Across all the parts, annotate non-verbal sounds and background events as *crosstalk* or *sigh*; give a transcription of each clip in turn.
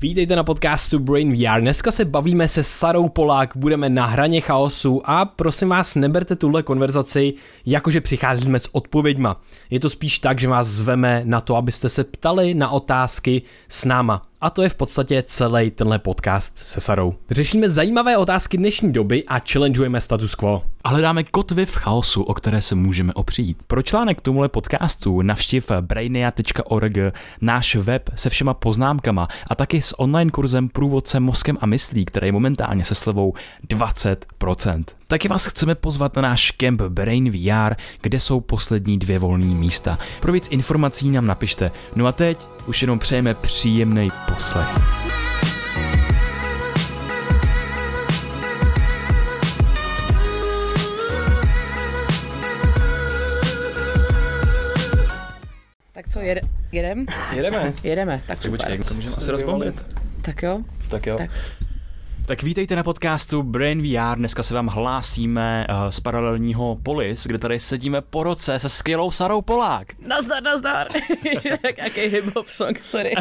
Vítejte na podcastu Brain VR. Dneska se bavíme se Sarou Polák, budeme na hraně chaosu a prosím vás, neberte tuhle konverzaci jakože přicházíme s odpověďma. Je to spíš tak, že vás zveme na to, abyste se ptali na otázky s náma. A to je v podstatě celý tenhle podcast se Sarou. Řešíme zajímavé otázky dnešní doby a challengeujeme status quo. A hledáme kotvy v chaosu, o které se můžeme opřít. Pro článek tomuhle podcastu navštiv brainia.org, náš web se všema poznámkama a taky s online kurzem Průvodce mozkem a myslí, který momentálně se slevou 20%. Taky vás chceme pozvat na náš kemp Brain VR, kde jsou poslední dvě volné místa. Pro víc informací nám napište. No a teď už jenom přejeme příjemný poslech. Tak co, jede, jedem? Jedeme. Jedeme, tak Tak super. počkej, to můžeme asi rozbavit. Tak jo. Tak jo. Tak. Tak vítejte na podcastu Brain VR. Dneska se vám hlásíme uh, z paralelního Polis, kde tady sedíme po roce se skvělou Sarou Polák. Nazdar, nazdar. *laughs* *laughs* tak jaký hip-hop song, sorry.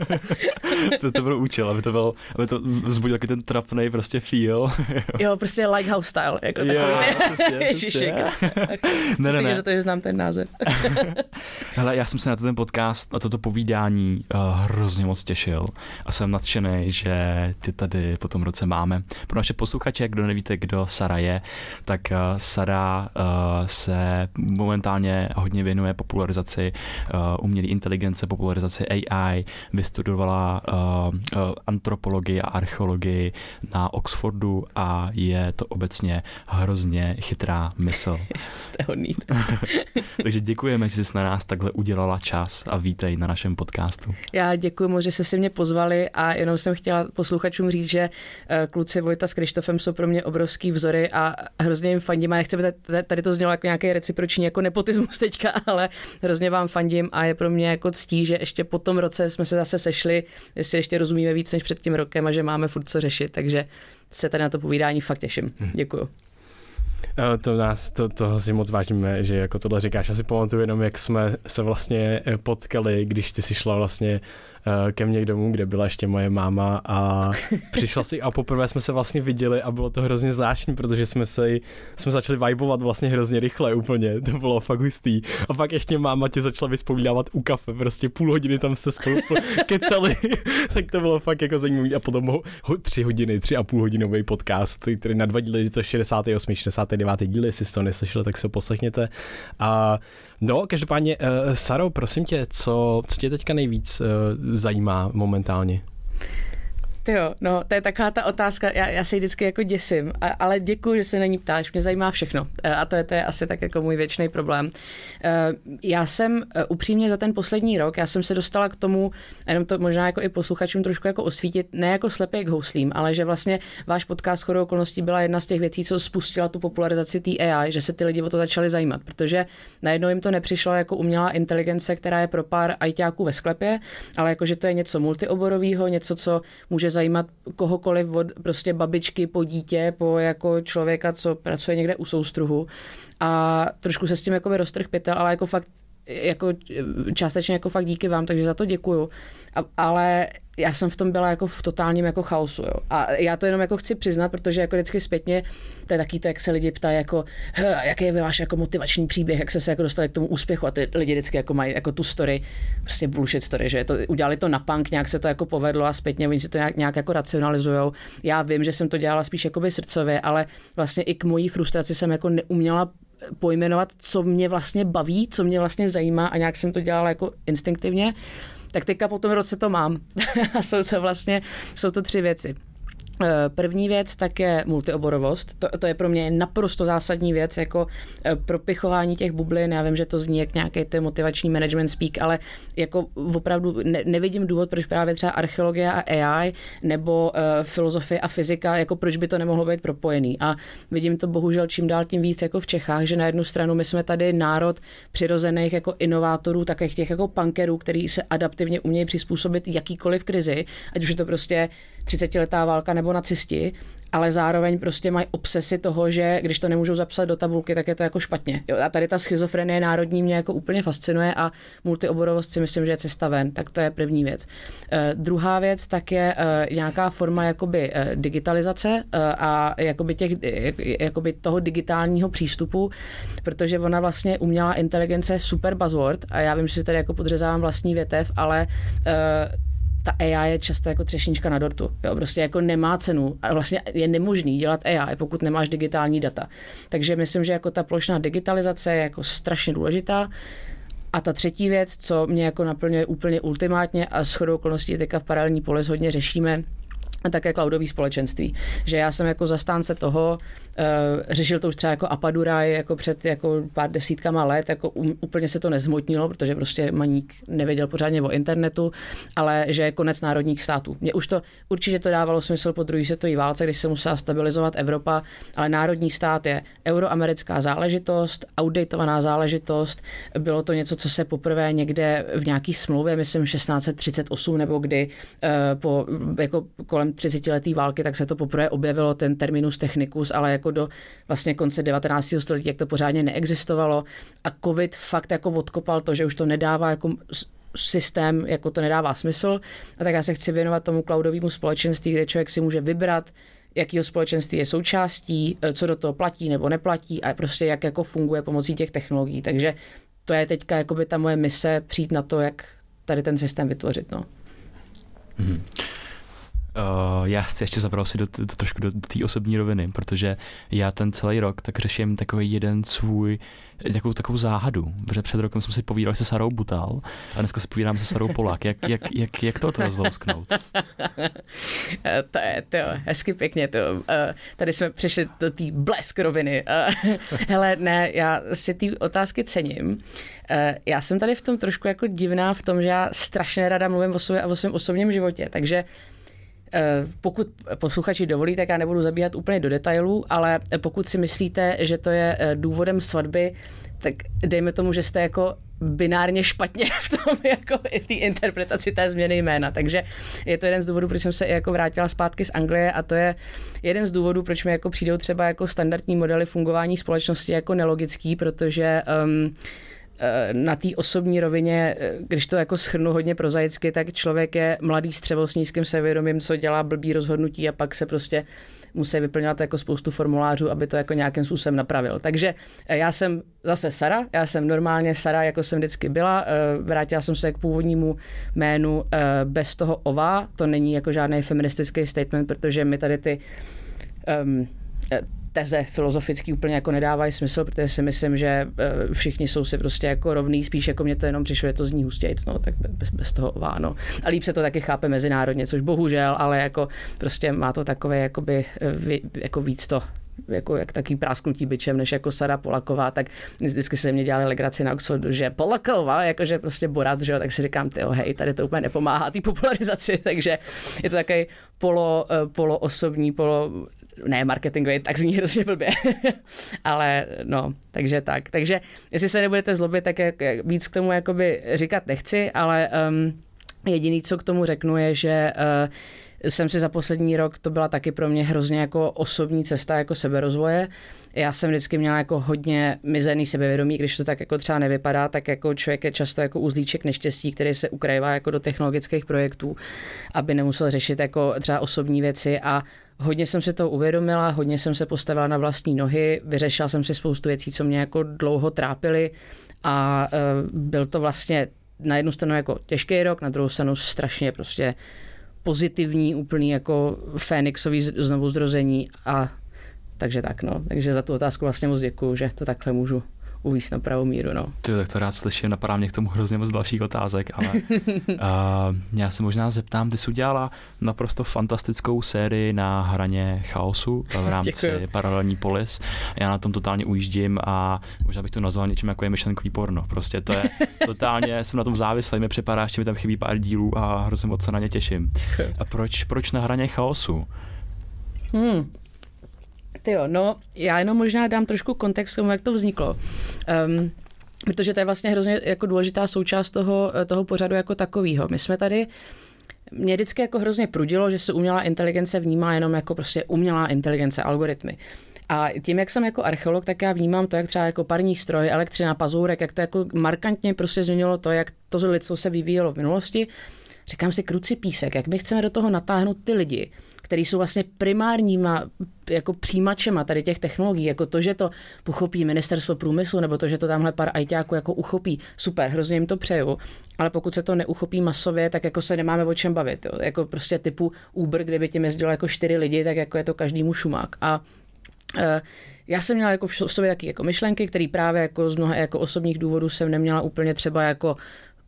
*laughs* to, to byl účel, aby to, byl, aby to vzbudil ten trapnej prostě feel. jo, prostě Lighthouse style, jako Jo, takový. přesně, přesně. ne, ne, ne, za to, že znám ten název. Hele, já jsem se na ten podcast a toto povídání uh, hrozně moc těšil a jsem nadšený, že ty tady po tom roce máme. Pro naše posluchače, kdo nevíte, kdo Sara je, tak uh, Sara uh, se momentálně hodně věnuje popularizaci uh, umělé inteligence, popularizaci AI, vystudovala antropologii a archeologii na Oxfordu a je to obecně hrozně chytrá mysl. *laughs* Jste hodný. *laughs* Takže děkujeme, že jsi na nás takhle udělala čas a vítej na našem podcastu. Já děkuji že jste si mě pozvali a jenom jsem chtěla posluchačům říct, že eh, kluci Vojta s Krištofem jsou pro mě obrovský vzory a hrozně jim fandím. A nechci, tady- to znělo jako nějaký reciproční jako nepotismus teďka, *laughs* ale hrozně vám fandím a je pro mě jako ctí, že ještě po tom roce jsme se zase sešli, jestli ještě rozumíme víc než před tím rokem a že máme furt co řešit, takže se tady na to povídání fakt těším. Děkuji. Eh, To nás, to, toho si moc vážíme, že jako tohle říkáš. Já si pamatuju jenom, jak jsme se vlastně eh, potkali, když ty si šla vlastně ke mně domů, kde byla ještě moje máma a *laughs* přišla si a poprvé jsme se vlastně viděli a bylo to hrozně zvláštní, protože jsme se jsme začali vibovat vlastně hrozně rychle úplně, to bylo fakt hustý. A pak ještě máma tě začala vyspovídávat u kafe, prostě půl hodiny tam jste spolu po- *laughs* kecali, *laughs* tak to bylo fakt jako zajímavý a potom ho, ho, tři hodiny, tři a půl hodinový podcast, který na dva díly, je to 68, 69 díl, jestli jste to neslyšeli, tak se poslechněte. A no, každopádně, uh, Saro, prosím tě, co, co tě teďka nejvíc uh, zajímá momentálně? Ty jo, no, to je taková ta otázka, já, já se jí vždycky jako děsím, a, ale děkuji, že se na ní ptáš, mě zajímá všechno E, a to je, to je asi tak jako můj věčný problém. E, Já jsem e, upřímně za ten poslední rok, já jsem se dostala k tomu, jenom to možná jako i posluchačům trošku jako osvítit, ne jako slepě k houslím, ale že vlastně váš podcast chodou okolností byla jedna z těch věcí, co spustila tu popularizaci té AI, že se ty lidi o to začali zajímat, protože najednou jim to nepřišlo jako umělá inteligence, která je pro pár ajťáků ve sklepě, ale jako, že to je něco multioborového, něco, co může zajímat kohokoliv od prostě babičky po dítě, po jako člověka, co pracuje někde u soustruhu. A trošku se s tím jako roztrh pytel, ale jako fakt jako částečně jako fakt díky vám, takže za to děkuju. A, ale já jsem v tom byla jako v totálním jako chaosu. Jo. A já to jenom jako chci přiznat, protože jako vždycky zpětně, to je taky to, jak se lidi ptají, jako, "H, jaký je váš jako motivační příběh, jak se se jako dostali k tomu úspěchu a ty lidi vždycky jako mají jako tu story, prostě bullshit story, že to, udělali to na punk, nějak se to jako povedlo a zpětně oni si to nějak, nějak jako racionalizujou. Já vím, že jsem to dělala spíš jakoby srdcově, ale vlastně i k mojí frustraci jsem jako neuměla pojmenovat, co mě vlastně baví, co mě vlastně zajímá a nějak jsem to dělala jako instinktivně. Tak teďka po tom roce to mám. *laughs* a jsou to vlastně, jsou to tři věci. Eh, První věc tak je multioborovost. To, to je pro mě naprosto zásadní věc, jako eh, propichování těch bublin. Já vím, že to zní jak nějaký ten motivační management speak, ale jako opravdu ne, nevidím důvod, proč právě třeba archeologie a AI nebo uh, filozofie a fyzika, jako proč by to nemohlo být propojený. A vidím to bohužel čím dál tím víc jako v Čechách, že na jednu stranu my jsme tady národ přirozených jako inovátorů, takových těch jako punkerů, který se adaptivně umějí přizpůsobit jakýkoliv krizi, ať už je to prostě 30-letá válka nebo nacisti. ale zároveň prostě mají obsesy toho, že když to nemůžou zapsat do tabulky, tak je to jako špatně. Jo, a tady ta schizofrenie národní mě jako úplně fascinuje a multioborovost si myslím, že je cesta ven, tak to je první věc. Uh, druhá věc tak je uh, nějaká forma jakoby uh, digitalizace uh, a jakoby, těch, jakoby toho digitálního přístupu, protože ona vlastně umělá inteligence super buzzword a já vím, že si tady jako podřezávám vlastní větev, ale uh, ta AI je často jako třešnička na dortu. Jo, prostě jako nemá cenu a vlastně je nemožný dělat AI, pokud nemáš digitální data. Takže myslím, že jako ta plošná digitalizace je jako strašně důležitá. A ta třetí věc, co mě jako naplňuje úplně ultimátně a s chodou okolností teďka v paralelní polis hodně řešíme, a také cloudové společenství. Že já jsem jako zastánce toho, uh, řešil to už třeba jako Apaduraj jako před jako pár desítkama let, jako um, úplně se to nezhmotnilo, protože prostě Maník nevěděl pořádně o internetu, ale že je konec národních států. Mně už to určitě to dávalo smysl po druhé světové válce, když se musela stabilizovat Evropa, ale národní stát je euroamerická záležitost, auditovaná záležitost. Bylo to něco, co se poprvé někde v nějaký smlouvě, myslím 1638 nebo kdy uh, po jako kolem 30 letý války, tak se to poprvé objevilo ten terminus technicus, ale jako do vlastně konce 19. století, jak to pořádně neexistovalo. A covid fakt jako odkopal to, že už to nedává jako systém, jako to nedává smysl. A tak já se chci věnovat tomu cloudovému společenství, kde člověk si může vybrat, jakého společenství je součástí, eh, co do toho platí nebo neplatí a prostě jak jako funguje pomocí těch technologií. Takže to je teďka jakoby ta moje mise přijít na to, jak tady ten systém vytvořit. No. Mm-hmm. Uh, já chci ještě zabrousit do, do, trošku do, do té osobní roviny, protože já ten celý rok tak řeším takový jeden svůj, nějakou takovou záhadu, protože před rokem jsem si povídal se Sarou Butal a dneska se povídám se Sarou Polák. Jak, jak, jak, jak to rozlousknout? Eh, to je, to hezky pěkně to. Uh, tady jsme přišli do té blesk roviny. *laughs* Hele, ne, já si ty otázky cením. Já jsem tady v tom trošku jako divná v tom, že já strašně rada mluvím o sobě a o svém osobním životě, takže Eh, pokud posluchači dovolí, tak já nebudu zabíhat úplně do detailů, ale pokud si myslíte, že to je eh, důvodem svatby, tak dejme tomu, že jste jako binárně špatně *laughs* v tom, jako v té interpretaci té změny jména. Takže je to jeden z důvodů, proč jsem se jako vrátila zpátky z Anglie a to je jeden z důvodů, proč mi jako přijdou třeba jako standardní modely fungování společnosti jako nelogický, protože um, Eh, na té osobní rovině, eh, když to jako schrnu hodně prozaicky, tak člověk je mladý střevo s nízkým sevědomím, co dělá blbý rozhodnutí a pak se prostě musí vyplňovat jako spoustu formulářů, aby to jako nějakým způsobem napravil. Takže eh, já jsem zase Sara, já jsem normálně Sara, jako jsem vždycky byla, vrátila jsem se k původnímu jménu bez toho ova, to není jako žádný feministický statement, protože my tady ty um, teze filozofický úplně jako nedávají smysl, protože si myslím, že eh, všichni jsou si prostě jako rovný, spíš jako mě to jenom přišlo, je to zní hustějc, no, tak bez, bez toho váno. A líp se to taky chápe mezinárodně, což bohužel, ale jako prostě má to takové jakoby, eh, jako víc to jako jak taký prásknutí byčem, než jako Sara Polaková, tak vždycky se mě dělali legraci na Oxfordu, že Polaková, jakože prostě Borat, že jo, tak si říkám, ty hej, tady to úplně nepomáhá té popularizaci, *laughs* takže je to takový polo, eh, polo osobní, polo ne marketingový, tak zní hrozně blbě, *laughs* ale no, takže tak. Takže jestli se nebudete zlobit, tak jak, jak víc k tomu jakoby říkat nechci, ale um, jediný, co k tomu řeknu, je, že uh, jsem si za poslední rok, to byla taky pro mě hrozně jako osobní cesta jako seberozvoje. Já jsem vždycky měla jako hodně mizený sebevědomí, když to tak jako třeba nevypadá, tak jako člověk je často jako uzlíček neštěstí, který se ukrajová jako do technologických projektů, aby nemusel řešit jako třeba osobní věci a Hodně jsem si to uvědomila, hodně jsem se postavila na vlastní nohy, vyřešila jsem si spoustu věcí, co mě jako dlouho trápily a uh, byl to vlastně na jednu stranu jako těžký rok, na druhou stranu strašně prostě pozitivní, úplný jako Fénixový znovu zrození a takže tak no. Takže za tu otázku vlastně moc děkuju, že to takhle můžu uvíct na pravou míru. No. Ty, tak to rád slyším, napadá mě k tomu hrozně moc dalších otázek, ale uh, *laughs* já se možná zeptám, ty jsi udělala naprosto fantastickou sérii na hraně chaosu v *laughs* rámci paralelní polis. Já na tom totálně ujíždím a možná bych to nazval něčím jako je myšlenkový porno. Prostě to je *laughs* totálně, jsem na tom závislý, mi připadá, ještě mi tam chybí pár dílů a hrozně moc se na ně těším. A proč, proč na hraně chaosu? Hmm. Ty jo, no já jenom možná dám trošku kontext tomu, jak to vzniklo. Um, protože to je vlastně hrozně jako důležitá součást toho, toho pořadu jako takového. My jsme tady mě vždycky jako hrozně prudilo, že se umělá inteligence vnímá jenom jako prostě umělá inteligence, algoritmy. A tím, jak jsem jako archeolog, tak já vnímám to, jak třeba jako parní stroj, elektřina, pazourek, jak to jako markantně prostě změnilo to, jak to lidstvo se vyvíjelo v minulosti. Říkám si kruci písek, jak my chceme do toho natáhnout ty lidi, který jsou vlastně primárníma jako přijímačema tady těch technologií, jako to, že to pochopí ministerstvo průmyslu, nebo to, že to tamhle pár ajťáků jako uchopí, super, hrozně jim to přeju, ale pokud se to neuchopí masově, tak jako se nemáme o čem bavit, jo. jako prostě typu Uber, kdyby tím jezdilo jako čtyři lidi, tak jako je to každému šumák. A Eh, já jsem měla jako v sobě taky jako myšlenky, které právě jako z mnoha jako osobních důvodů jsem neměla úplně třeba jako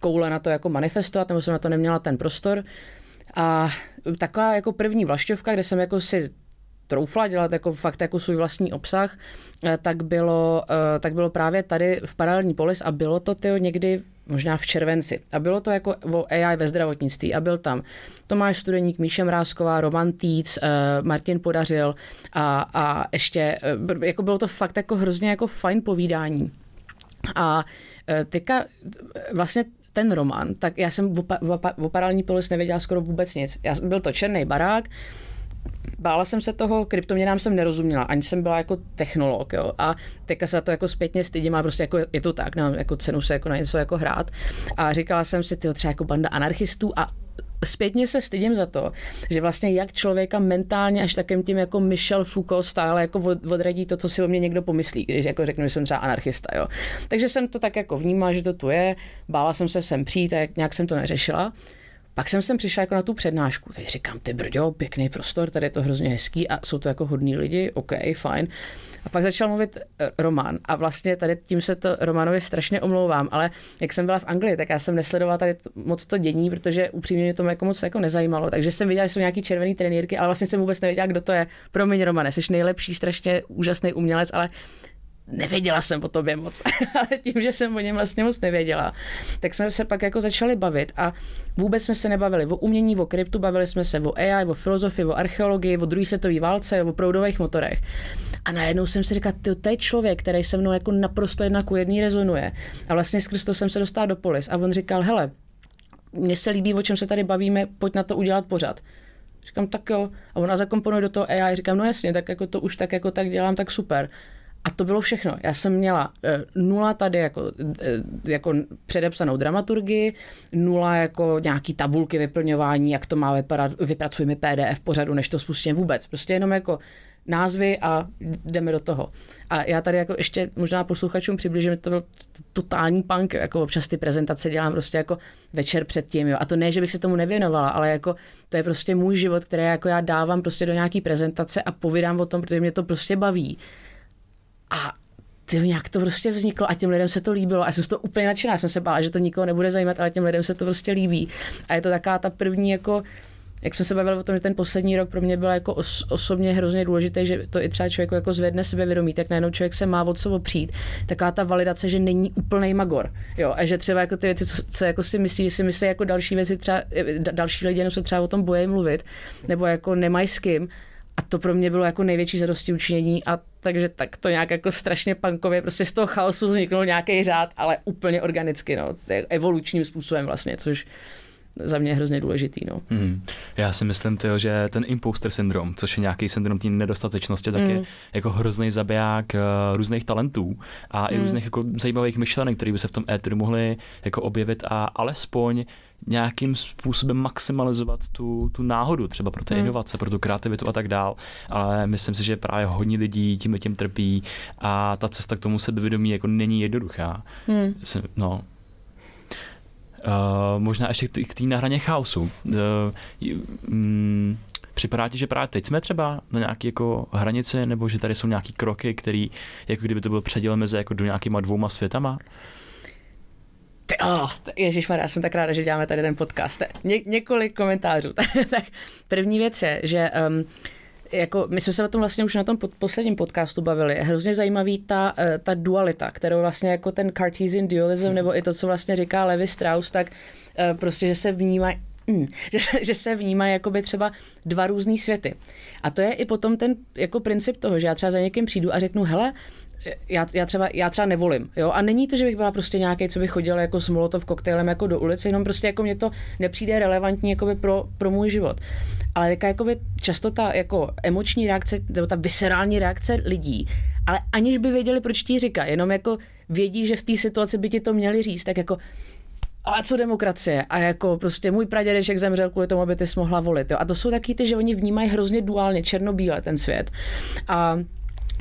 koule na to jako manifestovat, nebo jsem na to neměla ten prostor. A taková jako první vlašťovka, kde jsem jako si troufla dělat jako fakt jako svůj vlastní obsah, eh, tak bylo, eh, tak bylo právě tady v Paralelní polis a bylo to tyjo, někdy možná v červenci. A bylo to jako o AI ve zdravotnictví a byl tam Tomáš Studeník, Míše Mrázková, Roman Týc, eh, Martin Podařil a, a ještě, jako bylo to fakt jako hrozně jako fajn povídání. A teďka vlastně ten román, tak já jsem o, paralelní polis nevěděla skoro vůbec nic. Já, byl to černý barák, bála jsem se toho, kryptoměnám jsem nerozuměla, ani jsem byla jako technolog, jo, a teďka se to jako zpětně stydím a prostě jako je to tak, no, jako cenu se jako na něco jako hrát a říkala jsem si, ty třeba jako banda anarchistů a zpětně se stydím za to, že vlastně jak člověka mentálně až takým tím jako Michel Foucault stále jako odradí to, co si o mě někdo pomyslí, když jako řeknu, že jsem třeba anarchista, jo. Takže jsem to tak jako vnímala, že to tu je, bála jsem se sem přijít a nějak jsem to neřešila. Pak jsem sem přišla jako na tu přednášku. Teď říkám, ty brďo, pěkný prostor, tady je to hrozně hezký a jsou to jako hodní lidi, OK, fajn. A pak začal mluvit eh, Roman a vlastně tady tím se to Romanovi strašně omlouvám, ale jak jsem byla v Anglii, tak já jsem nesledovala tady moc to dění, protože upřímně mě to jako moc jako nezajímalo. Takže jsem viděla, že jsou nějaký červený trenýrky, ale vlastně jsem vůbec nevěděla, kdo to je. Promiň, Romane, jsi nejlepší, strašně úžasný umělec, ale nevěděla jsem o tobě moc, *laughs* ale tím, že jsem o něm vlastně moc nevěděla, tak jsme se pak jako začali bavit a vůbec jsme se nebavili o umění, o kryptu, bavili jsme se o AI, o filozofii, o archeologii, o druhé světové válce, o proudových motorech. A najednou jsem si říkal, ty, to je člověk, který se mnou jako naprosto jedna ku jedný rezonuje. A vlastně skrz to jsem se dostal do polis. A on říkal, hele, mně se líbí, o čem se tady bavíme, pojď na to udělat pořád. Říkám, tak jo. A ona zakomponuje do toho AI, říkám, no jasně, tak jako to už tak jako tak dělám, tak super. A to bylo všechno. Já jsem měla e, nula tady jako, e, jako předepsanou dramaturgii, nula jako nějaký tabulky vyplňování, jak to má vypadat, vypracujeme PDF pořadu, než to spustím vůbec. Prostě jenom jako názvy a jdeme do toho. A já tady jako ještě možná posluchačům přibližím, to byl totální punk, jako občas ty prezentace dělám prostě jako večer předtím, jo. A to ne, že bych se tomu nevěnovala, ale jako to je prostě můj život, který jako já dávám prostě do nějaký prezentace a povídám o tom, protože mě to prostě baví. A ty, nějak to prostě vzniklo a těm lidem se to líbilo. A já jsem to úplně nadšená, jsem se bála, že to nikoho nebude zajímat, ale těm lidem se to prostě líbí. A je to taková ta první jako jak jsme se bavili o tom, že ten poslední rok pro mě byl jako os, osobně hrozně důležitý, že to i třeba člověk jako zvedne sebevědomí, tak najednou člověk se má od co opřít. Taková ta validace, že není úplný magor. Jo, a že třeba jako ty věci, co, co jako si myslí, si myslí jako další věci, třeba další lidi jenom se třeba o tom bojí mluvit, nebo jako nemají s kým, a to pro mě bylo jako největší zadosti učinění a takže tak to nějak jako strašně punkově, prostě z toho chaosu vzniknul nějaký řád, ale úplně organicky, no, evolučním způsobem vlastně, což za mě hrozně důležitý. No. Hmm. Já si myslím, tyjo, že ten imposter syndrom, což je nějaký syndrom té nedostatečnosti, tak hmm. je jako hrozný zabiják uh, různých talentů a hmm. i různých jako zajímavých myšlenek, které by se v tom éteru mohly jako objevit a alespoň nějakým způsobem maximalizovat tu, tu náhodu, třeba pro ty hmm. inovace, pro tu kreativitu a tak dál. Ale myslím si, že právě hodně lidí tím tím trpí a ta cesta k tomu sebevědomí jako není jednoduchá. Hmm. No, Uh, možná ještě k té nahraně chaosu. Uh, um, Připadá ti, že právě teď jsme třeba na nějaké jako hranici, nebo že tady jsou nějaké kroky, které, jako kdyby to byl předěl mezi jako do nějakýma dvouma světama? Ty, oh, Ježíš já jsem tak ráda, že děláme tady ten podcast. Ně, několik komentářů. *laughs* tak první věc je, že um, jako, my jsme se o tom vlastně už na tom pod, posledním podcastu bavili. Je hrozně zajímavý ta, eh, ta dualita, kterou vlastně jako ten Cartesian dualism, nebo i to, co vlastně říká Levi Strauss, tak eh, prostě, že se vnímá mm, *laughs* že, že se vnímají jakoby třeba dva různý světy. A to je i potom ten jako princip toho, že já třeba za někým přijdu a řeknu, hele, já, já, třeba, já třeba nevolím, jo, a není to, že bych byla prostě nějaký, co by chodil jako s molotov koktejlem jako do ulice, jenom prostě jako mě to nepřijde relevantní jakoby pro, pro můj život. Ale jaká jakoby často ta jako emoční reakce, nebo ta viscerální reakce lidí, ale aniž by věděli, proč ti říká, jenom jako vědí, že v té situaci by ti to měli říct, tak jako ale co demokracie? A jako prostě můj pradědeček zemřel kvůli tomu, aby ty mohla volit. Jo? A to jsou taky ty, že oni vnímají hrozně duálně, černobíle ten svět. A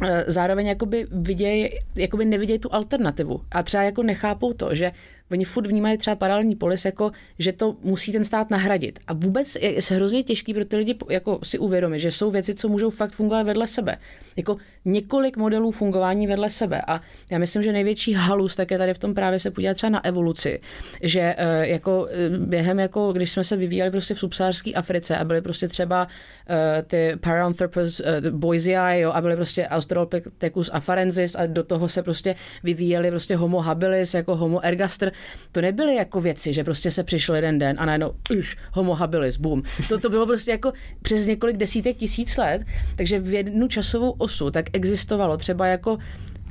e, zároveň jakoby vidějí, jakoby nevidějí tu alternativu a třeba jako nechápou to, že oni furt vnímají třeba paralelní polis jako, že to musí ten stát nahradit. A vůbec je, hrozně těžký pro ty lidi jako si uvědomit, že jsou věci, co můžou fakt fungovat vedle sebe. Jako několik modelů fungování vedle sebe. A já myslím, že největší halus tak je tady v tom právě se podívat třeba na evoluci, že eh, jako eh, během, jako když jsme se vyvíjeli prostě v subsaharské Africe a byly prostě třeba uh, ty Paranthropus uh, boisei, a byly prostě Australopithecus afarensis a do toho se prostě vyvíjeli prostě Homo habilis jako Homo ergaster to nebyly jako věci, že prostě se přišel jeden den a najednou už homo habilis, boom. To, to bylo prostě jako přes několik desítek tisíc let, takže v jednu časovou osu tak existovalo třeba jako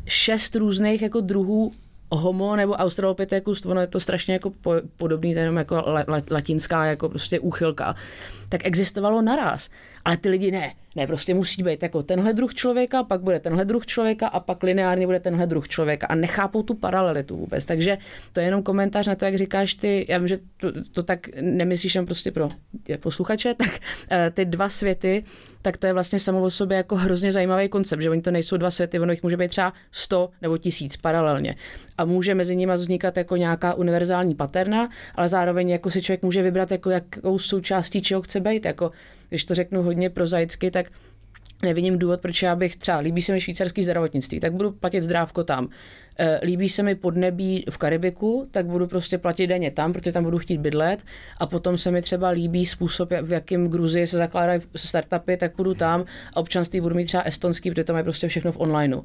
šest různých jako druhů homo nebo australopithecus, ono je to strašně jako po, podobný, to jenom jako la, la, latinská jako prostě úchylka, tak existovalo naraz. Ale ty lidi ne, ne, prostě musí být jako tenhle druh člověka, pak bude tenhle druh člověka a pak lineárně bude tenhle druh člověka a nechápou tu paralelitu vůbec. Takže to je jenom komentář na to, jak říkáš ty, já vím, že to, to tak nemyslíš jen prostě pro posluchače, tak eh, ty dva světy, tak to je vlastně samo o sobě jako hrozně zajímavý koncept, že oni to nejsou dva světy, ono jich může být třeba 100 nebo tisíc paralelně. A může mezi nimi vznikat jako nějaká univerzální paterna, ale zároveň jako si člověk může vybrat, jako jakou součástí čeho chce být. Jako, když to řeknu hodně prozaicky, tak nevidím důvod, proč já bych třeba, líbí se mi švýcarský zdravotnictví, tak budu platit zdrávko tam. Eh, líbí se mi podnebí v Karibiku, tak budu prostě platit daně tam, protože tam budu chtít bydlet. A potom se mi třeba líbí způsob, v jakém Gruzii se zakládají startupy, tak budu tam a občanství budu mít třeba estonský, protože tam je prostě všechno v onlineu.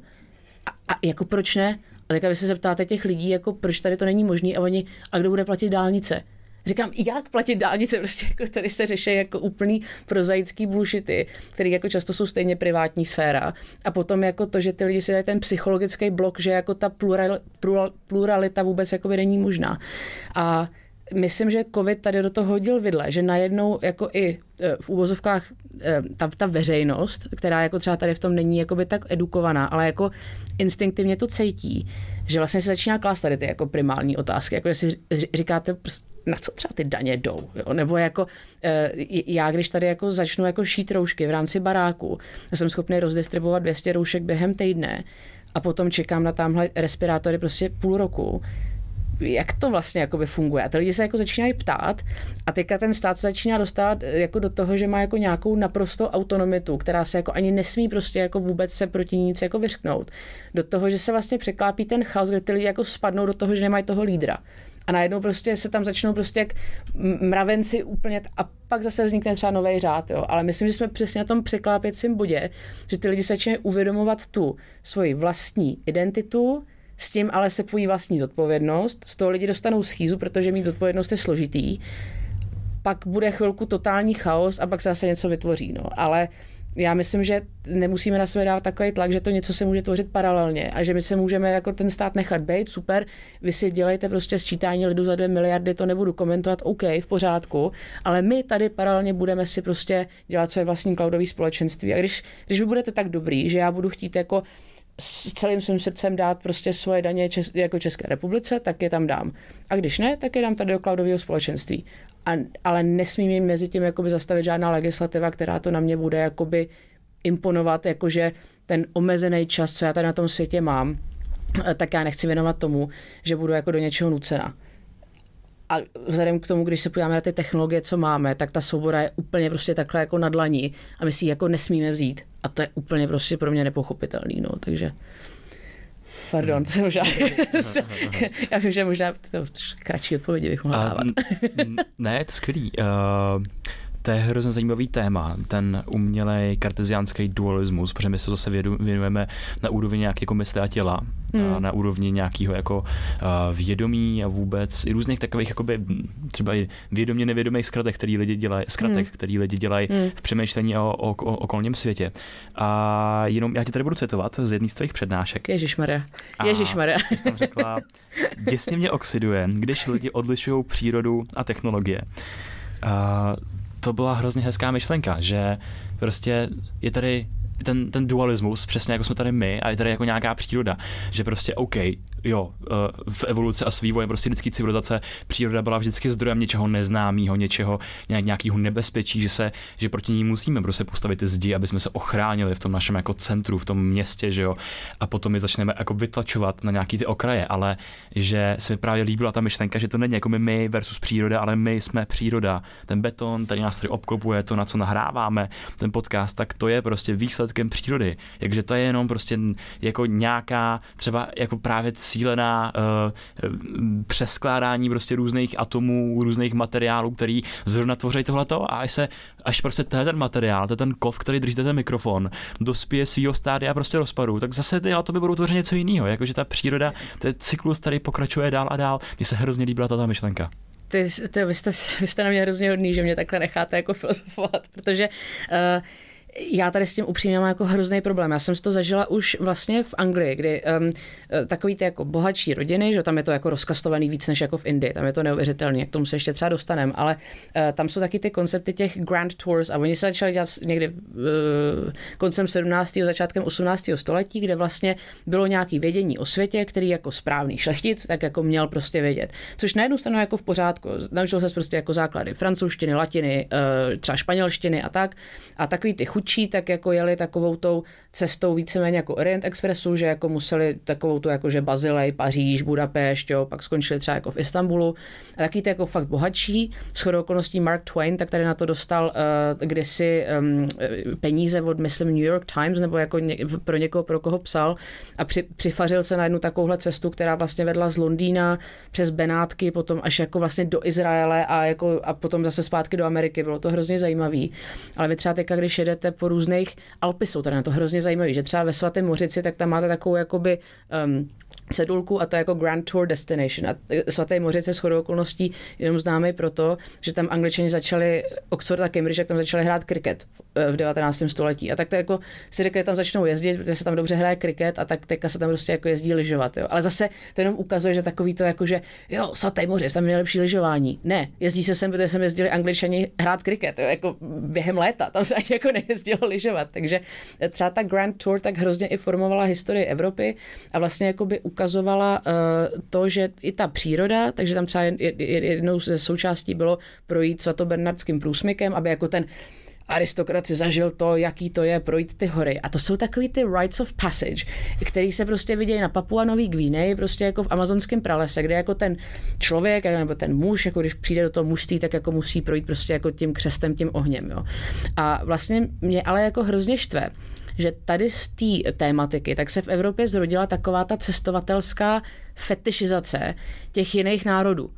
A, a jako proč ne? A tak vy se zeptáte těch lidí, jako proč tady to není možné a oni, a kdo bude platit dálnice? Říkám, jak platit dálnice, prostě jako tady se řeší jako úplný prozaický bullshity, který jako často jsou stejně privátní sféra. A potom jako to, že ty lidi si dají ten psychologický blok, že jako ta plural, pluralita vůbec jako není možná. A myslím, že covid tady do toho hodil vidle, že najednou jako i e, v úvozovkách e, ta, ta veřejnost, která jako třeba tady v tom není jakoby tak edukovaná, ale jako instinktivně to cítí, že vlastně se začíná klást tady ty jako primální otázky, jako si říkáte, na co třeba ty daně jdou, jo? nebo jako e, já, když tady jako začnu jako šít roušky v rámci baráku, jsem schopný rozdistribuovat 200 roušek během týdne a potom čekám na tamhle respirátory prostě půl roku, jak to vlastně jakoby funguje. A ty lidi se jako začínají ptát a teďka ten stát se začíná dostávat eh, jako do toho, že má jako nějakou naprosto autonomitu, která se jako ani nesmí prostě jako vůbec se proti nic jako vyřknout. Do toho, že se vlastně překlápí ten chaos, kde ty lidi jako spadnou do toho, že nemají toho lídra. A najednou prostě se tam začnou prostě jak mravenci úplně a pak zase vznikne třeba nový řád, jo. Ale myslím, že jsme přesně na tom překlápěcím bodě, že ty lidi začínají uvědomovat tu svoji vlastní identitu, s tím ale se pojí vlastní zodpovědnost, z toho lidi dostanou schýzu, protože mít zodpovědnost je složitý, pak bude chvilku totální chaos a pak se zase něco vytvoří. No. Ale já myslím, že nemusíme na sebe dávat takový tlak, že to něco se může tvořit paralelně a že my se můžeme jako ten stát nechat být, super, vy si dělejte prostě sčítání lidu za dvě miliardy, to nebudu komentovat, OK, v pořádku, ale my tady paralelně budeme si prostě dělat své vlastní cloudové společenství. A když, když vy budete tak dobrý, že já budu chtít jako s celým svým srdcem dát prostě svoje daně čes, jako České republice, tak je tam dám. A když ne, tak je dám tady do cloudového společenství. A, ale nesmí mi mezi tím jakoby zastavit žádná legislativa, která to na mě bude jakoby imponovat, jakože ten omezený čas, co já tady na tom světě mám, tak já nechci věnovat tomu, že budu jako do něčeho nucena. A vzhledem k tomu, když se podíváme na ty technologie, co máme, tak ta svoboda je úplně prostě takhle jako na dlaní a my si ji jako nesmíme vzít. A to je úplně prostě pro mě nepochopitelný, no, takže... Pardon, to je možná... *laughs* já vím, že možná to kratší odpovědi bych mohla dávat. ne, to skvělý. Uh, to je hrozně zajímavý téma, ten umělej karteziánský dualismus, protože my se zase věnujeme na úrovni nějak jako mysli a těla, hmm. na úrovni nějakého jako vědomí a vůbec i různých takových jakoby třeba i vědomě nevědomých zkratek, který lidi dělají, zkratek, hmm. který lidi dělají hmm. v přemýšlení o, o, o okolním světě. A jenom já ti tady budu citovat z jedné z tvých přednášek. Ježišmarja. Ježišmarja. Jsi tam řekla, děsně mě oxiduje, když lidi odlišují přírodu a technologie. A to byla hrozně hezká myšlenka, že prostě je tady ten, ten dualismus, přesně jako jsme tady my, a je tady jako nějaká příroda, že prostě OK, jo, eh, v evoluci a s vývojem prostě lidské civilizace příroda byla vždycky zdrojem něčeho neznámého, něčeho, nějak, nějakého nebezpečí, že se, že proti ní musíme prostě postavit ty zdi, aby jsme se ochránili v tom našem jako centru, v tom městě, že jo, a potom je začneme jako vytlačovat na nějaký ty okraje, ale že se mi právě líbila ta myšlenka, že to není jako my, my versus příroda, ale my jsme příroda. Ten beton, tady nás tady obklopuje, to, na co nahráváme, ten podcast, tak to je prostě výsledkem přírody. Takže to je jenom prostě jako nějaká třeba jako právě cílená uh, přeskládání prostě různých atomů, různých materiálů, který zrovna tvoří tohleto a až se, až prostě ten materiál, ten kov, který drží ten mikrofon, dospěje svého stádia prostě rozpadu, tak zase ty atomy budou tvořit něco jiného, jakože ta příroda, ten cyklus tady pokračuje dál a dál. Mně se hrozně líbila tato myšlenka ty, ty, vy, jste, *laughs* vy jste na mě hrozně hodný, že mě takhle necháte jako filozofovat, protože uh, já tady s tím upřímně mám jako hrozný problém. Já jsem si to zažila už vlastně v Anglii, kdy um, takový ty jako bohatší rodiny, že tam je to jako rozkastovaný víc než jako v Indii, tam je to neuvěřitelné, k tomu se ještě třeba dostaneme, ale uh, tam jsou taky ty koncepty těch grand tours a oni se začali dělat někdy uh, koncem 17. začátkem 18. století, kde vlastně bylo nějaký vědění o světě, který jako správný šlechtic, tak jako měl prostě vědět. Což na jednu stranu jako v pořádku, naučil se prostě jako základy francouzštiny, latiny, uh, třeba španělštiny a tak. A takový ty chudší, tak jako jeli takovou tou cestou víceméně jako Orient Expressu, že jako museli takovou tu jako že Bazilej, Paříž, Budapešť, jo, pak skončili třeba jako v Istanbulu. A taky ty jako fakt bohatší. S okolností Mark Twain, tak tady na to dostal uh, kdysi um, peníze od, myslím, New York Times, nebo jako ně, pro někoho, pro koho psal a při, přifařil se na jednu takovouhle cestu, která vlastně vedla z Londýna přes Benátky, potom až jako vlastně do Izraele a, jako, a potom zase zpátky do Ameriky. Bylo to hrozně zajímavý. Ale vy třeba teďka, když jedete po různých Alpy, jsou tady na to hrozně zajímavé, že třeba ve svatém Mořici, tak tam máte takovou jakoby um, cedulku a to jako Grand Tour Destination. A svatý Mořice je shodou okolností jenom známý proto, že tam angličani začali, Oxford a Cambridge, jak tam začali hrát kriket v 19. století. A tak to jako si řekli, tam začnou jezdit, protože se tam dobře hraje kriket a tak teďka se tam prostě jako jezdí lyžovat. Jo. Ale zase to jenom ukazuje, že takový to jako, že jo, svatý Mořic, tam je nejlepší lyžování. Ne, jezdí se sem, protože sem jezdili angličani hrát kriket, jo, jako během léta, tam se ani jako nejezdilo lyžovat. Takže třeba ta Grand Tour tak hrozně i formovala historii Evropy a vlastně jako by ukazovala uh, to, že i ta příroda, takže tam třeba jednou ze součástí bylo projít svatobernardským průsmykem, aby jako ten aristokrat si zažil to, jaký to je projít ty hory. A to jsou takový ty rites of passage, který se prostě vidějí na Papua Nový Gvineji, prostě jako v amazonském pralese, kde jako ten člověk nebo ten muž, jako když přijde do toho mužství, tak jako musí projít prostě jako tím křestem, tím ohněm. Jo. A vlastně mě ale jako hrozně štve, že tady z té tématiky, tak se v Evropě zrodila taková ta cestovatelská fetišizace těch jiných národů.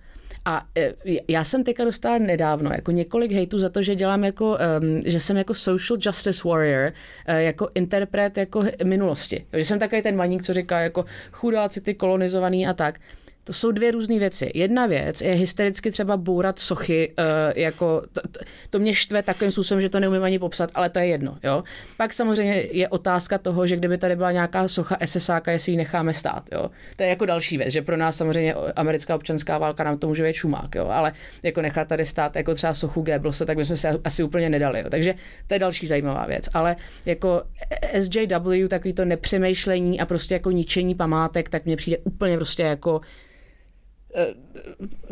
A e, já jsem teďka dostala nedávno jako několik hejtů za to, že dělám jako, že jsem jako social justice warrior, uh, jako interpret jako minulosti. Že jsem takový ten maník, co říká jako chudáci ty kolonizovaný a tak. To jsou dvě různé věci. Jedna věc je hystericky třeba bourat sochy, uh, jako to, to, mě štve takovým způsobem, že to neumím ani popsat, ale to je jedno. Jo? Pak samozřejmě je otázka toho, že kdyby tady byla nějaká socha SSáka, jestli ji necháme stát. Jo? To je jako další věc, že pro nás samozřejmě americká občanská válka nám to může být šumák, jo? ale jako nechat tady stát jako třeba sochu Goebbelse, tak bychom se asi úplně nedali. Jo? Takže to je další zajímavá věc. Ale jako SJW, takový to nepřemýšlení a prostě jako ničení památek, tak mně přijde úplně prostě jako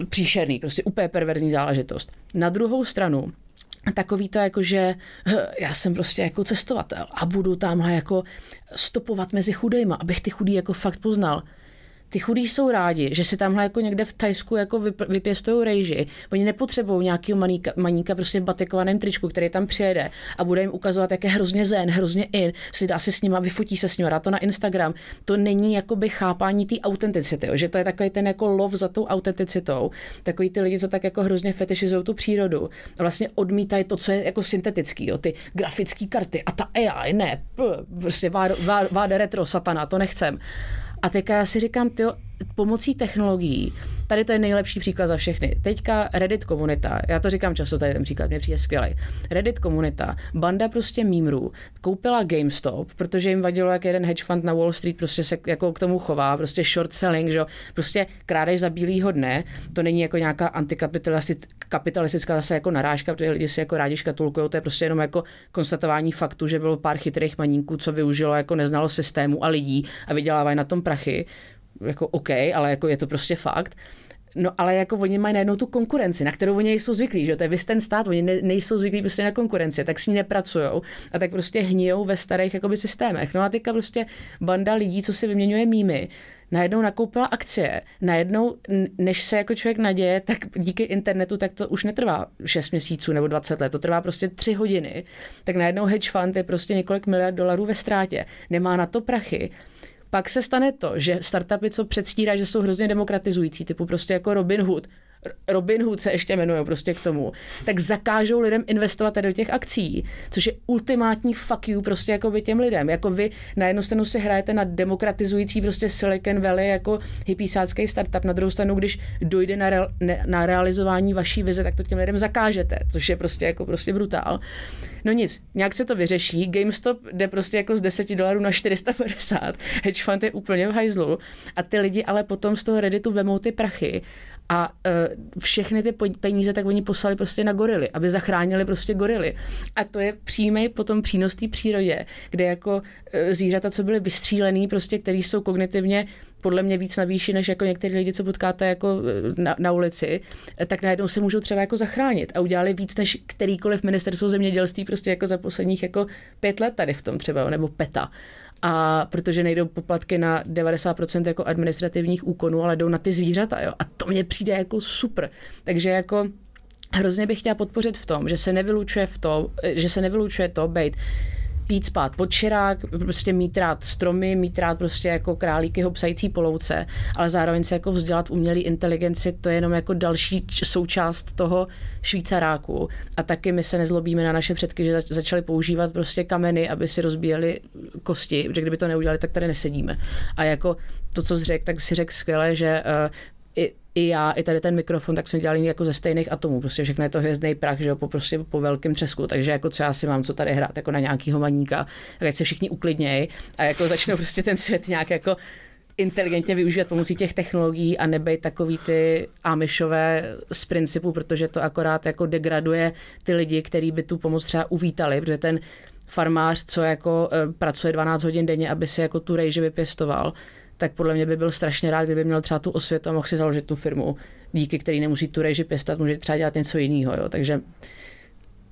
příšerný, prostě úplně perverzní záležitost. Na druhou stranu, takový to jako, že eh, já jsem prostě jako cestovatel a budu tamhle jako stopovat mezi chudejma, abych ty chudý jako fakt poznal ty chudí jsou rádi, že si tamhle jako někde v Tajsku jako vypěstují rejži. Oni nepotřebují nějakého maníka, maníka prostě v batikovaném tričku, který tam přijede a bude jim ukazovat, jak je hrozně zen, hrozně in, si dá si s nima, vyfotí se s nima, dá to na Instagram. To není jakoby chápání té autenticity, že to je takový ten jako lov za tou autenticitou. Takový ty lidi, co tak jako hrozně fetišizují tu přírodu a vlastně odmítají to, co je jako syntetický, jo, ty grafické karty a ta AI, ne, prostě váde retro, satana, to nechcem. A teďka já si říkám, ty pomocí technologií, tady to je nejlepší příklad za všechny. Teďka Reddit komunita, já to říkám často, tady ten příklad mě přijde skvělý. Reddit komunita, banda prostě mímrů, koupila GameStop, protože jim vadilo, jak jeden hedge fund na Wall Street prostě se jako k tomu chová, prostě short selling, že prostě krádež za bílýho dne, to není jako nějaká antikapitalistická zase jako narážka, protože lidi si jako rádi škatulkují, to je prostě jenom jako konstatování faktu, že bylo pár chytrých maníků, co využilo jako neznalo systému a lidí a vydělávají na tom prachy jako OK, ale jako je to prostě fakt. No ale jako oni mají najednou tu konkurenci, na kterou oni nejsou zvyklí, že to je vy ten stát, oni ne, nejsou zvyklí prostě na konkurenci, tak s ní nepracují a tak prostě hníjou ve starých jakoby, systémech. No a teďka prostě banda lidí, co si vyměňuje mýmy, najednou nakoupila akcie, najednou, než se jako člověk naděje, tak díky internetu, tak to už netrvá 6 měsíců nebo 20 let, to trvá prostě 3 hodiny, tak najednou hedge fund je prostě několik miliard dolarů ve ztrátě, nemá na to prachy, pak se stane to, že startupy, co předstírají, že jsou hrozně demokratizující, typu prostě jako Robin Hood, Robin Hood se ještě jmenují prostě k tomu, tak zakážou lidem investovat tady do těch akcí, což je ultimátní fuck you prostě jako by těm lidem. Jako vy na jednu stranu si hrajete na demokratizující prostě Silicon Valley jako hypísácký startup, na druhou stranu, když dojde na, re, ne, na realizování vaší vize, tak to těm lidem zakážete, což je prostě jako prostě brutál. No nic, nějak se to vyřeší. GameStop jde prostě jako z 10 dolarů na 450. Hedge fund je úplně v hajzlu. A ty lidi ale potom z toho Redditu vemou ty prachy a uh, všechny ty peníze tak oni poslali prostě na gorily, aby zachránili prostě gorily. A to je přímý potom přínos té přírodě, kde jako uh, zvířata, co byly vystřílený, prostě, který jsou kognitivně podle mě víc na výši, než jako některý lidi, co potkáte jako e, na, na ulici, tak najednou se můžou třeba jako zachránit a udělali víc než kterýkoliv ministerstvo zemědělství prostě jako za posledních jako pět let tady v tom třeba, nebo PETA a protože nejdou poplatky na 90% jako administrativních úkonů, ale jdou na ty zvířata, jo. A to mně přijde jako super. Takže jako hrozně bych chtěla podpořit v tom, že se nevylučuje v to, že se nevylučuje to být jít spát pod širák, prostě mít rád stromy, mít rád prostě jako králíky hopsající polouce, ale zároveň se jako vzdělat v umělé inteligenci, to je jenom jako další součást toho švýcaráku. A taky my se nezlobíme na naše předky, že začali používat prostě kameny, aby si rozbíjeli kosti, že kdyby to neudělali, tak tady nesedíme. A jako to, co jsi řekl, tak si řekl skvěle, že uh, i, i já, i tady ten mikrofon, tak jsme dělali jako ze stejných atomů. Prostě všechno je to hvězdný prach, že jo, po, prostě po velkém třesku. Takže jako co já si mám, co tady hrát jako na nějakýho maníka, tak ať se všichni uklidnějí a jako začnou prostě ten svět nějak jako inteligentně využívat pomocí těch technologií a nebejt takový ty ámyšové z principu, protože to akorát jako degraduje ty lidi, kteří by tu pomoc třeba uvítali, protože ten farmář, co jako e, pracuje 12 hodin denně, aby si jako tu rejži vypěstoval, tak podle mě by byl strašně rád, kdyby měl třeba tu osvětu a mohl si založit tu firmu, díky který nemusí tu reži pěstat, může třeba dělat něco jiného. Jo. Takže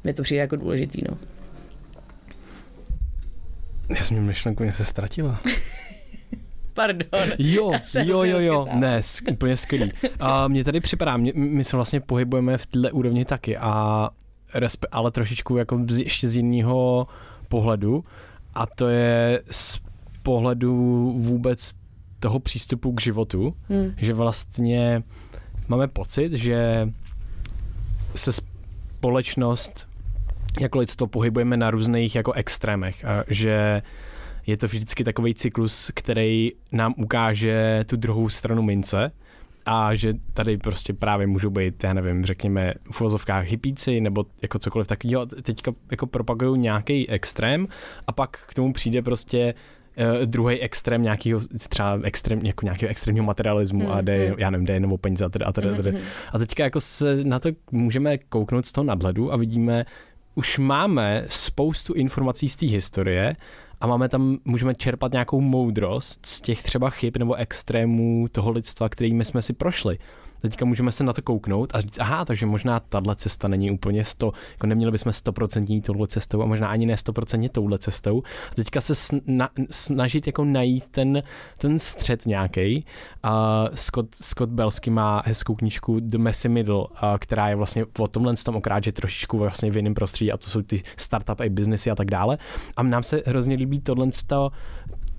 mi to přijde jako důležitý. No. Já jsem myšlenku se ztratila. *laughs* Pardon. Jo, jo, jo, jo, ne, úplně skvělý. A mně tady připadá, mě, my se vlastně pohybujeme v této úrovni taky, a respe, ale trošičku jako z, ještě z jiného pohledu a to je z pohledu vůbec toho přístupu k životu, hmm. že vlastně máme pocit, že se společnost jako lidstvo pohybujeme na různých jako extrémech a že je to vždycky takový cyklus, který nám ukáže tu druhou stranu mince a že tady prostě právě můžou být, já nevím, řekněme v uvozovkách hypíci nebo jako cokoliv takového, teďka jako propagují nějaký extrém a pak k tomu přijde prostě uh, druhý extrém nějakého třeba extrém, jako nějakého extrémního materialismu mm, a jde, mm. já nevím, jde jenom o peníze a teda, a teda, teda. Mm, a teďka jako se na to můžeme kouknout z toho nadhledu a vidíme, už máme spoustu informací z té historie a máme tam, můžeme čerpat nějakou moudrost z těch třeba chyb nebo extrémů toho lidstva, kterými jsme si prošli. Teďka můžeme se na to kouknout a říct, aha, takže možná tahle cesta není úplně 100, jako neměli bychom 100% touhle cestou a možná ani ne 100% touhle cestou. A teďka se sna, snažit jako najít ten, ten střed nějaký. A Scott, Scott Belsky má hezkou knížku The Messy Middle, a která je vlastně o tomhle tom okrát, že trošičku vlastně v jiném prostředí a to jsou ty startup a biznesy a tak dále. A nám se hrozně líbí tohle,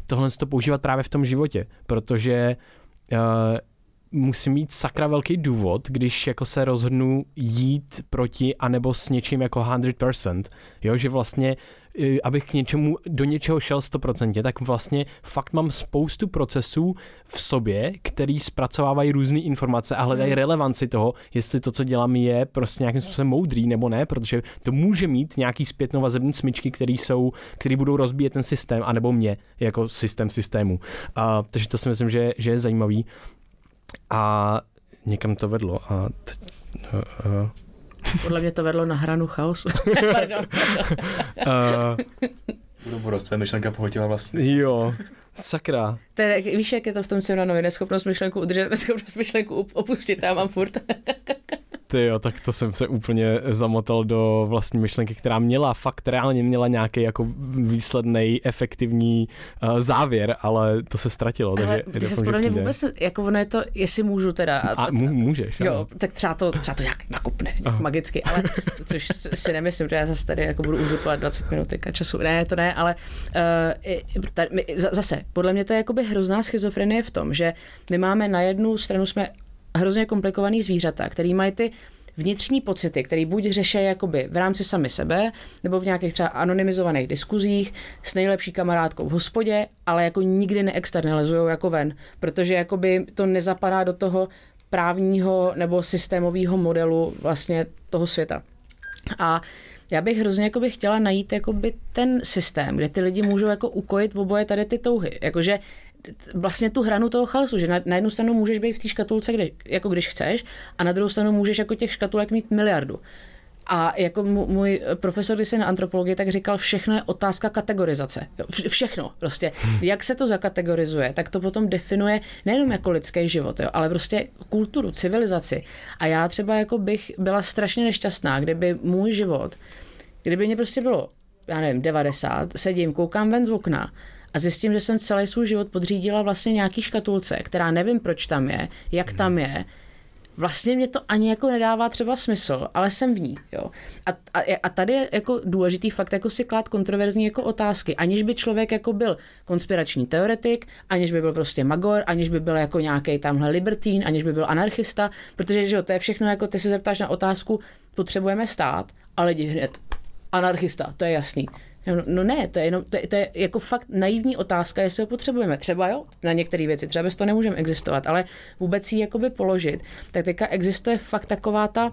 tohle používat právě v tom životě, protože uh, musím mít sakra velký důvod, když jako se rozhodnu jít proti anebo s něčím jako 100%, jo, že vlastně abych k něčemu, do něčeho šel 100%, tak vlastně fakt mám spoustu procesů v sobě, který zpracovávají různé informace a hledají hmm. relevanci toho, jestli to, co dělám, je prostě nějakým způsobem moudrý nebo ne, protože to může mít nějaký zpětnou vazební smyčky, které jsou, které budou rozbíjet ten systém, anebo mě jako systém systému. A, takže to si myslím, že, že je zajímavý. A někam to vedlo. A teď, uh, uh, podle mě to vedlo na hranu chaosu. *laughs* Pardon. uh, Budovost, tvoje myšlenka pohotila vlastně. Jo, sakra. To je, víš, jak je to v tom Cimranovi, neschopnost myšlenku udržet, *laughs* neschopnost myšlenku opustit, já mám furt. Ty jo, tak to jsem se úplně zamotal do vlastní myšlenky, která měla, fakt reálně měla nějaký jako výsledný, efektivní uh, závěr, ale to se ztratilo. Ale takže ty se podle mě vůbec, jako ono je to, jestli můžu teda. A, a můžeš. Jo, ano. tak třeba to, třeba to nějak nakupne, Aha. magicky, ale *laughs* což si nemyslím, že já zase tady jako budu uzurpovat 20 minut času. Ne, to ne, ale uh, tady, my, zase, podle mě to je jakoby hrozná schizofrenie v tom, že my máme na jednu stranu jsme hrozně komplikovaný zvířata, který mají ty vnitřní pocity, který buď řeší jakoby v rámci sami sebe, nebo v nějakých třeba anonymizovaných diskuzích s nejlepší kamarádkou v hospodě, ale jako nikdy neexternalizují jako ven, protože jakoby to nezapadá do toho právního nebo systémového modelu vlastně toho světa. A já bych hrozně jakoby chtěla najít jakoby ten systém, kde ty lidi můžou jako ukojit v oboje tady ty touhy. Jakože vlastně tu hranu toho chaosu, že na, na jednu stranu můžeš být v té škatulce, kde, jako když chceš, a na druhou stranu můžeš jako těch škatulek mít miliardu. A jako můj profesor, když se na antropologii, tak říkal, všechno je otázka kategorizace. Všechno prostě. Jak se to zakategorizuje, tak to potom definuje nejenom jako lidský život, jo, ale prostě kulturu, civilizaci. A já třeba jako bych byla strašně nešťastná, kdyby můj život, kdyby mě prostě bylo, já nevím, 90, sedím, koukám ven z okna a zjistím, že jsem celý svůj život podřídila vlastně nějaký škatulce, která nevím, proč tam je, jak hmm. tam je. Vlastně mě to ani jako nedává třeba smysl, ale jsem v ní. Jo. A, a, a tady je jako důležitý fakt jako si klát kontroverzní jako otázky, aniž by člověk jako byl konspirační teoretik, aniž by byl prostě magor, aniž by byl jako nějaký tamhle libertín, aniž by byl anarchista, protože že jo, to je všechno jako ty se zeptáš na otázku, potřebujeme stát, ale lidi hned anarchista, to je jasný. No, no ne, to je, jenom, to, je, to je jako fakt naivní otázka, jestli ho potřebujeme. Třeba jo, na některé věci, třeba bez toho nemůžeme existovat, ale vůbec si jakoby položit. Tak teďka existuje fakt taková ta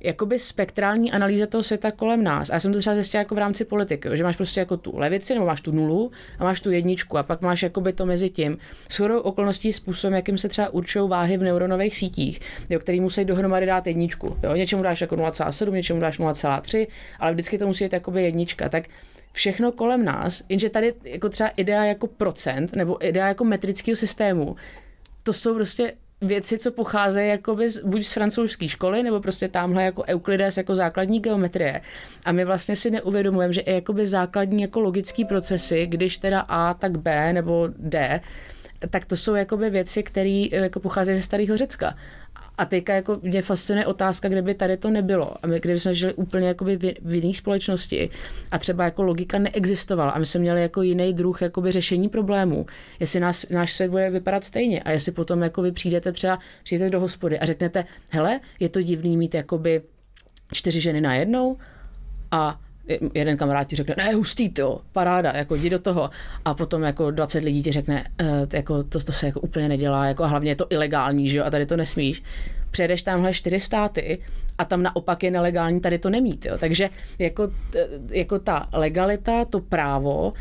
jakoby spektrální analýza toho světa kolem nás. A já jsem to třeba zjistila jako v rámci politiky, že máš prostě jako tu levici, nebo máš tu nulu a máš tu jedničku a pak máš jakoby to mezi tím. Shodou okolností způsobem, jakým se třeba určují váhy v neuronových sítích, jo, který musí dohromady dát jedničku. Jo. Něčemu dáš jako 0,7, něčemu dáš 0,3, ale vždycky to musí být jakoby jednička. Tak všechno kolem nás, jenže tady jako třeba idea jako procent nebo idea jako metrického systému, to jsou prostě věci, co pocházejí jako z, buď z francouzské školy, nebo prostě tamhle jako Euklides jako základní geometrie. A my vlastně si neuvědomujeme, že i jakoby základní jako logické procesy, když teda A, tak B nebo D, tak to jsou jakoby věci, které jako pocházejí ze starého Řecka. A teďka jako mě fascinuje otázka, kdyby tady to nebylo. A my kdyby jsme žili úplně jakoby v, v jiné společnosti a třeba jako logika neexistovala a my jsme měli jako jiný druh jakoby řešení problémů, jestli nás, náš svět bude vypadat stejně a jestli potom jako vy přijdete třeba přijdete do hospody a řeknete, hele, je to divný mít jakoby čtyři ženy na jednou a jeden kamarád ti řekne, ne, hustý to, paráda, jako jdi do toho. A potom jako 20 lidí ti řekne, e, jako to, to se jako úplně nedělá, jako a hlavně je to ilegální, že jo, a tady to nesmíš. Přijedeš tamhle čtyři státy a tam naopak je nelegální tady to nemít, jo. Takže jako, jako ta legalita, to právo,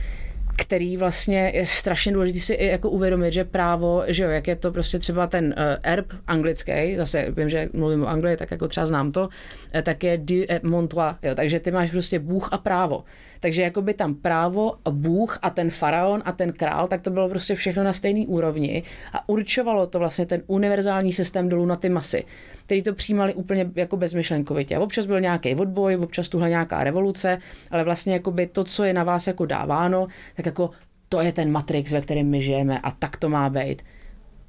který vlastně je strašně důležité si i jako uvědomit, že právo, že jo, jak je to prostě třeba ten uh, erb anglický, zase vím, že mluvím o Anglii, tak jako třeba znám to, uh, tak je du et mon droit, jo, takže ty máš prostě Bůh a právo. Takže jako by tam právo Bůh a ten faraon a ten král, tak to bylo prostě všechno na stejné úrovni a určovalo to vlastně ten univerzální systém dolů na ty masy, který to přijímali úplně jako bezmyšlenkovitě. Občas byl nějaký odboj, občas tuhle nějaká revoluce, ale vlastně jako by to, co je na vás jako dáváno, tak jako to je ten matrix, ve kterém my žijeme a tak to má být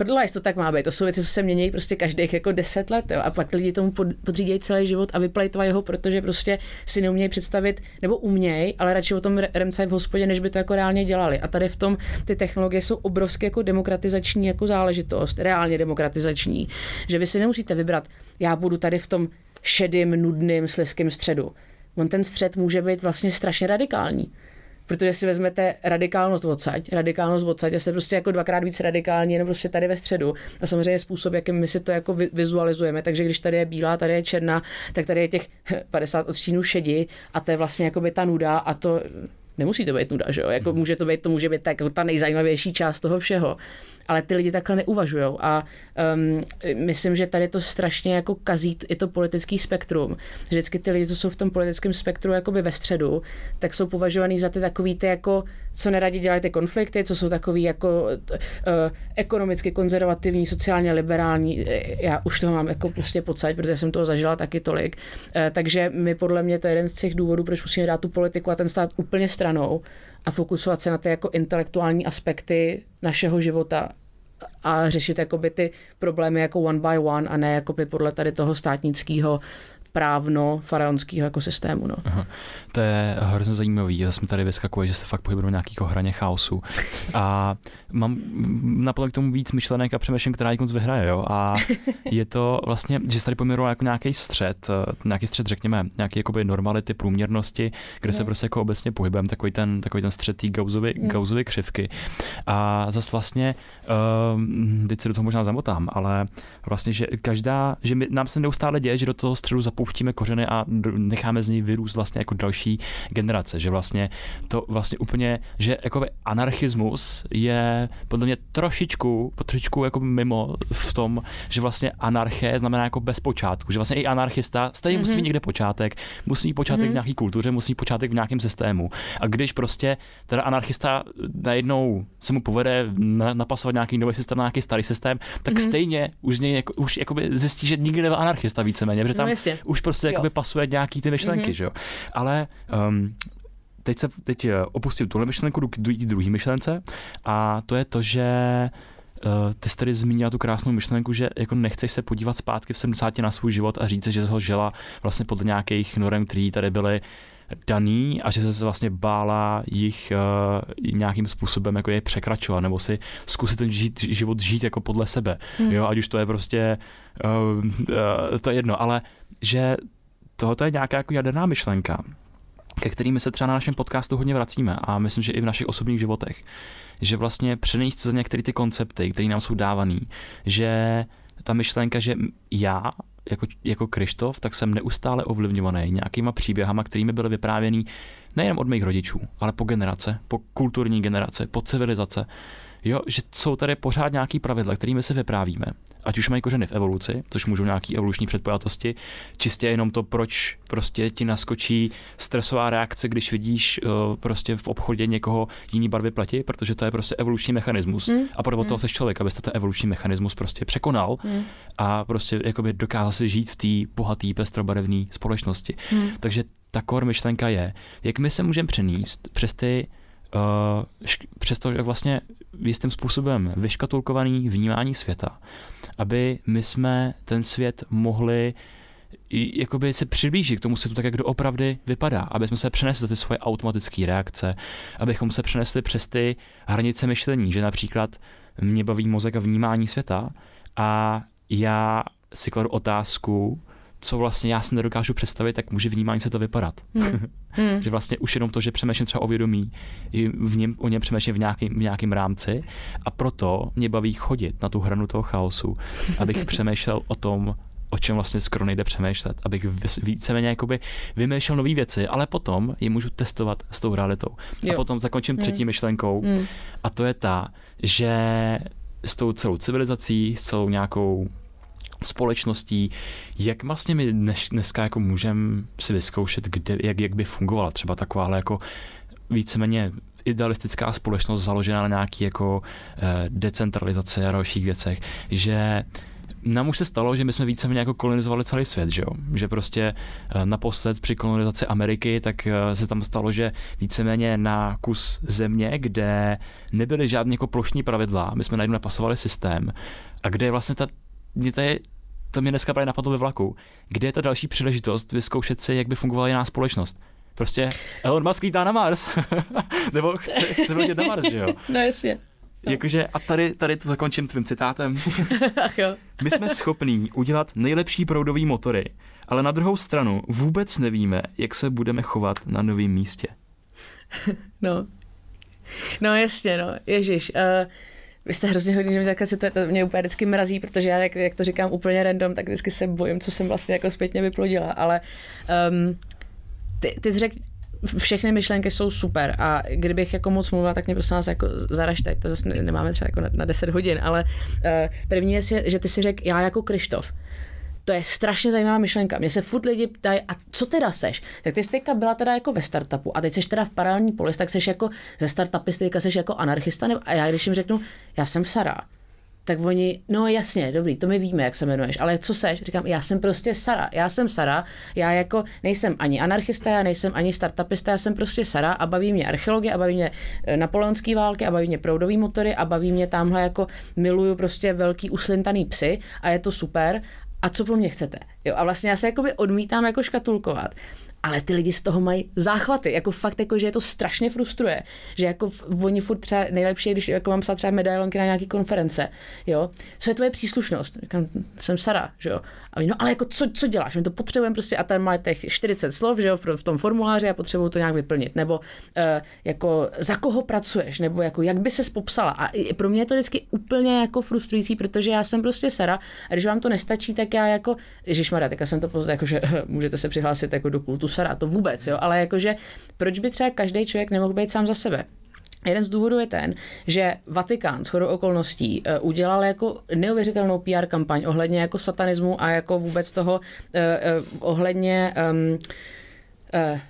prdla, jestli to tak má být. To jsou věci, co se mění prostě každých jako deset let. Jo. A pak lidi tomu podřídějí celý život a vyplejtvají ho, protože prostě si neumějí představit, nebo umějí, ale radši o tom remcají v hospodě, než by to jako reálně dělali. A tady v tom ty technologie jsou obrovské jako demokratizační jako záležitost, reálně demokratizační, že vy si nemusíte vybrat, já budu tady v tom šedým, nudným, slizkým středu. On ten střed může být vlastně strašně radikální protože si vezmete radikálnost odsaď, radikálnost odsaď jste prostě jako dvakrát víc radikální, jenom prostě tady ve středu. A samozřejmě způsob, jakým my si to jako vizualizujeme, takže když tady je bílá, tady je černá, tak tady je těch *laughs* 50 odstínů šedi a to je vlastně jako by ta nuda a to nemusí to být nuda, že jo? Jako může to být, to může být tak, jako ta nejzajímavější část toho všeho ale ty lidi takhle neuvažují. A um, myslím, že tady to strašně jako kazí i to politický spektrum. Vždycky ty lidi, co jsou v tom politickém spektru jakoby ve středu, tak jsou považovaný za ty takový ty jako, co neradi dělají ty konflikty, co jsou takový jako uh, ekonomicky konzervativní, sociálně liberální. Já už to mám jako prostě pocit, protože jsem toho zažila taky tolik. Uh, takže my podle mě to je jeden z těch důvodů, proč musíme dát tu politiku a ten stát úplně stranou a fokusovat se na ty jako intelektuální aspekty našeho života a řešit jakoby ty problémy jako one by one a ne jakoby podle tady toho státnického právno faraonského jako systému. No. Aha. To je hrozně zajímavý, že jsme tady vyskakuje, že se fakt pohybujeme nějaký hraně chaosu. A mám napadlo k tomu víc myšlenek a přemýšlím, která konc vyhraje. Jo? A je to vlastně, že se tady poměroval jako nějaký střed, eh, nějaký střed, řekněme, nějaký jakoby normality, průměrnosti, kde se prostě jako obecně pohybujeme, takový ten, takový ten střed té gauzovy, gauzovy křivky. A zase vlastně, uh, teď se do toho možná zamotám, ale vlastně, že každá, že my, nám se neustále děje, že do toho středu zapouštíme kořeny a necháme z něj vyrůst vlastně jako další generace, že vlastně to vlastně úplně, že jako anarchismus je podle mě trošičku, trošičku jako mimo v tom, že vlastně anarchie znamená jako bez počátku, že vlastně i anarchista stejně mm-hmm. musí mít někde počátek, musí mít počátek mm-hmm. v mhm. nějaké kultuře, musí mít počátek v nějakém systému. A když prostě teda anarchista najednou se mu povede napasovat nějaký nový systém na nějaký starý systém, tak mm-hmm. stejně už z něj jako, už jakoby zjistí, že nikdy nebyl anarchista víceméně, protože tam no, už prostě jakoby pasuje nějaký ty myšlenky, mm-hmm. že jo. Ale um, teď se teď eh, opustím tuhle myšlenku, jdu k druhé myšlence a to je to, že uh, ty jsi tady zmínila tu krásnou myšlenku, že jako nechceš se podívat zpátky v 70 na svůj život a říct, že jsi ho žila vlastně podle nějakých norem, které tady byly daný a že se vlastně bála jich uh, nějakým způsobem jako je překračovat nebo si zkusit ten žít, život žít jako podle sebe. Hmm. Jo, ať už to je prostě uh, uh, to je jedno, ale že tohoto je nějaká jako jaderná myšlenka, ke kterými se třeba na našem podcastu hodně vracíme a myslím, že i v našich osobních životech, že vlastně přenést za některé ty koncepty, které nám jsou dávané, že ta myšlenka, že já jako, jako Krištof, tak jsem neustále ovlivňovaný nějakýma příběhama, kterými byly vyprávěný nejen od mých rodičů, ale po generace, po kulturní generace, po civilizace. Jo, že jsou tady pořád nějaký pravidla, kterými se vyprávíme. Ať už mají kořeny v evoluci, což můžou nějaký evoluční předpojatosti, čistě jenom to, proč prostě ti naskočí stresová reakce, když vidíš uh, prostě v obchodě někoho jiný barvy pleti, protože to je prostě evoluční mechanismus. Mm. A proto mm. toho seš člověk, abyste ten evoluční mechanismus prostě překonal mm. a prostě jakoby dokázal si žít v té bohaté pestrobarevné společnosti. Mm. Takže ta core myšlenka je, jak my se můžeme přenést přes ty uh, přesto, jak vlastně jistým způsobem vyškatulkovaný vnímání světa, aby my jsme ten svět mohli jakoby se přiblížit k tomu světu tak, jak doopravdy vypadá, aby jsme se přenesli za ty svoje automatické reakce, abychom se přenesli přes ty hranice myšlení, že například mě baví mozek a vnímání světa a já si kladu otázku, co vlastně já si nedokážu představit, jak může vnímání se to vypadat. Hmm. *laughs* Hmm. že vlastně už jenom to, že přemýšlím třeba o vědomí, v něm, o něm přemýšlím v nějakém, v nějakém rámci a proto mě baví chodit na tu hranu toho chaosu, abych *laughs* přemýšlel o tom, o čem vlastně skoro nejde přemýšlet, abych víceméně jakoby vymýšlel nové věci, ale potom je můžu testovat s tou realitou. Jo. A potom zakončím třetí hmm. myšlenkou hmm. a to je ta, že s tou celou civilizací, s celou nějakou společností, jak vlastně my dnes, dneska jako můžeme si vyzkoušet, kde, jak, jak by fungovala třeba taková jako víceméně idealistická společnost založená na nějaký jako eh, decentralizace a dalších věcech, že nám už se stalo, že my jsme víceméně jako kolonizovali celý svět, že jo? Že prostě eh, naposled při kolonizaci Ameriky, tak eh, se tam stalo, že víceméně na kus země, kde nebyly žádné jako plošní pravidla, my jsme najednou napasovali systém a kde je vlastně ta, mě to je, to mě dneska právě napadlo ve vlaku, kde je ta další příležitost vyzkoušet si, jak by fungovala jiná společnost. Prostě Elon Musk lítá na Mars. *laughs* Nebo chce, chce letět na Mars, že jo? *laughs* No jasně. No. Jakože, a tady, tady to zakončím tvým citátem. *laughs* Ach jo. My jsme schopní udělat nejlepší proudový motory, ale na druhou stranu vůbec nevíme, jak se budeme chovat na novém místě. No. No jasně, no. Ježíš. Uh, vy jste hrozně hodně, že mi takhle to, to mě úplně vždycky mrazí, protože já, jak, jak to říkám úplně random, tak vždycky se bojím, co jsem vlastně jako zpětně vyplodila, ale um, ty, ty jsi řekl, všechny myšlenky jsou super a kdybych jako moc mluvila, tak mě prostě nás jako zaražte, to zase nemáme třeba jako na, na 10 hodin, ale uh, první je, že ty si řekl, já jako Krištof. To je strašně zajímavá myšlenka. Mě se furt lidi ptají, a co teda seš? Tak ty jsi teďka byla teda jako ve startupu a teď jsi teda v paralelní polis, tak seš jako ze startupisty, teďka seš jako anarchista, nebo, a já když jim řeknu, já jsem Sara, tak oni, no jasně, dobrý, to my víme, jak se jmenuješ, ale co seš? Říkám, já jsem prostě Sara, já jsem Sara, já jako nejsem ani anarchista, já nejsem ani startupista, já jsem prostě Sara a baví mě archeologie a baví mě eh, napoleonský války a baví mě proudový motory a baví mě tamhle jako miluju prostě velký uslintaný psy a je to super a co po mně chcete? Jo, a vlastně já se jakoby odmítám jako škatulkovat ale ty lidi z toho mají záchvaty, jako fakt, jako, že je to strašně frustruje, že jako v, oni furt třeba nejlepší, když jako mám psát třeba medailonky na nějaký konference, jo, co je tvoje příslušnost? Říkám, jsem Sara, že jo, a oni, no ale jako co, co děláš? My to potřebujeme prostě a tam máte těch 40 slov, že jo, v tom formuláři a potřebuju to nějak vyplnit. Nebo uh, jako za koho pracuješ, nebo jako jak by se popsala. A pro mě je to vždycky úplně jako frustrující, protože já jsem prostě Sara a když vám to nestačí, tak já jako, Ježišmarja, tak já jsem to poznal, jako, že *laughs* můžete se přihlásit jako do kultu Sara, to vůbec, jo, ale jakože proč by třeba každý člověk nemohl být sám za sebe? Jeden z důvodů je ten, že Vatikán s chodou okolností uh, udělal jako neuvěřitelnou PR kampaň ohledně jako satanismu a jako vůbec toho uh, uh, ohledně um,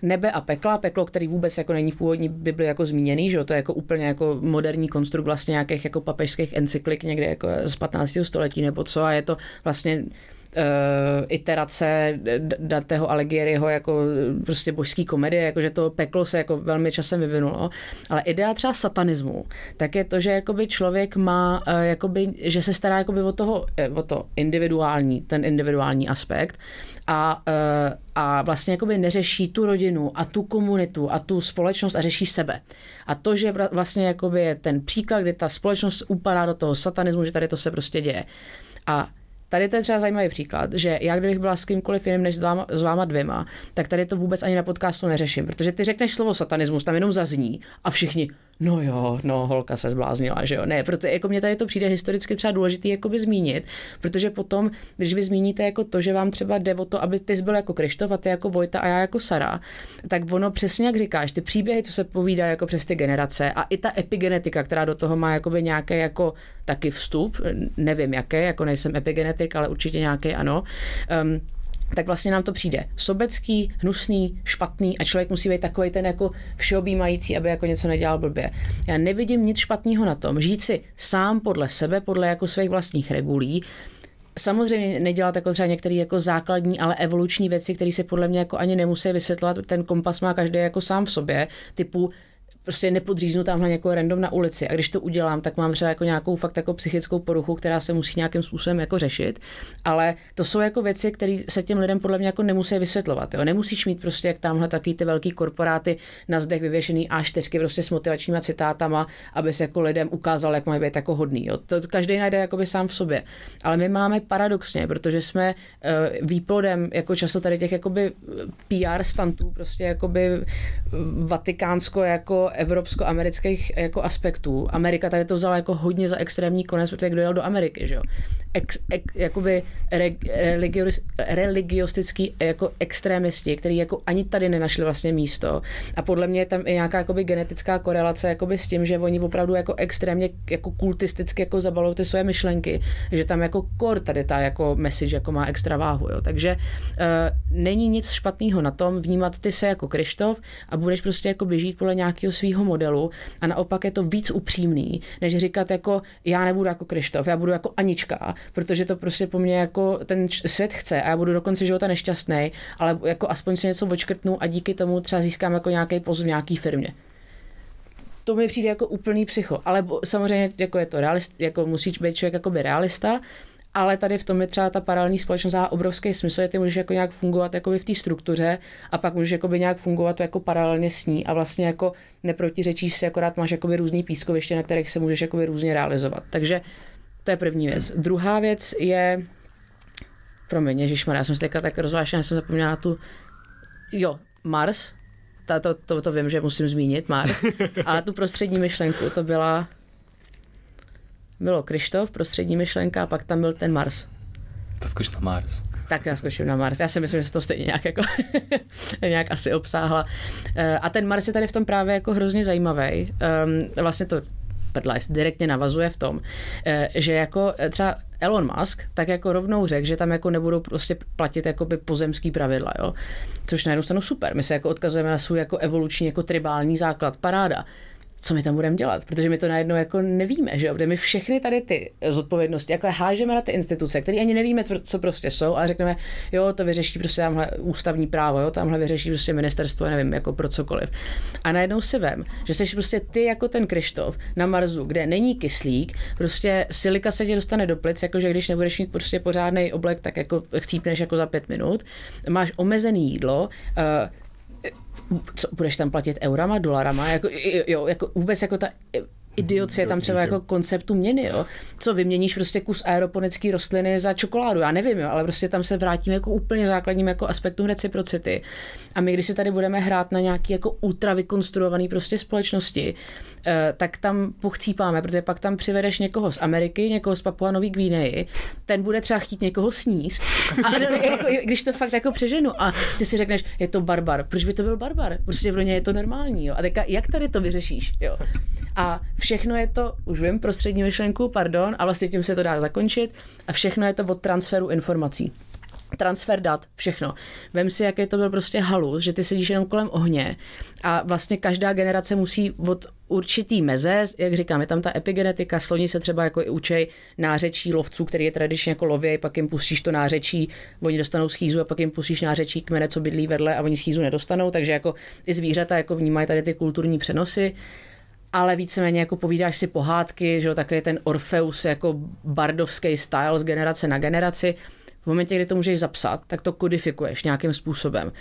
nebe a pekla, peklo, který vůbec jako není v původní Bibli jako zmíněný, že to je jako úplně jako moderní konstrukt vlastně nějakých jako papežských encyklik někde jako z 15. století nebo co a je to vlastně iterace Danteho Alighieriho jako prostě božský komedie, jakože to peklo se jako velmi časem vyvinulo, ale idea třeba satanismu, tak je to, že jakoby člověk má, uh, jakoby, že se stará jakoby o, toho, eh, o to individuální, ten individuální aspekt a, a vlastně jakoby neřeší tu rodinu a tu komunitu a tu společnost a řeší sebe. A to, že vlastně jakoby je ten příklad, kdy ta společnost upadá do toho satanismu, že tady to se prostě děje. A Tady to je třeba zajímavý příklad, že já kdybych byla s kýmkoliv jiným než s váma, s váma dvěma, tak tady to vůbec ani na podcastu neřeším, protože ty řekneš slovo satanismus, tam jenom zazní a všichni, no jo, no holka se zbláznila, že jo. Ne, proto jako mě tady to přijde historicky třeba důležitý jakoby zmínit, protože potom, když vy zmíníte jako to, že vám třeba jde o to, aby ty byl jako Krištof a ty jako Vojta a já jako Sara, tak ono přesně jak říkáš, ty příběhy, co se povídá jako přes ty generace a i ta epigenetika, která do toho má jakoby nějaké jako taky vstup, nevím jaké, jako nejsem epigenetik, ale určitě nějaký ano. Um, tak vlastně nám to přijde sobecký, hnusný, špatný a člověk musí být takový ten jako všeobjímající, aby jako něco nedělal blbě. Já nevidím nic špatného na tom. Žít si sám podle sebe, podle jako svých vlastních regulí, Samozřejmě nedělat jako třeba některé jako základní, ale evoluční věci, které se podle mě jako ani nemusí vysvětlovat. Ten kompas má každý jako sám v sobě, typu prostě nepodříznu tamhle někoho random na ulici. A když to udělám, tak mám třeba jako nějakou fakt jako psychickou poruchu, která se musí nějakým způsobem jako řešit. Ale to jsou jako věci, které se těm lidem podle mě jako nemusí vysvětlovat. Jo. Nemusíš mít prostě jak tamhle takový ty velký korporáty na zdech vyvěšený A4 prostě s motivačníma citátama, aby se jako lidem ukázal, jak mají být jako hodný. Jo. To každý najde jakoby sám v sobě. Ale my máme paradoxně, protože jsme uh, výplodem jako často tady těch jakoby PR stantů, prostě jakoby vatikánsko jako evropsko-amerických jako aspektů. Amerika tady to vzala jako hodně za extrémní konec, protože kdo jel do Ameriky, že jo? Ex, ex, jakoby re, religios, religiostický jako extrémisti, který jako ani tady nenašli vlastně místo. A podle mě je tam i nějaká jakoby genetická korelace jakoby s tím, že oni opravdu jako extrémně jako kultisticky jako zabalují ty své myšlenky, že tam jako kor tady ta jako message jako má extra váhu, jo. Takže uh, není nic špatného na tom vnímat ty se jako Krištof a budeš prostě jako běžít podle nějakého svého modelu a naopak je to víc upřímný, než říkat jako já nebudu jako Krištof, já budu jako Anička, protože to prostě po mně jako ten svět chce a já budu do konce života nešťastný, ale jako aspoň si něco očkrtnu a díky tomu třeba získám jako nějaký post v nějaký firmě to mi přijde jako úplný psycho. Ale samozřejmě jako je to realist, jako musí být člověk jakoby realista, ale tady v tom je třeba ta paralelní společnost má obrovský smysl, že ty můžeš jako nějak fungovat jako v té struktuře a pak můžeš jako nějak fungovat jako paralelně s ní a vlastně jako neprotiřečíš si, akorát máš jako různý pískoviště, na kterých se můžeš jako různě realizovat. Takže to je první věc. Druhá věc je, promiň, ježišmar, já jsem si tak rozvážena, jsem zapomněla na tu, jo, Mars, to, to, to, to vím, že musím zmínit, Mars, *laughs* ale tu prostřední myšlenku, to byla bylo Krištof, prostřední myšlenka a pak tam byl ten Mars. Tak zkuš na Mars. Tak já zkuším na Mars. Já si myslím, že se to stejně nějak, jako, *laughs* nějak asi obsáhla. Eh, a ten Mars je tady v tom právě jako hrozně zajímavý. Ehm, vlastně to prdlajs direktně navazuje v tom, eh, že jako eh, třeba Elon Musk tak jako rovnou řekl, že tam jako nebudou prostě platit jakoby pozemský pravidla, jo. Což najednou stanu super. My se jako odkazujeme na svůj jako evoluční jako tribální základ, paráda co my tam budeme dělat, protože my to najednou jako nevíme, že jo, my všechny tady ty zodpovědnosti, jakhle hážeme na ty instituce, které ani nevíme, co prostě jsou, ale řekneme, jo, to vyřeší prostě tamhle ústavní právo, jo, tamhle vyřeší prostě ministerstvo, nevím, jako pro cokoliv. A najednou si vem, že jsi prostě ty jako ten Krištof na Marsu, kde není kyslík, prostě silika se ti dostane do plic, jakože když nebudeš mít prostě pořádný oblek, tak jako chcípneš jako za pět minut, máš omezený jídlo, uh, co, budeš tam platit eurama, dolarama, jako, jo, jako vůbec jako ta idiocie tam třeba jako konceptu měny, jo. Co vyměníš prostě kus aeroponické rostliny za čokoládu, já nevím, jo, ale prostě tam se vrátíme jako úplně základním jako aspektům reciprocity. A my, když si tady budeme hrát na nějaký jako ultra vykonstruovaný prostě společnosti, tak tam pochcípáme, protože pak tam přivedeš někoho z Ameriky, někoho z Papua Nový Gvineji, ten bude třeba chtít někoho sníst. A jako, když to fakt jako přeženu a ty si řekneš, je to barbar, proč by to byl barbar? Prostě pro ně je to normální. Jo? A teďka, jak tady to vyřešíš? Jo? A všechno je to, už vím, prostřední myšlenku, pardon, a vlastně tím se to dá zakončit. A všechno je to od transferu informací transfer dat, všechno. Vem si, jaký to byl prostě halus, že ty sedíš jenom kolem ohně a vlastně každá generace musí od určitý meze, jak říkám, je tam ta epigenetika, sloni se třeba jako i učej nářečí lovců, který je tradičně jako lověj, pak jim pustíš to nářečí, oni dostanou schýzu a pak jim pustíš nářečí kmene, co bydlí vedle a oni schýzu nedostanou, takže jako i zvířata jako vnímají tady ty kulturní přenosy ale víceméně jako povídáš si pohádky, že jo, takový ten Orfeus jako bardovský style z generace na generaci. V momentě, kdy to můžeš zapsat, tak to kodifikuješ nějakým způsobem.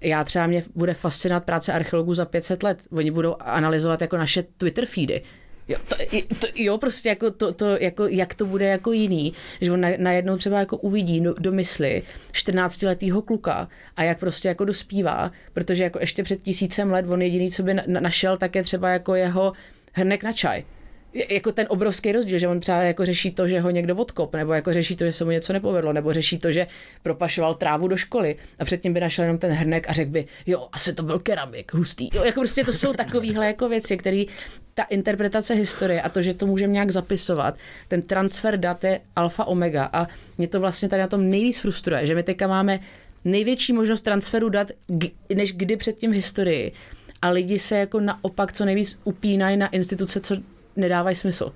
Já třeba mě bude fascinovat práce archeologů za 500 let. Oni budou analyzovat jako naše Twitter feedy. Jo, to, to, jo, prostě jako to, to, jako, jak to bude jako jiný, že on najednou třeba jako uvidí do, do mysli 14-letýho kluka a jak prostě jako dospívá, protože jako ještě před tisícem let on jediný, co by na, našel, tak je třeba jako jeho hrnek na čaj jako ten obrovský rozdíl, že on třeba jako řeší to, že ho někdo odkop, nebo jako řeší to, že se mu něco nepovedlo, nebo řeší to, že propašoval trávu do školy a předtím by našel jenom ten hrnek a řekl by, jo, asi to byl keramik, hustý. Jo, jako prostě to jsou takovéhle jako věci, které ta interpretace historie a to, že to můžeme nějak zapisovat, ten transfer dat je alfa omega a mě to vlastně tady na tom nejvíc frustruje, že my teďka máme největší možnost transferu dat, než kdy předtím v historii. A lidi se jako naopak co nejvíc upínají na instituce, co nedávají smysl.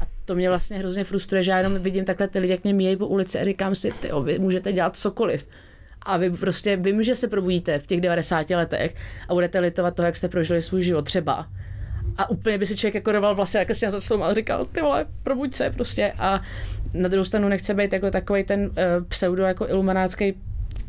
A to mě vlastně hrozně frustruje, že já jenom vidím takhle ty lidi, jak mě míjejí po ulici a říkám si, ty vy můžete dělat cokoliv. A vy prostě, vím, že se probudíte v těch 90 letech a budete litovat toho, jak jste prožili svůj život třeba. A úplně by si člověk jako roval vlastně, jak si na a říkal, ty vole, probuď se prostě. A na druhou stranu nechce být jako takový ten uh, pseudo jako iluminátský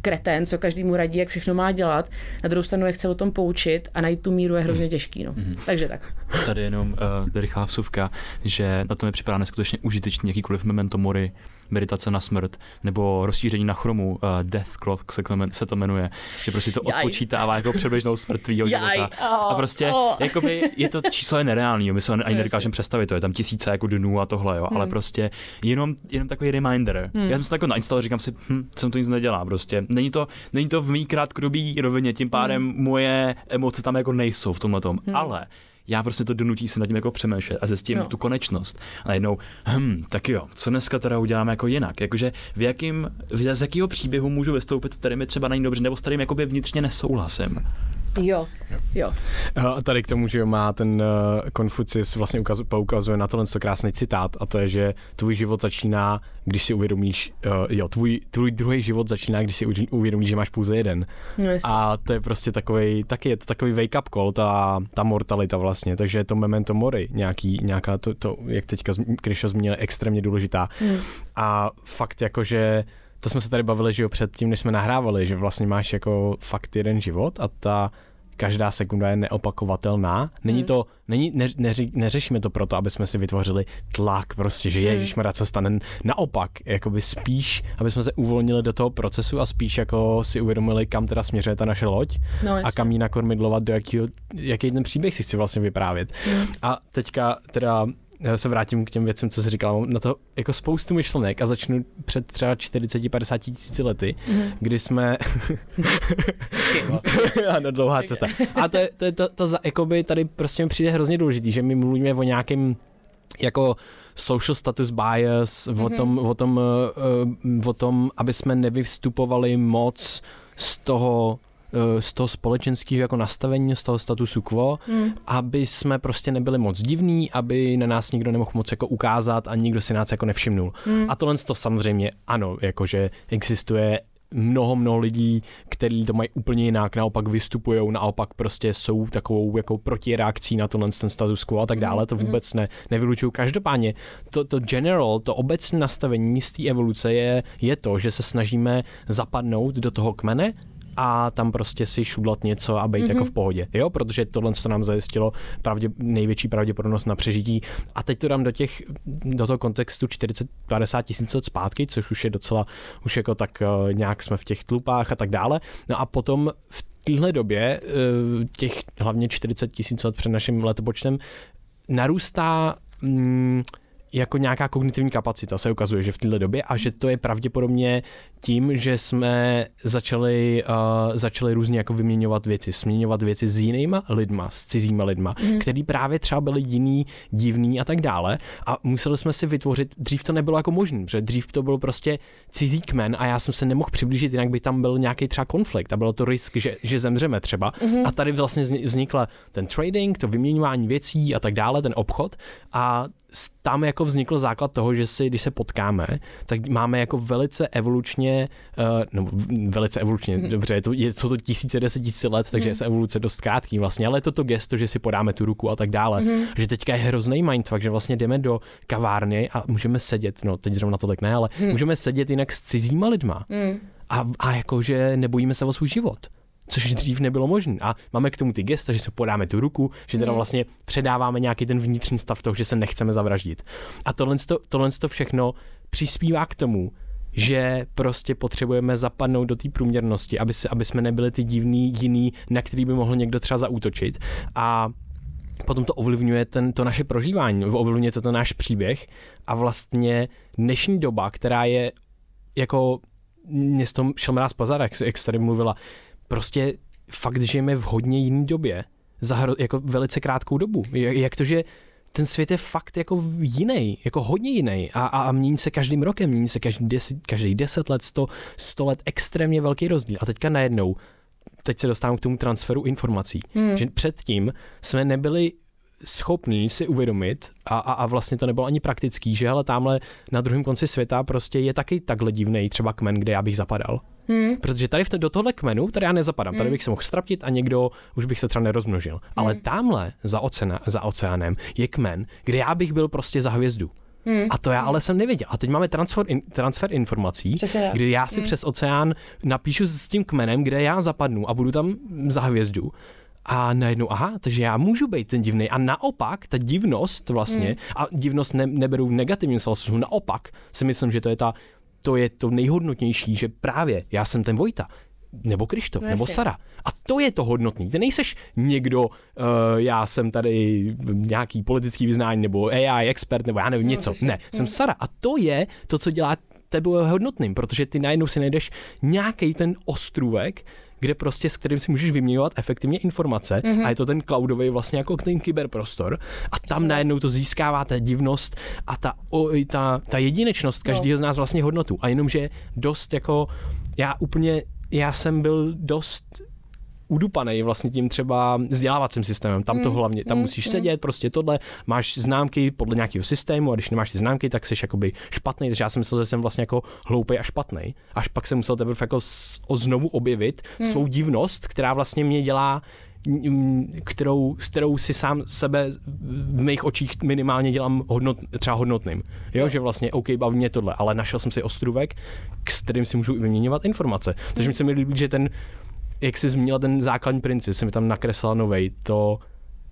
kretén, co každému radí, jak všechno má dělat. Na druhou stranu je chce o tom poučit a najít tu míru je hrozně mhm. těžký. No. Mm-hmm. Takže tak. Tady jenom uh, rychlá vsuvka, že na to mi připadá neskutečně užitečný jakýkoliv memento mori, meditace na smrt, nebo rozšíření na chromu, uh, Death Clock se, se to jmenuje, že prostě to odpočítává jako předběžnou smrt tvýho života. A prostě, oh. *laughs* jakoby, je to číslo je nereálný, my se ani nedokážeme představit, to je tam tisíce jako dnů a tohle, jo, hmm. ale prostě jenom, jenom takový reminder. Hmm. Já jsem to jako nainstaloval, říkám si, hm, jsem to nic nedělá, prostě. Není to, není to v mý krátkodobý rovině, tím pádem hmm. moje emoce tam jako nejsou v tomhle tom, hmm. ale já prostě to donutí se nad tím jako přemýšlet a zjistím no. tu konečnost. A jednou, hm, tak jo, co dneska teda uděláme jako jinak? Jakože v jakým, z jakého příběhu můžu vystoupit, který mi třeba není dobře, nebo s kterým jakoby vnitřně nesouhlasím. Jo, jo. A tady k tomu, že má ten uh, Konfucius vlastně ukazu, poukazuje na tohle krásný citát a to je, že tvůj život začíná, když si uvědomíš, uh, jo, tvůj, tvůj druhý život začíná, když si uvědomíš, že máš pouze jeden. No, a to je prostě takový, taky je to takový wake up call, ta, ta mortalita vlastně, takže je to memento mori, nějaký, nějaká to, to jak teďka Krišo zmínil, extrémně důležitá. Hmm. A fakt jako, že to jsme se tady bavili, že jo, předtím, než jsme nahrávali, že vlastně máš jako fakt jeden život a ta každá sekunda je neopakovatelná. Není hmm. to, není, ne, neři, neřešíme to proto, aby jsme si vytvořili tlak prostě, že hmm. ježiš hmm. co stane. Naopak, jakoby spíš, aby jsme se uvolnili do toho procesu a spíš jako si uvědomili, kam teda směřuje ta naše loď no, a kam ji nakormidlovat, do jakýho, jaký ten příběh si chci vlastně vyprávět. Hmm. A teďka teda se vrátím k těm věcem, co jsi říkal. Mám na to jako spoustu myšlenek a začnu před třeba 40-50 tisíci lety, mm-hmm. kdy jsme... *laughs* *laughs* ano, dlouhá cesta. A to, to, to, to, to jakoby tady prostě mi přijde hrozně důležitý, že my mluvíme o nějakém jako social status bias, mm-hmm. o, mhm. tom, o, tom, uh, o tom, aby jsme nevystupovali moc z toho Eh, z toho společenského jako nastavení, z toho statusu quo, mm. aby jsme prostě nebyli moc divní, aby na nás nikdo nemohl moc jako ukázat a nikdo si nás jako nevšimnul. Mm. A tohle to samozřejmě ano, jakože existuje mnoho, mnoho lidí, kteří to mají úplně jinak, naopak vystupují, naopak prostě jsou takovou jako protireakcí na tohle ten status quo a tak dále, to hmm. vůbec ne, nevylučuju. Každopádně to, to general, to obecné nastavení z té evoluce je, je to, že se snažíme zapadnout do toho kmene a tam prostě si šudlat něco a být mm-hmm. jako v pohodě, jo, protože tohle to nám zajistilo pravdě, největší pravděpodobnost na přežití. A teď to dám do těch, do toho kontextu 40-50 tisíc let zpátky, což už je docela, už jako tak uh, nějak jsme v těch tlupách a tak dále, no a potom v téhle době uh, těch hlavně 40 tisíc let před naším letopočtem narůstá mm, jako nějaká kognitivní kapacita se ukazuje, že v této době a že to je pravděpodobně tím, že jsme začali, uh, začali různě jako vyměňovat věci, směňovat věci s jinýma lidma, s cizíma lidma, mm. který právě třeba byli jiný, divný a tak dále a museli jsme si vytvořit, dřív to nebylo jako možné, protože dřív to byl prostě cizí kmen a já jsem se nemohl přiblížit, jinak by tam byl nějaký třeba konflikt a bylo to risk, že, že zemřeme třeba mm. a tady vlastně vznikla ten trading, to vyměňování věcí a tak dále, ten obchod a tam jako vznikl základ toho, že si, když se potkáme, tak máme jako velice evolučně, uh, no velice evolučně, mm. dobře, je to, je, jsou to tisíce, deset tisíce let, takže mm. je evoluce dost krátký vlastně, ale je to to gesto, že si podáme tu ruku a tak dále, mm. že teďka je hrozný mindfuck, že vlastně jdeme do kavárny a můžeme sedět, no teď zrovna tolik ne, ale mm. můžeme sedět jinak s cizíma lidma mm. a, a jakože nebojíme se o svůj život což dřív nebylo možné. A máme k tomu ty gesta, že se podáme tu ruku, že teda hmm. vlastně předáváme nějaký ten vnitřní stav toho, že se nechceme zavraždit. A tohle, to, tohle to všechno přispívá k tomu, že prostě potřebujeme zapadnout do té průměrnosti, aby, se, aby jsme nebyli ty divný jiný, na který by mohl někdo třeba zaútočit. A potom to ovlivňuje ten, to naše prožívání, ovlivňuje to ten náš příběh a vlastně dnešní doba, která je jako mě s tom šel mráz pozar, jak, jak tady mluvila, prostě fakt žijeme v hodně jiný době, za jako velice krátkou dobu. Jak to, že ten svět je fakt jako jiný, jako hodně jiný a, a, a mění se každým rokem, mění se každý deset, každý deset let, sto, sto let, extrémně velký rozdíl. A teďka najednou, teď se dostávám k tomu transferu informací, hmm. že předtím jsme nebyli schopný si uvědomit a, a, a vlastně to nebylo ani praktický, že ale tamhle na druhém konci světa prostě je taky takhle divný třeba kmen, kde já bych zapadal. Hmm. Protože tady v do tohle kmenu, tady já nezapadám, hmm. tady bych se mohl straptit a někdo už bych se třeba nerozmnožil. Hmm. Ale tamhle za, oceana, za oceánem je kmen, kde já bych byl prostě za hvězdu. Hmm. A to já ale jsem nevěděl. A teď máme transfer, in, transfer informací, Přesně, kdy já si hmm. přes oceán napíšu s tím kmenem, kde já zapadnu a budu tam za hvězdu a najednou, aha, takže já můžu být ten divný. A naopak, ta divnost vlastně, hmm. a divnost ne, neberu v negativním smyslu, naopak si myslím, že to je ta to je to nejhodnotnější, že právě já jsem ten Vojta, nebo Krištof, nebo Sara. A to je to hodnotný. Ty nejseš někdo, uh, já jsem tady nějaký politický vyznání, nebo AI expert, nebo já nevím, no, něco. Ne, jsem Sara. A to je to, co dělá tebe hodnotným, protože ty najednou si najdeš nějaký ten ostrůvek, kde prostě s kterým si můžeš vyměňovat efektivně informace mm-hmm. a je to ten cloudový vlastně jako ten kyberprostor a tam najednou to získává ta divnost a ta, o, ta, ta jedinečnost každého no. z nás vlastně hodnotu a jenomže dost jako já úplně já jsem byl dost udupaný vlastně tím třeba vzdělávacím systémem. Tam to mm, hlavně, tam mm, musíš mm. sedět, prostě tohle, máš známky podle nějakého systému a když nemáš ty známky, tak jsi jakoby špatný. Takže já jsem myslel, že jsem vlastně jako hloupý a špatný. Až pak jsem musel teprve jako znovu objevit mm. svou divnost, která vlastně mě dělá kterou, kterou si sám sebe v mých očích minimálně dělám hodnot, třeba hodnotným. Jo, že vlastně OK, baví mě tohle, ale našel jsem si ostrůvek, s kterým si můžu vyměňovat informace. Takže mi se mi líbí, že ten jak jsi zmínila ten základní princip, se mi tam nakreslila novej, to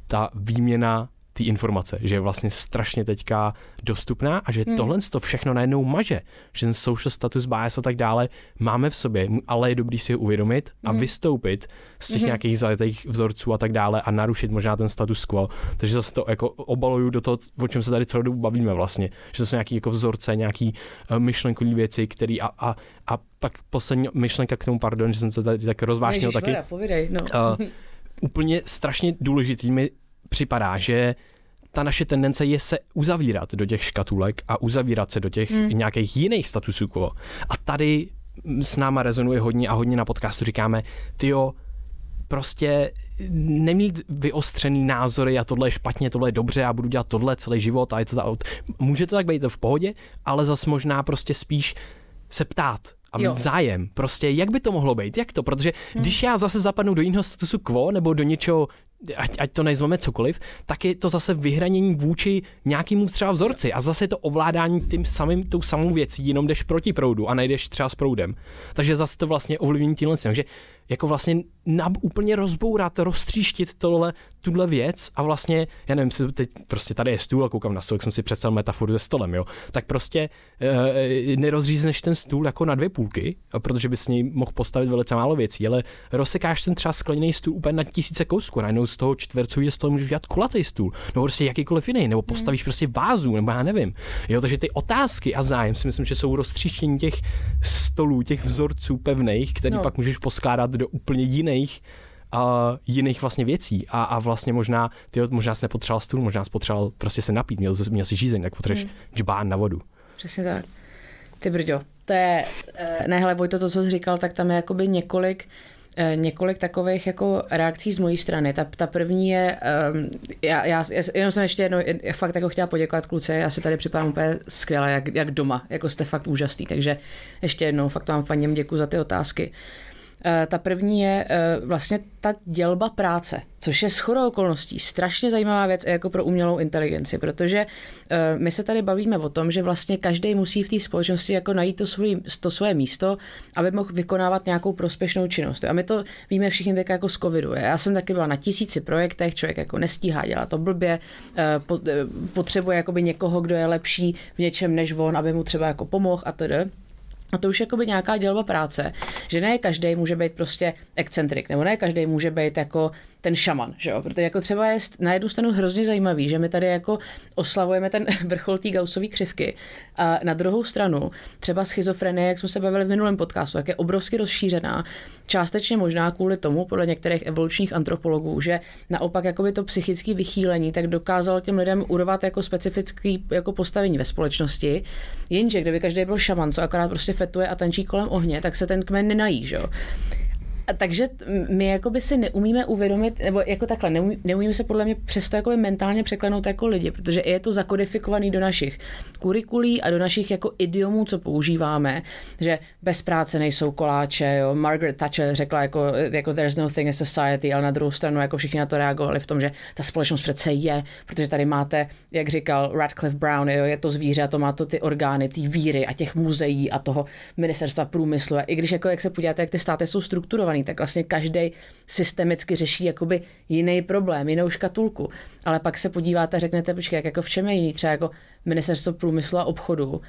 ta výměna té informace, že je vlastně strašně teďka dostupná a že hmm. tohle to všechno najednou maže, že ten social status bias a tak dále máme v sobě, ale je dobrý si ho uvědomit a hmm. vystoupit z těch hmm. nějakých zajetých vzorců a tak dále a narušit možná ten status quo. Takže zase to jako obaluju do toho, o čem se tady celou dobu bavíme vlastně, že to jsou nějaký jako vzorce, nějaký uh, myšlenkové věci, které a, a, a pak poslední myšlenka k tomu, pardon, že jsem se tady tak rozvášnil taky. povídej, no. uh, *laughs* úplně strašně důležitý mi připadá, že ta naše tendence je se uzavírat do těch škatulek a uzavírat se do těch hmm. nějakých jiných statusů quo. A tady s náma rezonuje hodně a hodně na podcastu říkáme, tyjo, prostě nemít vyostřený názory a tohle je špatně, tohle je dobře a budu dělat tohle celý život a je to ta, může to tak být v pohodě, ale zas možná prostě spíš se ptát, a mít jo. zájem. Prostě jak by to mohlo být? Jak to? Protože hmm. když já zase zapadnu do jiného statusu quo nebo do něčeho, ať, ať to nezveme cokoliv, tak je to zase vyhranění vůči nějakému třeba vzorci a zase je to ovládání tím samým, tou samou věcí, jenom jdeš proti proudu a nejdeš třeba s proudem. Takže zase to vlastně ovlivní tímhle. Takže jako vlastně nab, úplně rozbourat, roztříštit tohle, tuhle věc a vlastně, já nevím, si teď prostě tady je stůl a koukám na stůl, jak jsem si představil metaforu se stolem, jo, tak prostě e, nerozřízneš ten stůl jako na dvě půlky, protože bys s něj mohl postavit velice málo věcí, ale rozsekáš ten třeba skleněný stůl úplně na tisíce kousků, najednou z toho čtvercového stolu můžeš udělat kulatý stůl, nebo prostě jakýkoliv jiný, nebo postavíš hmm. prostě vázu, nebo já nevím. Jo, takže ty otázky a zájem si myslím, že jsou roztříštění těch stolů, těch vzorců pevných, který no. pak můžeš poskládat do úplně jiných a jiných vlastně věcí a, a vlastně možná, ty možná jsi nepotřeboval stůl, možná jsi potřeboval prostě se napít, měl, měl jsi žízeň, tak potřebuješ hmm. džbán na vodu. Přesně tak. Ty brďo, to je, eh, ne hele Vojto, to, co jsi říkal, tak tam je jakoby několik eh, několik takových jako reakcí z mojí strany. Ta, ta první je, um, já, já, jenom jsem ještě jednou, já fakt jako chtěla poděkovat kluci, já si tady připadám úplně skvěle, jak, jak doma, jako jste fakt úžasný, takže ještě jednou fakt vám faním děkuji za ty otázky. Uh, ta první je eh, vlastně ta dělba práce, což je shodou okolností strašně zajímavá věc jako pro umělou inteligenci, protože eh, my se tady bavíme o tom, že vlastně každý musí v té společnosti jako najít to, svůj, to svoje místo, aby mohl vykonávat nějakou prospěšnou činnost. A my to víme všichni tak jako z covidu. Já jsem taky byla na tisíci projektech, člověk jako nestíhá dělat to blbě, potřebuje jakoby někoho, kdo je lepší v něčem než on, aby mu třeba jako pomohl a tedy. A to už je jakoby nějaká dělba práce, že ne každý může být prostě excentrik, nebo ne každý může být jako ten šaman, že jo? Protože jako třeba je na jednu stranu hrozně zajímavý, že my tady jako oslavujeme ten *laughs* vrchol té gausové křivky a na druhou stranu třeba schizofrenie, jak jsme se bavili v minulém podcastu, jak je obrovsky rozšířená, částečně možná kvůli tomu, podle některých evolučních antropologů, že naopak jakoby to psychické vychýlení tak dokázalo těm lidem urvat jako specifický jako postavení ve společnosti, jenže kdyby každý byl šaman, co akorát prostě fetuje a tančí kolem ohně, tak se ten kmen nenají, že jo? Takže my jakoby si neumíme uvědomit, nebo jako takhle, neumí, neumíme se podle mě přesto jakoby mentálně překlenout jako lidi, protože je to zakodifikovaný do našich kurikulí a do našich jako idiomů, co používáme, že bez práce nejsou koláče, jo. Margaret Thatcher řekla jako, jako there's no thing in society, ale na druhou stranu jako všichni na to reagovali v tom, že ta společnost přece je, protože tady máte, jak říkal Radcliffe Brown, jo, je to zvíře a to má to ty orgány, ty víry a těch muzeí a toho ministerstva průmyslu. A i když jako jak se podíváte, jak ty státy jsou strukturované, automatizovaný, tak vlastně každý systemicky řeší jakoby jiný problém, jinou škatulku. Ale pak se podíváte a řeknete, počkej, jak jako v čem je jiný, třeba jako ministerstvo průmyslu a obchodu,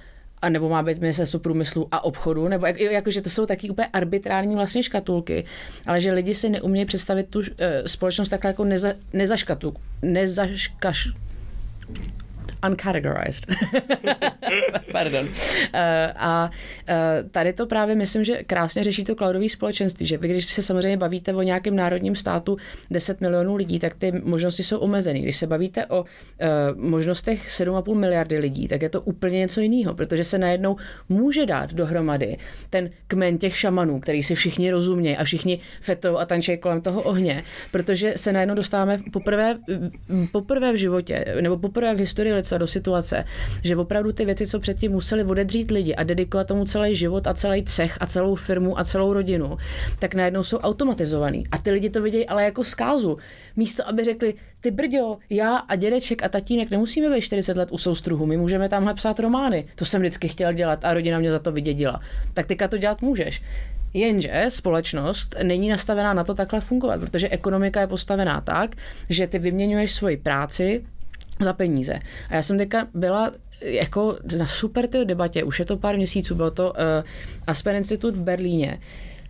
a nebo má být ministerstvo průmyslu a obchodu, nebo jak, jako, že to jsou taky úplně arbitrární vlastně škatulky, ale že lidi si neumějí představit tu uh, společnost takhle jako neza, nezaškatu, nezaškaš, uncategorized. *laughs* Pardon. Uh, a uh, tady to právě myslím, že krásně řeší to cloudové společenství, že vy, když se samozřejmě bavíte o nějakém národním státu 10 milionů lidí, tak ty možnosti jsou omezené. Když se bavíte o uh, možnostech 7,5 miliardy lidí, tak je to úplně něco jiného, protože se najednou může dát dohromady ten kmen těch šamanů, který si všichni rozumějí a všichni fetou a tančí kolem toho ohně, protože se najednou dostáváme poprvé, poprvé v životě nebo poprvé v historii lidstva do situace, že opravdu ty věci, co předtím museli odedřít lidi a dedikovat tomu celý život a celý cech a celou firmu a celou rodinu, tak najednou jsou automatizovaný. A ty lidi to vidějí ale jako zkázu. Místo, aby řekli, ty brďo, já a dědeček a tatínek nemusíme být 40 let u soustruhu, my můžeme tamhle psát romány. To jsem vždycky chtěl dělat a rodina mě za to vydědila. Tak teďka to dělat můžeš. Jenže společnost není nastavená na to takhle fungovat, protože ekonomika je postavená tak, že ty vyměňuješ svoji práci za peníze. A já jsem teďka byla jako na super té debatě, už je to pár měsíců, bylo to uh, Aspen Institute v Berlíně.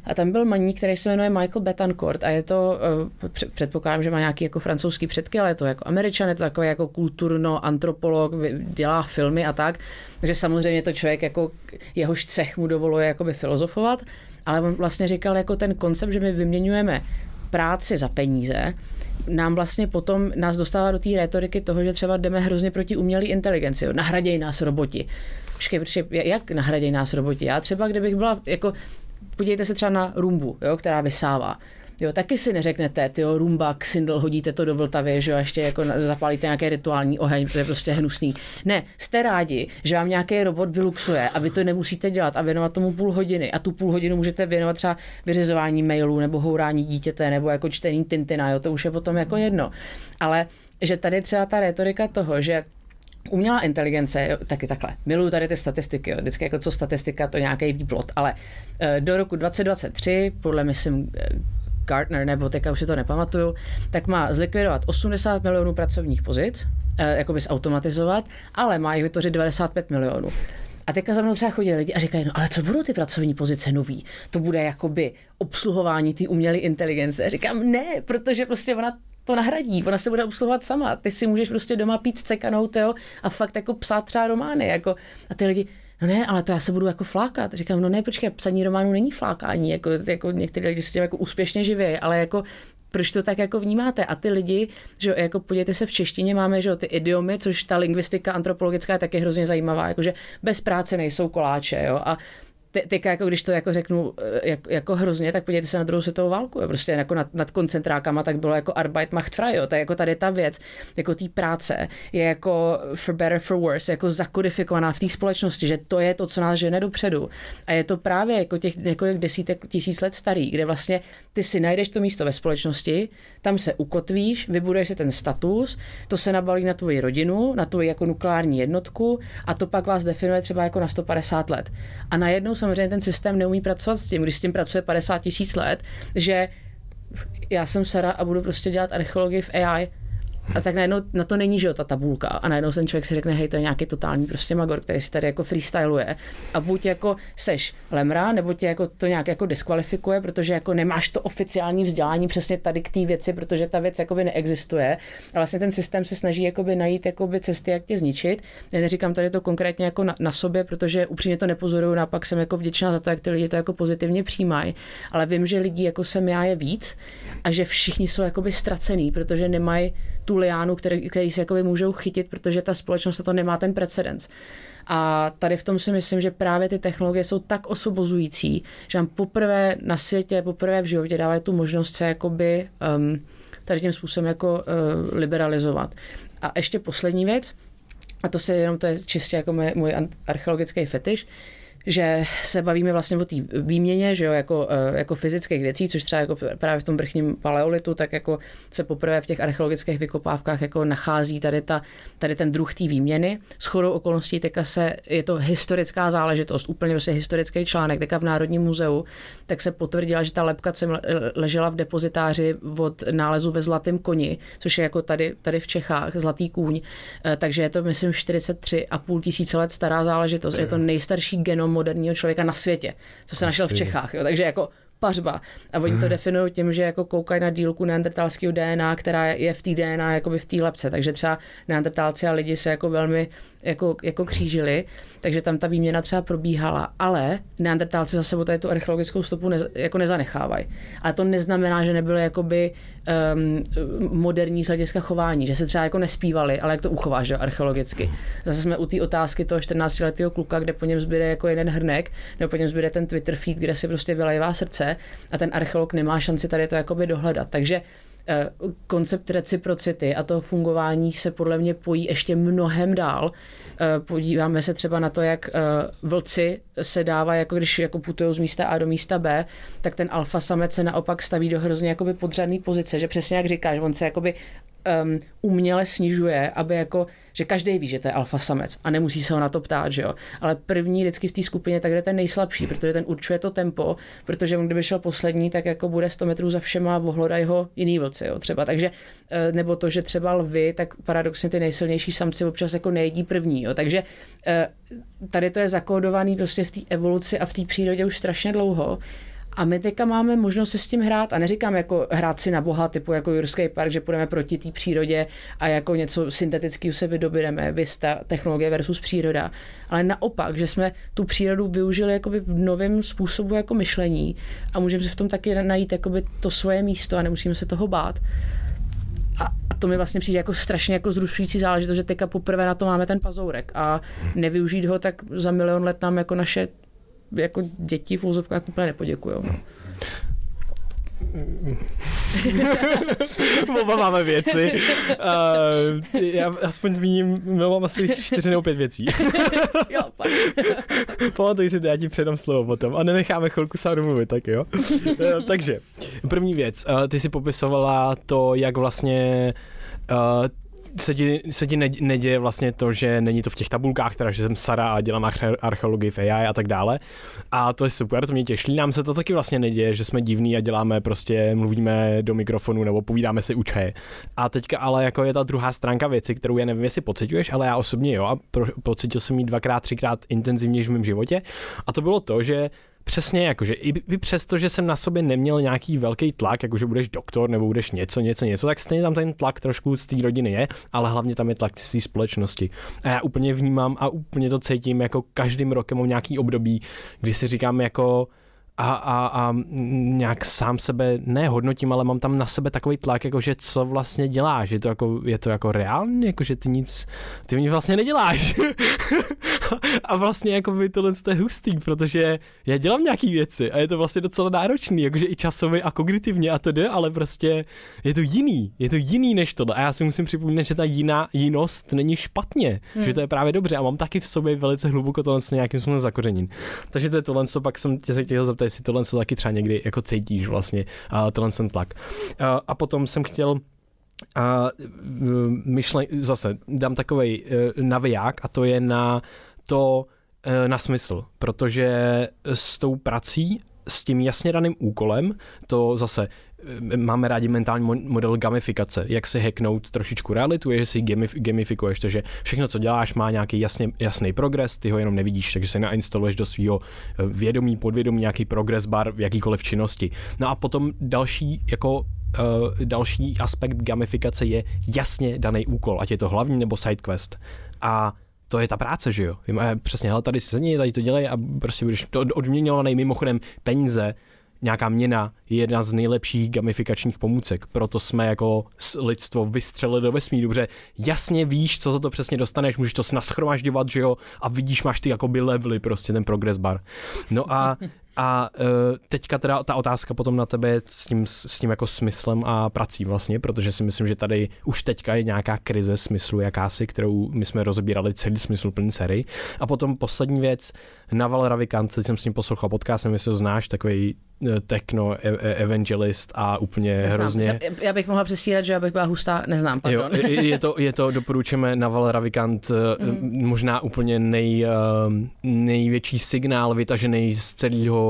A tam byl maník, který se jmenuje Michael Betancourt a je to, uh, předpokládám, že má nějaký jako francouzský předky, ale je to jako američan, je to takový jako kulturno-antropolog, dělá filmy a tak. Takže samozřejmě to člověk jako jehož cech mu dovoluje jakoby filozofovat, ale on vlastně říkal jako ten koncept, že my vyměňujeme práci za peníze, nám vlastně potom nás dostává do té retoriky toho, že třeba jdeme hrozně proti umělé inteligenci. Nahraděj nás roboti. Počkej, jak nahraděj nás roboti? Já třeba, kdybych byla jako podívejte se třeba na rumbu, jo, která vysává. Jo, taky si neřeknete, ty rumba, ksindl, hodíte to do Vltavy, že jo, a ještě jako zapálíte nějaký rituální oheň, to je prostě hnusný. Ne, jste rádi, že vám nějaký robot vyluxuje a vy to nemusíte dělat a věnovat tomu půl hodiny a tu půl hodinu můžete věnovat třeba vyřizování mailů nebo hourání dítěte nebo jako čtení Tintina, jo, to už je potom jako jedno. Ale že tady třeba ta retorika toho, že Umělá inteligence, jo, taky takhle. Miluju tady ty statistiky, jo. vždycky jako co statistika, to nějaký výplot, ale uh, do roku 2023, podle myslím Gartner, nebo teďka už si to nepamatuju, tak má zlikvidovat 80 milionů pracovních pozic, eh, jako by zautomatizovat, ale má jich vytvořit 95 milionů. A teďka za mnou třeba chodí lidi a říkají, no ale co budou ty pracovní pozice nový? To bude jakoby obsluhování té umělé inteligence. Říkám, ne, protože prostě ona to nahradí, ona se bude obsluhovat sama. Ty si můžeš prostě doma pít cekanou, teo, a fakt jako psát třeba romány. Jako, a ty lidi, no ne, ale to já se budu jako flákat. Říkám, no ne, počkej, psaní románu není flákání, jako, jako někteří lidi se tím jako úspěšně živí, ale jako proč to tak jako vnímáte? A ty lidi, že jako podívejte se v češtině, máme že ty idiomy, což ta lingvistika antropologická je taky hrozně zajímavá, jakože bez práce nejsou koláče, jo, a te, teďka jako když to jako řeknu jak, jako hrozně, tak podívejte se na druhou světovou válku. Je prostě jako nad, nad koncentrákama tak bylo jako Arbeit macht frei. Jo. Je jako tady ta věc, jako té práce je jako for better, for worse, jako zakodifikovaná v té společnosti, že to je to, co nás žene dopředu. A je to právě jako těch několik desítek tisíc let starý, kde vlastně ty si najdeš to místo ve společnosti, tam se ukotvíš, vybuduješ si ten status, to se nabalí na tvoji rodinu, na tvoji jako nukleární jednotku a to pak vás definuje třeba jako na 150 let. A najednou samozřejmě ten systém neumí pracovat s tím, když s tím pracuje 50 tisíc let, že já jsem Sara a budu prostě dělat archeologii v AI a tak najednou na to není, že jo, ta tabulka. A najednou ten člověk si řekne, hej, to je nějaký totální prostě magor, který si tady jako freestyluje. A buď jako seš lemra, nebo tě jako to nějak jako diskvalifikuje, protože jako nemáš to oficiální vzdělání přesně tady k té věci, protože ta věc jakoby neexistuje. A vlastně ten systém se snaží jakoby najít jakoby cesty, jak tě zničit. Já neříkám tady to konkrétně jako na, na sobě, protože upřímně to nepozoruju, naopak jsem jako vděčná za to, jak ty lidi to jako pozitivně přijímají. Ale vím, že lidí jako jsem já je víc a že všichni jsou jakoby ztracený, protože nemají tu liánu, který, který se jakoby můžou chytit, protože ta společnost to nemá ten precedens. A tady v tom si myslím, že právě ty technologie jsou tak osobozující, že nám poprvé na světě, poprvé v životě dávají tu možnost se jakoby um, tady tím způsobem jako uh, liberalizovat. A ještě poslední věc, a to se jenom, to je čistě jako můj, můj archeologický fetiš, že se bavíme vlastně o té výměně, že jo, jako, eh, jako fyzických věcí, což třeba jako právě v tom vrchním paleolitu, tak jako se poprvé v těch archeologických vykopávkách jako nachází tady, ta, tady ten druh té výměny. S chodou okolností teďka se, je to historická záležitost, úplně prostě historický článek, teďka v Národním muzeu, tak se potvrdila, že ta lepka, co ležela v depozitáři od nálezu ve Zlatém koni, což je jako tady, tady v Čechách, Zlatý kůň, eh, takže je to, myslím, 43,5 tisíce let stará záležitost. Je to nejstarší genom moderního člověka na světě, co se našel v Čechách. Jo. Takže jako pařba. A oni to definují tím, že jako koukají na dílku neandertalského DNA, která je v té DNA jakoby v té lepce. Takže třeba neandertalci a lidi se jako velmi jako, jako křížili, takže tam ta výměna třeba probíhala, ale neandertálci za sebou tady tu archeologickou stopu ne, jako nezanechávají. Ale to neznamená, že nebyly jakoby um, moderní z hlediska chování, že se třeba jako nespívali, ale jak to uchováš že, archeologicky. Zase jsme u té otázky toho 14-letého kluka, kde po něm zbyde jako jeden hrnek, nebo po něm zbyde ten Twitter feed, kde si prostě vylejvá srdce a ten archeolog nemá šanci tady to jakoby dohledat. Takže koncept reciprocity a toho fungování se podle mě pojí ještě mnohem dál. Eh, podíváme se třeba na to, jak eh, vlci se dává, jako když jako putují z místa A do místa B, tak ten alfa samec se naopak staví do hrozně jakoby podřadný pozice, že přesně jak říkáš, on se jakoby um, uměle snižuje, aby jako, že každý ví, že to je alfa samec a nemusí se ho na to ptát, že jo. Ale první vždycky v té skupině tak je ten nejslabší, protože ten určuje to tempo, protože on kdyby šel poslední, tak jako bude 100 metrů za všema a vohlodají ho jiný vlci, jo, třeba. Takže, eh, nebo to, že třeba lvy, tak paradoxně ty nejsilnější samci občas jako nejedí první, jo. Takže eh, tady to je zakódovaný prostě v té evoluci a v té přírodě už strašně dlouho a my teďka máme možnost se s tím hrát a neříkám jako hrát si na boha typu jako Jurský park, že půjdeme proti té přírodě a jako něco syntetického se vydobídeme, vysta technologie versus příroda, ale naopak, že jsme tu přírodu využili jakoby v novém způsobu jako myšlení a můžeme si v tom taky najít jakoby to svoje místo a nemusíme se toho bát. A to mi vlastně přijde jako strašně jako zrušující záležitost, že teďka poprvé na to máme ten pazourek a nevyužít ho, tak za milion let nám jako naše jako děti v úzovkách úplně nepoděkují. No. Oba máme věci. Uh, já aspoň zmíním, no, mám asi čtyři nebo pět věcí. *laughs* jo, Pamatuj si, já ti předám slovo potom a nenecháme chvilku sám mluvit, tak jo. Uh, takže, první věc. Uh, ty si popisovala to, jak vlastně uh, se ti, se ti neděje vlastně to, že není to v těch tabulkách, teda, že jsem Sara a dělám archeologii v AI a tak dále. A to je super, to mě těší. Nám se to taky vlastně neděje, že jsme divní a děláme prostě, mluvíme do mikrofonu nebo povídáme si u čaje. A teďka ale jako je ta druhá stránka věci, kterou já nevím, jestli pocituješ, ale já osobně jo a pocitil jsem ji dvakrát, třikrát intenzivně v mém životě. A to bylo to, že Přesně, jakože i, přesto, že jsem na sobě neměl nějaký velký tlak, jakože budeš doktor nebo budeš něco, něco, něco, tak stejně tam ten tlak trošku z té rodiny je, ale hlavně tam je tlak z té společnosti. A já úplně vnímám a úplně to cítím, jako každým rokem mám nějaký období, kdy si říkám jako, a, a, a nějak sám sebe nehodnotím, ale mám tam na sebe takový tlak, jako že co vlastně děláš, že to jako, je to jako reálně, jako že ty nic, ty nic vlastně neděláš. *laughs* *laughs* a vlastně jako by tohle je hustý, protože já dělám nějaký věci a je to vlastně docela náročný, jakože i časově a kognitivně a to jde, ale prostě je to jiný, je to jiný než tohle a já si musím připomínat, že ta jiná jinost není špatně, hmm. že to je právě dobře a mám taky v sobě velice hluboko tohle nějakým způsobem zakořeněn. Takže to je tohle, co pak jsem tě se chtěl zeptat, jestli tohle taky třeba někdy jako cítíš vlastně, uh, tenhle ten tlak. Uh, a potom jsem chtěl a myšlen, zase dám takový uh, naviják a to je na to, uh, na smysl, protože s tou prací s tím jasně daným úkolem, to zase máme rádi mentální model gamifikace, jak si hacknout trošičku realitu, je, že si gamif, gamifikuješ, takže všechno, co děláš, má nějaký jasně, jasný progres, ty ho jenom nevidíš, takže si nainstaluješ do svého eh, vědomí, podvědomí nějaký progres bar v jakýkoliv činnosti. No a potom další jako Uh, další aspekt gamifikace je jasně daný úkol, ať je to hlavní nebo side quest. A to je ta práce, že jo? Přesně, hele, tady sedni, tady to dělej a prostě budeš to odměňovaný mimochodem peníze nějaká měna je jedna z nejlepších gamifikačních pomůcek. Proto jsme jako lidstvo vystřelili do vesmíru, protože jasně víš, co za to přesně dostaneš, můžeš to naschromažďovat, že jo, a vidíš, máš ty jakoby levely, prostě ten progress bar. No a A uh, teďka teda ta otázka potom na tebe s tím, s tím jako smyslem a prací vlastně, protože si myslím, že tady už teďka je nějaká krize smyslu jakási, kterou my jsme rozebírali celý smysl plný sérii. A potom poslední věc, Naval Ravikant, teď jsem s ním poslouchal podcast, nevím, jestli ho znáš, takový Eh, techno e, e, evangelist a úplně neznám. hrozně... Já bych mohla přestírat, že já bych byla hustá, neznám, pardon. Jo, je, to, je to, doporučujeme Naval Ravikant, mm. možná úplně nej, největší signál vytažený z celého,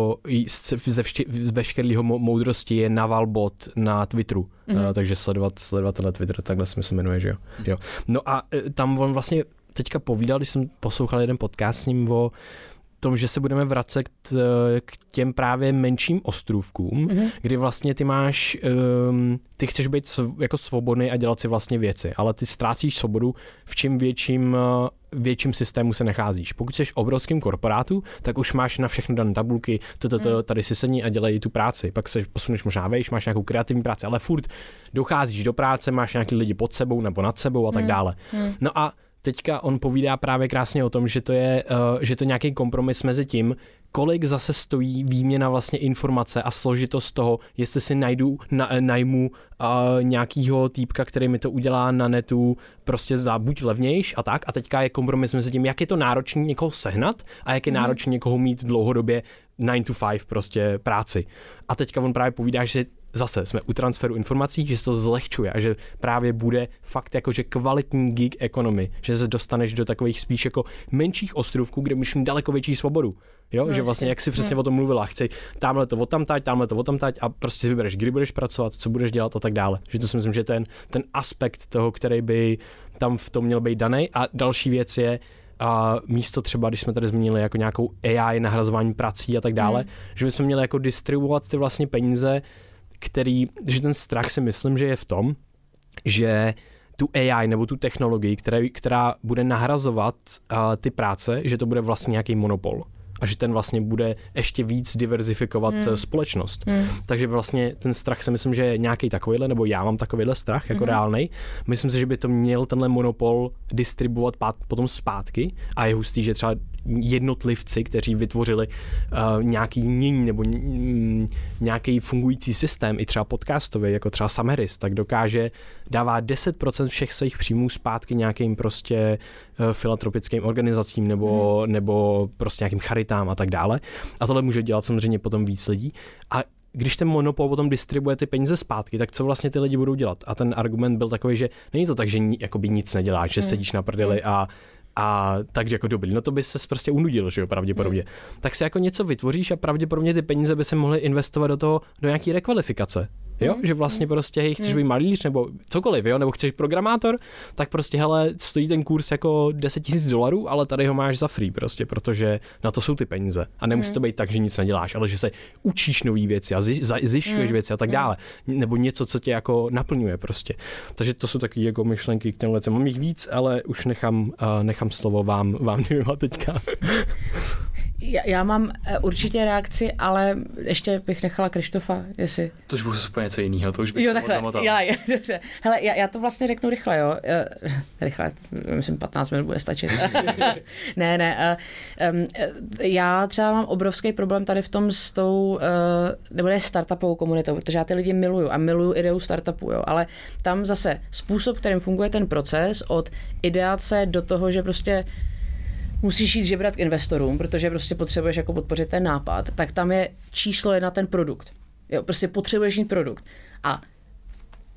ze vště, veškerého moudrosti je Naval bot na Twitteru. Mm. Uh, takže sledovat, sledovat tenhle Twitter, takhle jsme se jmenuje, že jo. jo. No a tam on vlastně teďka povídal, když jsem poslouchal jeden podcast s ním o tom, že se budeme vracet k těm právě menším ostrůvkům, mm-hmm. kdy vlastně ty máš, um, ty chceš být jako svobodný a dělat si vlastně věci, ale ty ztrácíš svobodu v čím větším uh, větším systému se nacházíš. Pokud jsi obrovským korporátu, tak už máš na všechno dané tabulky, toto, mhm. tady si sedni a dělej tu práci. Pak se posuneš možná vejš, máš nějakou kreativní práci, ale furt docházíš do práce, máš nějaký lidi pod sebou nebo nad sebou a tak mhm. dále. No a teďka on povídá právě krásně o tom, že to je, uh, že to je nějaký kompromis mezi tím, kolik zase stojí výměna vlastně informace a složitost toho, jestli si najdu, na, najmu uh, nějakýho týpka, který mi to udělá na netu prostě za buď levnějš a tak a teďka je kompromis mezi tím, jak je to náročný někoho sehnat a jak je mm. náročný někoho mít dlouhodobě 9 to 5 prostě práci. A teďka on právě povídá, že zase jsme u transferu informací, že se to zlehčuje a že právě bude fakt jako, že kvalitní gig economy, že se dostaneš do takových spíš jako menších ostrovků, kde můžeš mít daleko větší svobodu. Jo, no, že vlastně, jak si přesně no. o tom mluvila, chci tamhle to odtamtať, tamhle to odtamtať a prostě si vybereš, kdy budeš pracovat, co budeš dělat a tak dále. Že to si myslím, že ten, ten aspekt toho, který by tam v tom měl být daný. A další věc je, a místo třeba, když jsme tady zmínili jako nějakou AI, nahrazování prací a tak dále, hmm. že bychom měli jako distribuovat ty vlastně peníze který, že ten strach si myslím, že je v tom, že tu AI nebo tu technologii, která, která bude nahrazovat uh, ty práce, že to bude vlastně nějaký monopol a že ten vlastně bude ještě víc diverzifikovat hmm. společnost. Hmm. Takže vlastně ten strach si myslím, že je nějaký takovýhle, nebo já mám takovýhle strach jako hmm. reálný. Myslím si, že by to měl tenhle monopol distribuovat pát, potom zpátky a je hustý, že třeba jednotlivci, kteří vytvořili uh, nějaký mění nebo nějaký fungující systém, i třeba podcastový, jako třeba Sameris, tak dokáže dává 10% všech svých příjmů zpátky nějakým prostě uh, filantropickým organizacím nebo, hmm. nebo prostě nějakým charitám a tak dále. A tohle může dělat samozřejmě potom víc lidí. A když ten monopol potom distribuje ty peníze zpátky, tak co vlastně ty lidi budou dělat? A ten argument byl takový, že není to tak, že jakoby nic neděláš, že hmm. sedíš na prdeli hmm. a a tak jako dobrý, no to by se prostě unudil, že jo, pravděpodobně. Hmm. Tak si jako něco vytvoříš a pravděpodobně ty peníze by se mohly investovat do toho, do nějaký rekvalifikace. Jo, mm. že vlastně prostě, hej, chceš mm. být malíř nebo cokoliv, jo, nebo chceš programátor, tak prostě, hele, stojí ten kurz jako 10 000 dolarů, ale tady ho máš za free prostě, protože na to jsou ty peníze. A nemusí to být tak, že nic neděláš, ale že se učíš nové věci a zjišťuješ mm. věci a tak dále. Nebo něco, co tě jako naplňuje prostě. Takže to jsou takové jako myšlenky k těmhle. Mám jich víc, ale už nechám, uh, nechám slovo vám, vám *laughs* dvěma teďka. Já, já mám uh, určitě reakci, ale ještě bych nechala Krištofa, jestli... To už bude úplně něco jiného, to už bych jo, takhle, já, já, dobře. Hele, já, já to vlastně řeknu rychle, jo. Uh, rychle, myslím 15 minut bude stačit. *laughs* ne, ne. Um, já třeba mám obrovský problém tady v tom s tou, nebo ne startupovou komunitou, protože já ty lidi miluju a miluju ideu startupu, jo. Ale tam zase způsob, kterým funguje ten proces od ideace do toho, že prostě musíš jít žebrat k investorům, protože prostě potřebuješ jako podpořit ten nápad, tak tam je číslo jedna ten produkt. Jo, prostě potřebuješ mít produkt. A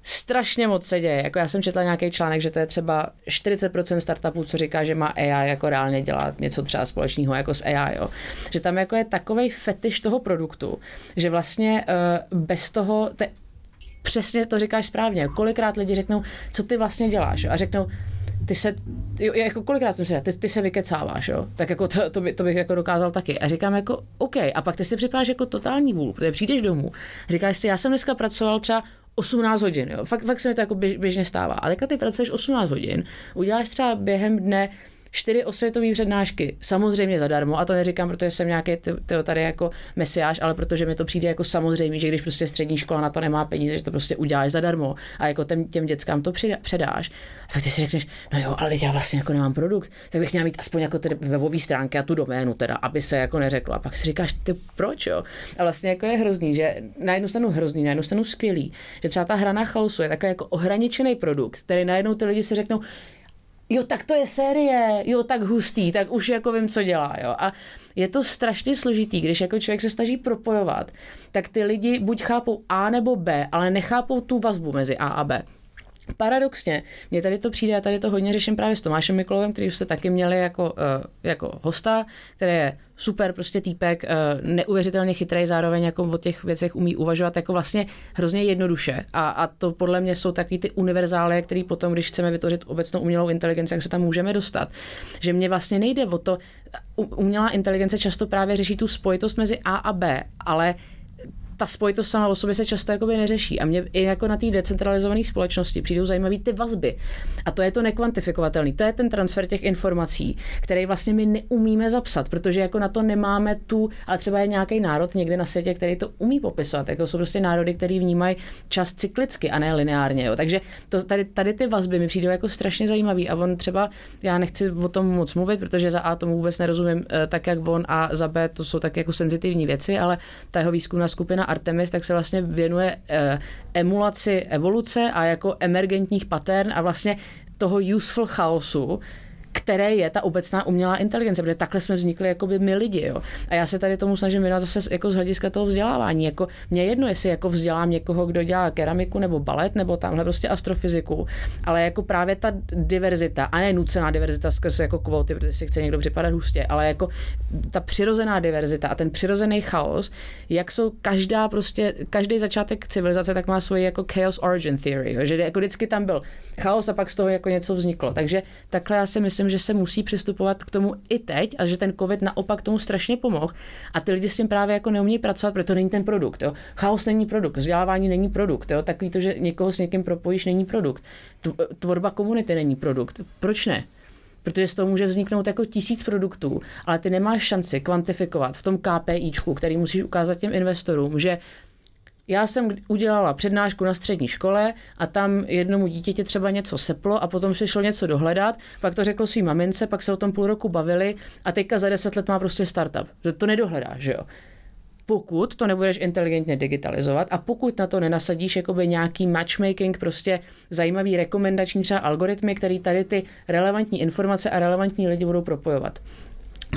strašně moc se děje. Jako já jsem četla nějaký článek, že to je třeba 40% startupů, co říká, že má AI jako reálně dělat něco třeba společného jako s AI. Jo. Že tam jako je takový fetiš toho produktu, že vlastně uh, bez toho, te, přesně to říkáš správně, kolikrát lidi řeknou, co ty vlastně děláš a řeknou, ty se, jo, jako kolikrát jsem si ty, ty se vykecáváš, jo? tak jako to, to, by, to, bych jako dokázal taky. A říkám jako, OK, a pak ty si připadáš jako totální vůl, protože přijdeš domů, říkáš si, já jsem dneska pracoval třeba 18 hodin, jo? Fakt, fakt se mi to jako běž, běžně stává. A teďka ty pracuješ 18 hodin, uděláš třeba během dne čtyři osvětové přednášky, samozřejmě zadarmo, a to neříkám, protože jsem nějaký ty, ty tady jako mesiáš, ale protože mi to přijde jako samozřejmě, že když prostě střední škola na to nemá peníze, že to prostě uděláš zadarmo a jako těm, těm dětskám to předáš. A ty si řekneš, no jo, ale já vlastně jako nemám produkt, tak bych měl mít aspoň jako tedy webové stránky a tu doménu teda, aby se jako neřeklo. A pak si říkáš, ty proč jo? A vlastně jako je hrozný, že na jednu stranu hrozný, na jednu stranu skvělý, že třeba ta hra na chaosu je takový jako ohraničený produkt, který najednou ty lidi si řeknou, jo, tak to je série, jo, tak hustý, tak už jako vím, co dělá, jo. A je to strašně složitý, když jako člověk se snaží propojovat, tak ty lidi buď chápou A nebo B, ale nechápou tu vazbu mezi A a B. Paradoxně, mě tady to přijde, já tady to hodně řeším právě s Tomášem Mikulovem, který už jste taky měli jako, uh, jako hosta, který je super prostě týpek, uh, neuvěřitelně chytrý, zároveň jako o těch věcech umí uvažovat jako vlastně hrozně jednoduše. A, a to podle mě jsou takový ty univerzály, který potom, když chceme vytvořit obecnou umělou inteligenci, jak se tam můžeme dostat. Že mě vlastně nejde o to, umělá inteligence často právě řeší tu spojitost mezi A a B, ale ta spojitost sama o sobě se často jakoby neřeší. A mě i jako na té decentralizované společnosti přijdou zajímavé ty vazby. A to je to nekvantifikovatelný. To je ten transfer těch informací, který vlastně my neumíme zapsat, protože jako na to nemáme tu, ale třeba je nějaký národ někde na světě, který to umí popisovat. Jako jsou prostě národy, který vnímají čas cyklicky a ne lineárně. Jo. Takže to, tady, tady ty vazby mi přijdou jako strašně zajímavý. A on třeba, já nechci o tom moc mluvit, protože za A tomu vůbec nerozumím eh, tak, jak on, a za B to jsou tak jako senzitivní věci, ale ta jeho výzkumná skupina Artemis, tak se vlastně věnuje eh, emulaci evoluce a jako emergentních patern a vlastně toho useful chaosu, které je ta obecná umělá inteligence, protože takhle jsme vznikli jako by my lidi. Jo. A já se tady tomu snažím věnovat zase jako z hlediska toho vzdělávání. Jako, mě jedno, jestli jako vzdělám někoho, kdo dělá keramiku nebo balet nebo tamhle prostě astrofyziku, ale jako právě ta diverzita, a ne nucená diverzita skrz jako kvóty, protože si chce někdo připadat hustě, ale jako ta přirozená diverzita a ten přirozený chaos, jak jsou každá prostě, každý začátek civilizace, tak má svoji jako chaos origin theory, jo, že jako vždycky tam byl chaos a pak z toho jako něco vzniklo. Takže takhle já si myslím, že se musí přistupovat k tomu i teď a že ten covid naopak tomu strašně pomohl. A ty lidi s tím právě jako neumí pracovat, protože to není ten produkt. Jo. Chaos není produkt, vzdělávání není produkt. Jo. Takový to, že někoho s někým propojíš, není produkt. Tvorba komunity není produkt. Proč ne? protože z toho může vzniknout jako tisíc produktů, ale ty nemáš šanci kvantifikovat v tom KPIčku, který musíš ukázat těm investorům, že já jsem udělala přednášku na střední škole a tam jednomu dítěti třeba něco seplo a potom se šlo něco dohledat, pak to řeklo svý mamince, pak se o tom půl roku bavili a teďka za deset let má prostě startup. To nedohledáš, že jo? Pokud to nebudeš inteligentně digitalizovat a pokud na to nenasadíš jakoby nějaký matchmaking, prostě zajímavý rekomendační třeba algoritmy, který tady ty relevantní informace a relevantní lidi budou propojovat.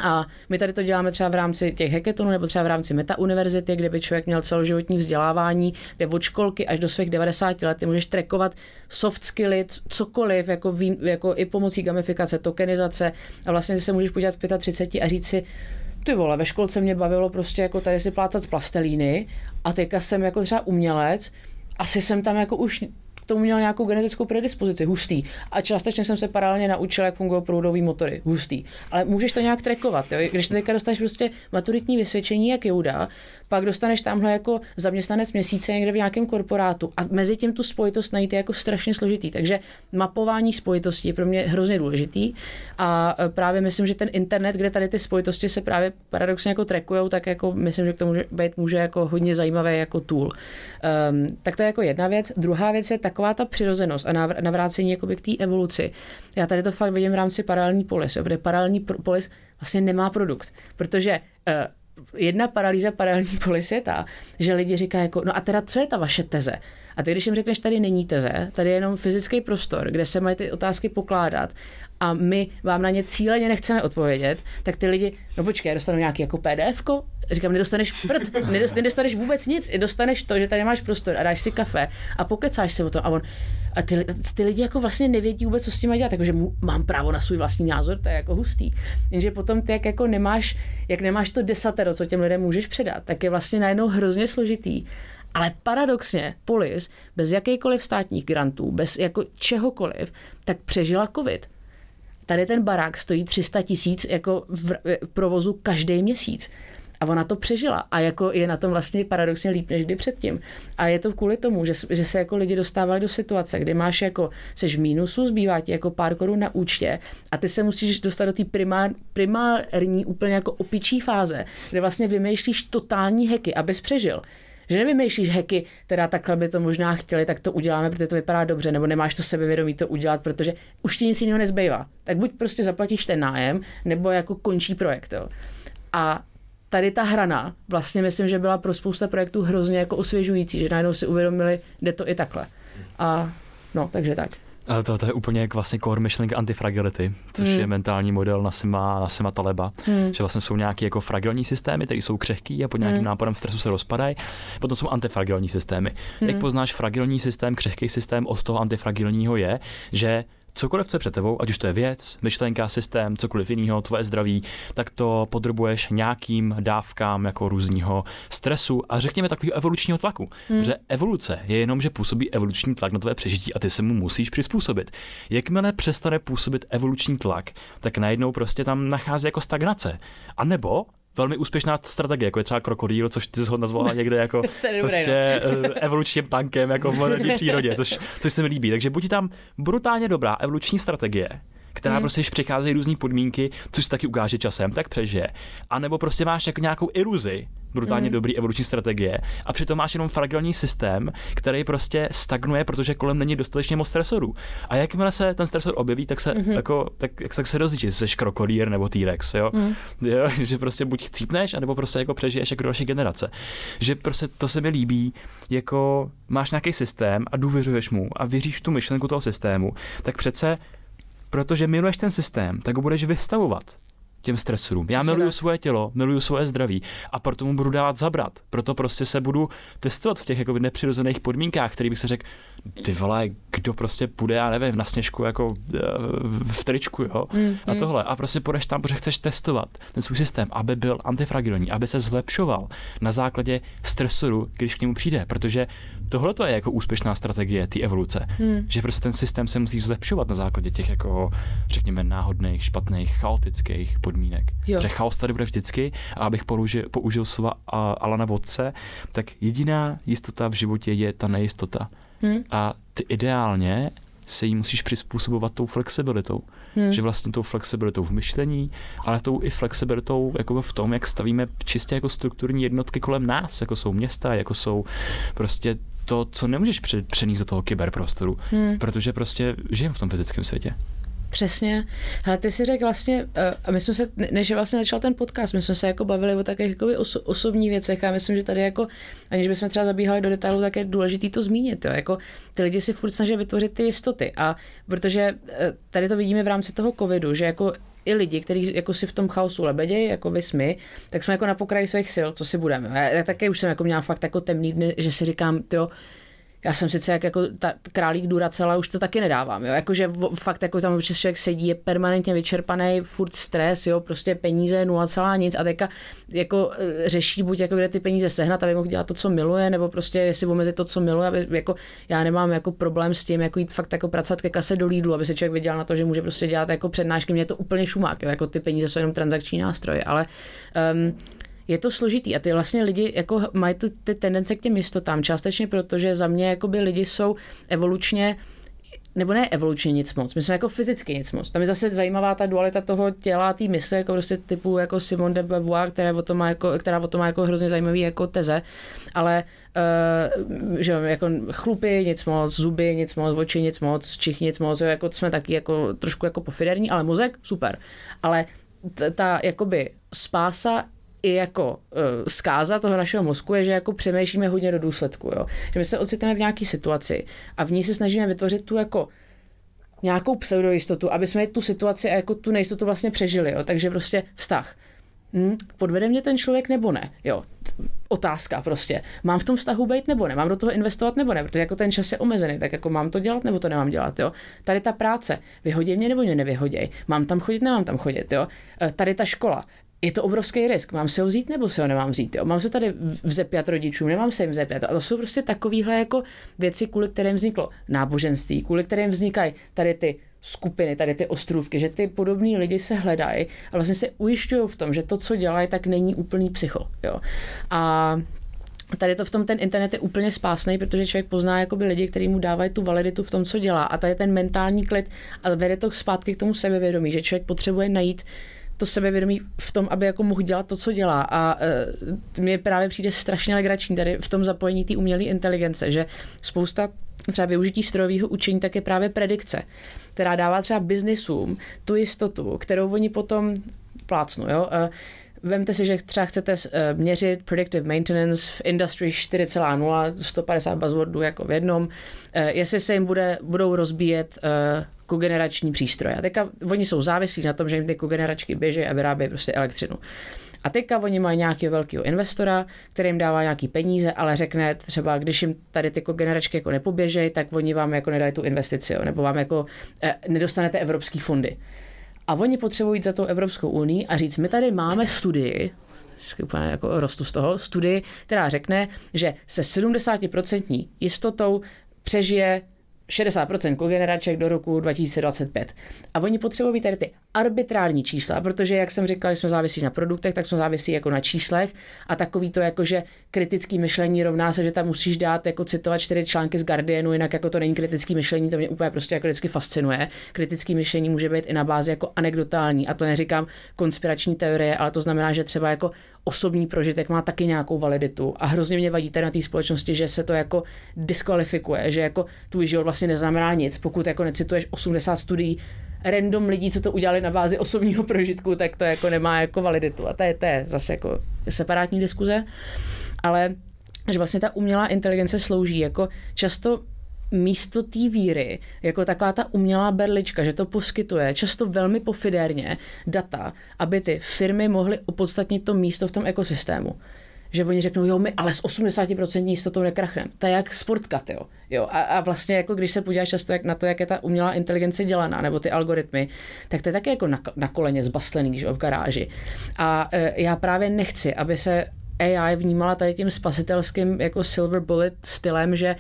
A my tady to děláme třeba v rámci těch hackathonů nebo třeba v rámci Meta univerzity, kde by člověk měl celoživotní vzdělávání, kde od školky až do svých 90 let ty můžeš trackovat soft skilly, cokoliv, jako, vý, jako i pomocí gamifikace, tokenizace. A vlastně se můžeš podívat v 35 a říct si, ty vole, ve školce mě bavilo prostě jako tady si plácat z plastelíny a teďka jsem jako třeba umělec, asi jsem tam jako už tomu měl nějakou genetickou predispozici, hustý. A částečně jsem se paralelně naučil, jak fungují proudové motory, hustý. Ale můžeš to nějak trackovat, jo? když teďka dostaneš prostě maturitní vysvědčení, jak Jouda, pak dostaneš tamhle jako zaměstnanec měsíce někde v nějakém korporátu a mezi tím tu spojitost najít je jako strašně složitý. Takže mapování spojitostí je pro mě hrozně důležitý a e, právě myslím, že ten internet, kde tady ty spojitosti se právě paradoxně jako trackujou, tak jako myslím, že k tomu může být může jako hodně zajímavé jako tool. Um, tak to je jako jedna věc. Druhá věc je taková ta přirozenost a navrácení jakoby k té evoluci. Já tady to fakt vidím v rámci paralelní polis, protože paralelní polis vlastně nemá produkt, protože uh, jedna paralýza paralelní polis je ta, že lidi říkají jako, no a teda co je ta vaše teze? A ty, když jim řekneš, tady není teze, tady je jenom fyzický prostor, kde se mají ty otázky pokládat a my vám na ně cíleně nechceme odpovědět, tak ty lidi, no počkej, dostanou nějaký jako pdf Říkám, nedostaneš prd, nedostaneš vůbec nic, dostaneš to, že tady máš prostor a dáš si kafe a pokecáš se o tom a on, a ty, ty lidi jako vlastně nevědí vůbec, co s tím mají dělat, takže mám právo na svůj vlastní názor, to je jako hustý. Jenže potom ty, jak jako nemáš, jak nemáš to desatero, co těm lidem můžeš předat, tak je vlastně najednou hrozně složitý. Ale paradoxně Polis bez jakýkoliv státních grantů, bez jako čehokoliv, tak přežila covid. Tady ten barák stojí 300 tisíc jako v, v provozu každý měsíc. A ona to přežila a jako je na tom vlastně paradoxně líp než kdy předtím. A je to kvůli tomu, že, že se jako lidi dostávali do situace, kdy máš jako, seš v mínusu, zbývá ti jako pár korun na účtě a ty se musíš dostat do té primár, primární úplně jako opičí fáze, kde vlastně vymýšlíš totální heky, abys přežil. Že nevymýšlíš heky, teda takhle by to možná chtěli, tak to uděláme, protože to vypadá dobře, nebo nemáš to sebevědomí to udělat, protože už ti nic jiného nezbývá. Tak buď prostě zaplatíš ten nájem, nebo jako končí projekt. Jo. A tady ta hrana, vlastně myslím, že byla pro spousta projektů hrozně jako osvěžující, že najednou si uvědomili, jde to i takhle. A no, takže tak. Ale to, to je úplně jak vlastně core myšlenka antifragility, což hmm. je mentální model Nasima, Nasima Taleba, hmm. že vlastně jsou nějaké jako fragilní systémy, které jsou křehký a pod nějakým hmm. nápadem stresu se rozpadají. Potom jsou antifragilní systémy. Hmm. Jak poznáš fragilní systém, křehký systém od toho antifragilního je, že cokoliv, co je před tebou, ať už to je věc, myšlenka, systém, cokoliv jiného, tvoje zdraví, tak to podrobuješ nějakým dávkám jako různého stresu a řekněme takového evolučního tlaku. Hmm. Že evoluce je jenom, že působí evoluční tlak na tvoje přežití a ty se mu musíš přizpůsobit. Jakmile přestane působit evoluční tlak, tak najednou prostě tam nachází jako stagnace. A nebo velmi úspěšná strategie, jako je třeba krokodýl, což ty jsi ho nazvala někde *laughs* jako prostě no. evolučním tankem, jako v moderní přírodě, což, což se mi líbí. Takže buď tam brutálně dobrá evoluční strategie, která hmm. prostě, když přicházejí různé podmínky, což se taky ukáže časem, tak přežije. A nebo prostě máš jako nějakou iluzi, brutálně mm. dobrý evoluční strategie a přitom máš jenom fragilní systém, který prostě stagnuje, protože kolem není dostatečně moc stresorů. A jakmile se ten stresor objeví, tak se mm-hmm. jako, tak, jak se, tak se rozličí, jsi krokodýr nebo T-Rex, jo? Mm. jo? *laughs* Že prostě buď chcípneš, anebo prostě jako přežiješ jako další generace. Že prostě to se mi líbí, jako máš nějaký systém a důvěřuješ mu a věříš tu myšlenku toho systému, tak přece protože miluješ ten systém, tak ho budeš vystavovat těm stresorům. Já miluju svoje tělo, miluju svoje zdraví a proto mu budu dávat zabrat. Proto prostě se budu testovat v těch jako nepřirozených podmínkách, který bych se řekl, ty vole, kdo prostě půjde, já nevím, na sněžku jako eh, v tričku, jo, mm, a mm. tohle. A prostě půjdeš tam, protože chceš testovat ten svůj systém, aby byl antifragilní, aby se zlepšoval na základě stresoru, když k němu přijde, protože tohle to je jako úspěšná strategie té evoluce, mm. že prostě ten systém se musí zlepšovat na základě těch jako, řekněme, náhodných, špatných, chaotických podmínek. Jo. Že chaos tady bude vždycky a abych použil, použil slova Alana Vodce, tak jediná jistota v životě je ta nejistota. Hmm. A ty ideálně se jí musíš přizpůsobovat tou flexibilitou. Hmm. Že vlastně tou flexibilitou v myšlení, ale tou i flexibilitou jako v tom, jak stavíme čistě jako strukturní jednotky kolem nás, jako jsou města, jako jsou prostě to, co nemůžeš přenést do toho kyberprostoru, hmm. protože prostě žijeme v tom fyzickém světě. Přesně. Ale ty si řekl vlastně, eh, a my jsme se, než vlastně začal ten podcast, my jsme se jako bavili o takových jako oso, osobních věcech a myslím, že tady jako, aniž bychom třeba zabíhali do detailů, tak je důležité to zmínit. Jo. Jako, ty lidi si furt snaží vytvořit ty jistoty a protože eh, tady to vidíme v rámci toho covidu, že jako i lidi, kteří jako si v tom chaosu lebedějí, jako vy jsme, tak jsme jako na pokraji svých sil, co si budeme. Já, já také už jsem jako měla fakt jako temný dny, že si říkám, jo, já jsem sice jak jako ta králík Duracela, už to taky nedávám, jo, jakože fakt jako tam občas člověk sedí, je permanentně vyčerpaný, furt stres, jo, prostě peníze, nula celá nic a teďka jako e, řeší buď jako kde ty peníze sehnat, aby mohl dělat to, co miluje, nebo prostě jestli omezit to, co miluje, aby jako já nemám jako problém s tím, jako jít fakt jako pracovat ke kase do Lidlu, aby se člověk viděl na to, že může prostě dělat jako přednášky, mě je to úplně šumák, jo, jako ty peníze jsou jenom transakční nástroje, ale um, je to složitý a ty vlastně lidi jako mají ty, ty tendence k těm jistotám, částečně protože za mě jakoby lidi jsou evolučně nebo ne evolučně nic moc, my jsme jako fyzicky nic moc. Tam je zase zajímavá ta dualita toho těla, té mysle, jako prostě typu jako Simone de Beauvoir, která o tom má jako, která o tom má jako hrozně zajímavý jako teze, ale uh, že jako chlupy nic moc, zuby nic moc, oči nic moc, čich nic moc, jako jsme taky jako trošku jako pofiderní, ale mozek super. Ale ta jakoby spása i jako uh, zkáza toho našeho mozku je, že jako přemýšlíme hodně do důsledku. Jo? Že my se ocitneme v nějaké situaci a v ní se snažíme vytvořit tu jako nějakou pseudojistotu, aby jsme tu situaci a jako tu nejistotu vlastně přežili. Jo? Takže prostě vztah. Hm, podvede mě ten člověk nebo ne? Jo, otázka prostě. Mám v tom vztahu být nebo ne? Mám do toho investovat nebo ne? Protože jako ten čas je omezený, tak jako mám to dělat nebo to nemám dělat, jo? Tady ta práce, vyhodí mě nebo mě nevyhoděj? Mám tam chodit, nemám tam chodit, jo? E, tady ta škola, je to obrovský risk. Mám se ho vzít nebo se ho nemám vzít? Jo? Mám se tady vzepět rodičům, nemám se jim vzepět. A to jsou prostě takovéhle jako věci, kvůli kterým vzniklo náboženství, kvůli kterým vznikají tady ty skupiny, tady ty ostrůvky, že ty podobní lidi se hledají a vlastně se ujišťují v tom, že to, co dělají, tak není úplný psycho. Jo? A tady to v tom ten internet je úplně spásný, protože člověk pozná jakoby lidi, kteří mu dávají tu validitu v tom, co dělá. A tady ten mentální klid a vede to zpátky k tomu sebevědomí, že člověk potřebuje najít to sebevědomí v tom, aby jako mohl dělat to, co dělá. A uh, mně právě přijde strašně legrační tady v tom zapojení té umělé inteligence, že spousta třeba využití strojového učení, tak je právě predikce, která dává třeba biznisům tu jistotu, kterou oni potom plácnou. Jo? Uh, Vemte si, že třeba chcete uh, měřit predictive maintenance v Industry 4.0, 150 buzzwordů jako v jednom, jestli se jim bude, budou rozbíjet kogenerační přístroje. A teďka oni jsou závislí na tom, že jim ty kogeneračky běží a vyrábějí prostě elektřinu. A teďka oni mají nějakého velkého investora, který jim dává nějaký peníze, ale řekne třeba, když jim tady ty kogeneračky jako nepoběžejí, tak oni vám jako nedají tu investici, jo, nebo vám jako eh, nedostanete evropský fondy. A oni potřebují za tou Evropskou unii a říct, my tady máme studii, úplně jako rostu z toho, studii, která řekne, že se 70% jistotou přežije 60% kogeneraček do roku 2025. A oni potřebují tady ty arbitrární čísla, protože, jak jsem říkal, jsme závisí na produktech, tak jsme závisí jako na číslech a takový to jako, že kritický myšlení rovná se, že tam musíš dát jako citovat čtyři články z Guardianu, jinak jako to není kritický myšlení, to mě úplně prostě jako vždycky fascinuje. Kritický myšlení může být i na bázi jako anekdotální a to neříkám konspirační teorie, ale to znamená, že třeba jako osobní prožitek má taky nějakou validitu. A hrozně mě vadí tady na té společnosti, že se to jako diskvalifikuje, že jako tvůj život vlastně neznamená nic, pokud jako necituješ 80 studií random lidí, co to udělali na bázi osobního prožitku, tak to jako nemá jako validitu. A to je, to je zase jako separátní diskuze, ale že vlastně ta umělá inteligence slouží jako často místo té víry, jako taková ta umělá berlička, že to poskytuje často velmi pofidérně data, aby ty firmy mohly opodstatnit to místo v tom ekosystému. Že oni řeknou, jo, my ale s 80% jistotou nekrachneme. To je jak sportkat, jo. jo a, a, vlastně jako když se podíváš často jak na to, jak je ta umělá inteligence dělaná, nebo ty algoritmy, tak to je taky jako na, na koleně zbastlený, že jo, v garáži. A e, já právě nechci, aby se AI vnímala tady tím spasitelským jako silver bullet stylem, že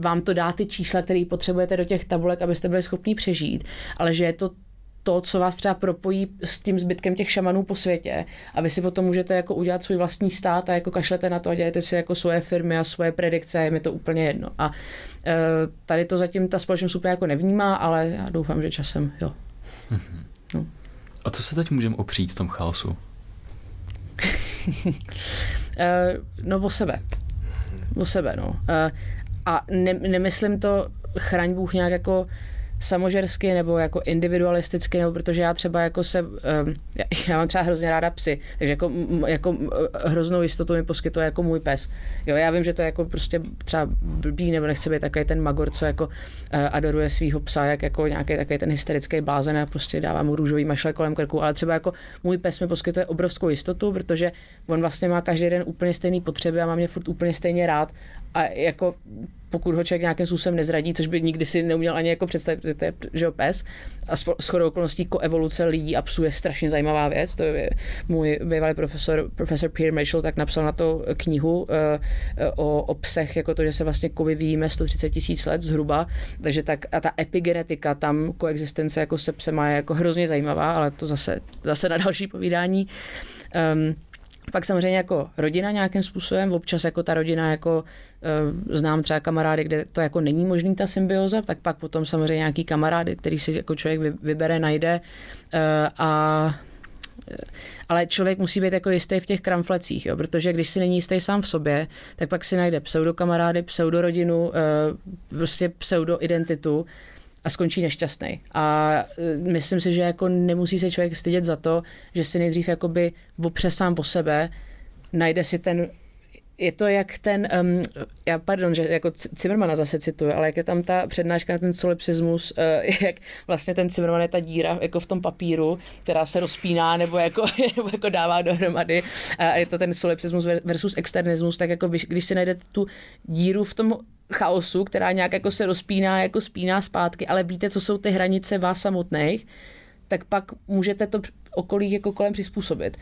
vám to dá ty čísla, které potřebujete do těch tabulek, abyste byli schopni přežít, ale že je to to, co vás třeba propojí s tím zbytkem těch šamanů po světě a vy si potom můžete jako udělat svůj vlastní stát a jako kašlete na to a dělejte si jako svoje firmy a svoje predikce, je mi to úplně jedno. A e, tady to zatím ta společnost úplně jako nevnímá, ale já doufám, že časem, jo. Mm-hmm. No. A co se teď můžeme opřít v tom chaosu? *laughs* Eh, no o sebe. O sebe, no. Eh, a ne, nemyslím to chraň Bůh nějak jako samožersky nebo jako individualisticky, nebo protože já třeba jako se, um, *laughs* já mám třeba hrozně ráda psy, takže jako, jako hroznou jistotu mi poskytuje jako můj pes. Jo, já vím, že to je jako prostě třeba blbý, nebo nechce být takový ten magor, co jako uh, adoruje svého psa, jak jako nějaký takový ten hysterický blázen a prostě dává mu růžový mašle kolem krku, ale třeba jako můj pes mi poskytuje obrovskou jistotu, protože on vlastně má každý den úplně stejné potřeby a má mě furt úplně stejně rád a jako pokud ho člověk nějakým způsobem nezradí, což by nikdy si neuměl ani jako představit, že to je že pes. A s chodou okolností koevoluce lidí a psů je strašně zajímavá věc. To je můj bývalý profesor, profesor Peter Mitchell, tak napsal na to knihu uh, o, o psech, jako to, že se vlastně kovy víme 130 tisíc let zhruba. Takže tak, a ta epigenetika tam, koexistence jako se psema je jako hrozně zajímavá, ale to zase, zase na další povídání. Um, pak samozřejmě jako rodina nějakým způsobem, občas jako ta rodina jako uh, znám třeba kamarády, kde to jako není možný ta symbioza, tak pak potom samozřejmě nějaký kamarády, který si jako člověk vybere, najde uh, a ale člověk musí být jako jistý v těch kramflecích, jo, protože když si není jistý sám v sobě, tak pak si najde pseudokamarády, pseudorodinu, prostě pseudoidentitu a skončí nešťastný. A e, myslím si, že jako nemusí se člověk stydět za to, že si nejdřív jakoby opře sám po sebe, najde si ten je to jak ten, um, já pardon, že jako Zimmermana zase cituju, ale jak je tam ta přednáška na ten solipsismus, uh, *laughs* jak vlastně ten Zimmerman je ta díra jako v tom papíru, která se rozpíná nebo jako, *laughs* nebo jako dává dohromady a je to ten solipsismus versus externismus, tak jako když si najdete tu díru v tom chaosu, která nějak jako se rozpíná, jako spíná zpátky, ale víte, co jsou ty hranice vás samotných, tak pak můžete to okolí jako kolem přizpůsobit.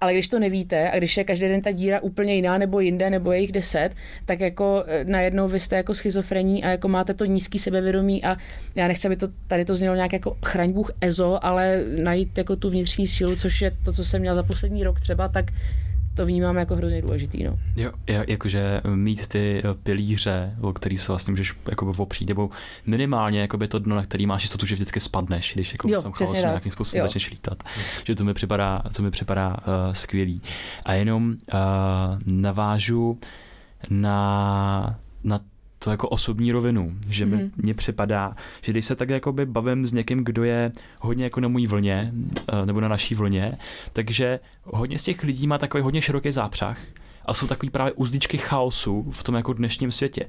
ale když to nevíte a když je každý den ta díra úplně jiná nebo jinde nebo je jich deset, tak jako eh, najednou vy jste jako schizofrení a jako máte to nízký sebevědomí a já nechci, aby to tady to znělo nějak jako chraň Bůh EZO, ale najít jako tu vnitřní sílu, což je to, co jsem měl za poslední rok třeba, tak to vnímám jako hrozně důležitý. No. Jo, jakože mít ty eh, pilíře, o který se vlastně můžeš jako opřít, nebo minimálně jakoby to dno, na který máš jistotu, že vždycky spadneš, když jako jo, v tom chaosu nějakým způsobem jo. začneš lítat. Že to mi připadá, to mi připadá uh, skvělý. A jenom uh, navážu na, na to jako osobní rovinu, že mi mm. mně připadá, že když se tak jakoby bavím s někým, kdo je hodně jako na mojí vlně, eh, nebo na naší vlně, takže hodně z těch lidí má takový hodně široký zápřah a jsou takový právě uzdičky chaosu v tom jako dnešním světě.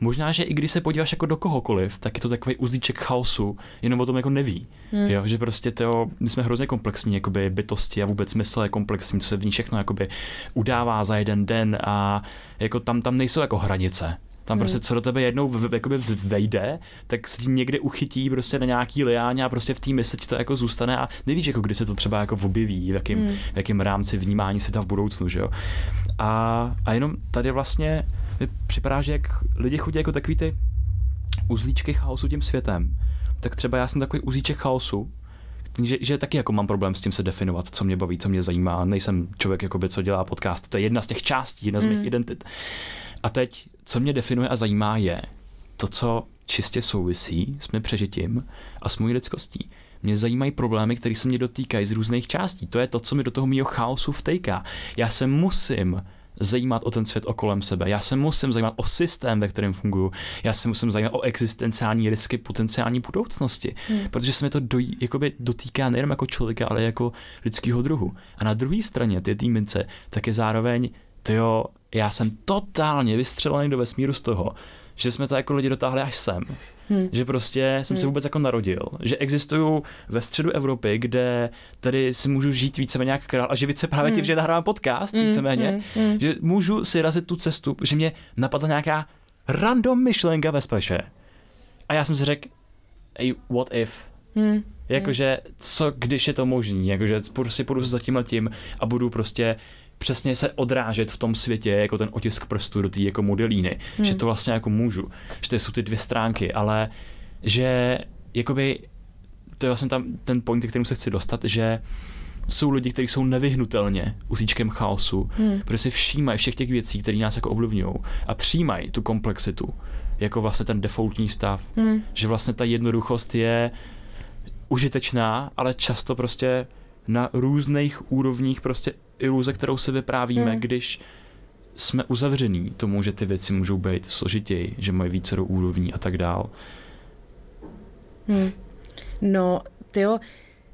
Možná, že i když se podíváš jako do kohokoliv, tak je to takový uzdíček chaosu, jenom o tom jako neví. Hmm. Jo, že prostě to, my jsme hrozně komplexní jakoby bytosti a vůbec smysl je komplexní, co se v ní všechno jakoby udává za jeden den a jako tam, tam nejsou jako hranice. Tam prostě hmm. co do tebe jednou v, v, jakoby vejde, tak se ti někde uchytí prostě na nějaký liáně a prostě v té mysli ti to jako zůstane a nevíš, jako kdy se to třeba jako objeví, v jakém, hmm. v jakém rámci vnímání světa v budoucnu, že jo. A, a jenom tady vlastně mi připadá, že jak lidi chodí jako takový ty uzlíčky chaosu tím světem, tak třeba já jsem takový uzlíček chaosu, že, že taky jako mám problém s tím se definovat, co mě baví, co mě zajímá. Nejsem člověk, jakoby, co dělá podcast. To je jedna z těch částí, jedna z mých mm. identit. A teď, co mě definuje a zajímá, je to, co čistě souvisí s mým přežitím a s mojí lidskostí. Mě zajímají problémy, které se mě dotýkají z různých částí. To je to, co mi do toho mýho chaosu vtejká. Já se musím zajímat o ten svět okolem sebe. Já se musím zajímat o systém, ve kterém funguji. Já se musím zajímat o existenciální risky potenciální budoucnosti, hmm. protože se mi to do, jakoby dotýká nejen jako člověka, ale jako lidského druhu. A na druhé straně ty týmince tak je zároveň, tyjo, já jsem totálně vystřelený do vesmíru z toho, že jsme to jako lidi dotáhli až sem. Hmm. Že prostě jsem hmm. se vůbec jako narodil. Že existuju ve středu Evropy, kde tady si můžu žít víceméně jak král a živit se právě hmm. tím, že nahrávám podcast hmm. víceméně. Hmm. hmm. Že můžu si razit tu cestu, že mě napadla nějaká random myšlenka ve speše. A já jsem si řekl, hey, what if? Hmm. Jakože, co když je to možný? Jakože prostě půjdu za tím letím a budu prostě přesně se odrážet v tom světě jako ten otisk prstu do té jako modelíny, hmm. že to vlastně jako můžu, že to jsou ty dvě stránky, ale že jakoby to je vlastně tam ten point, kterým se chci dostat, že jsou lidi, kteří jsou nevyhnutelně usíčkem chaosu, hmm. protože si všímají všech těch věcí, které nás jako ovlivňují a přijímají tu komplexitu jako vlastně ten defaultní stav, hmm. že vlastně ta jednoduchost je užitečná, ale často prostě na různých úrovních prostě iluze, kterou si vyprávíme, hmm. když jsme uzavření tomu, že ty věci můžou být složitěji, že mají více do úrovní a tak dál. Hmm. No, tyjo,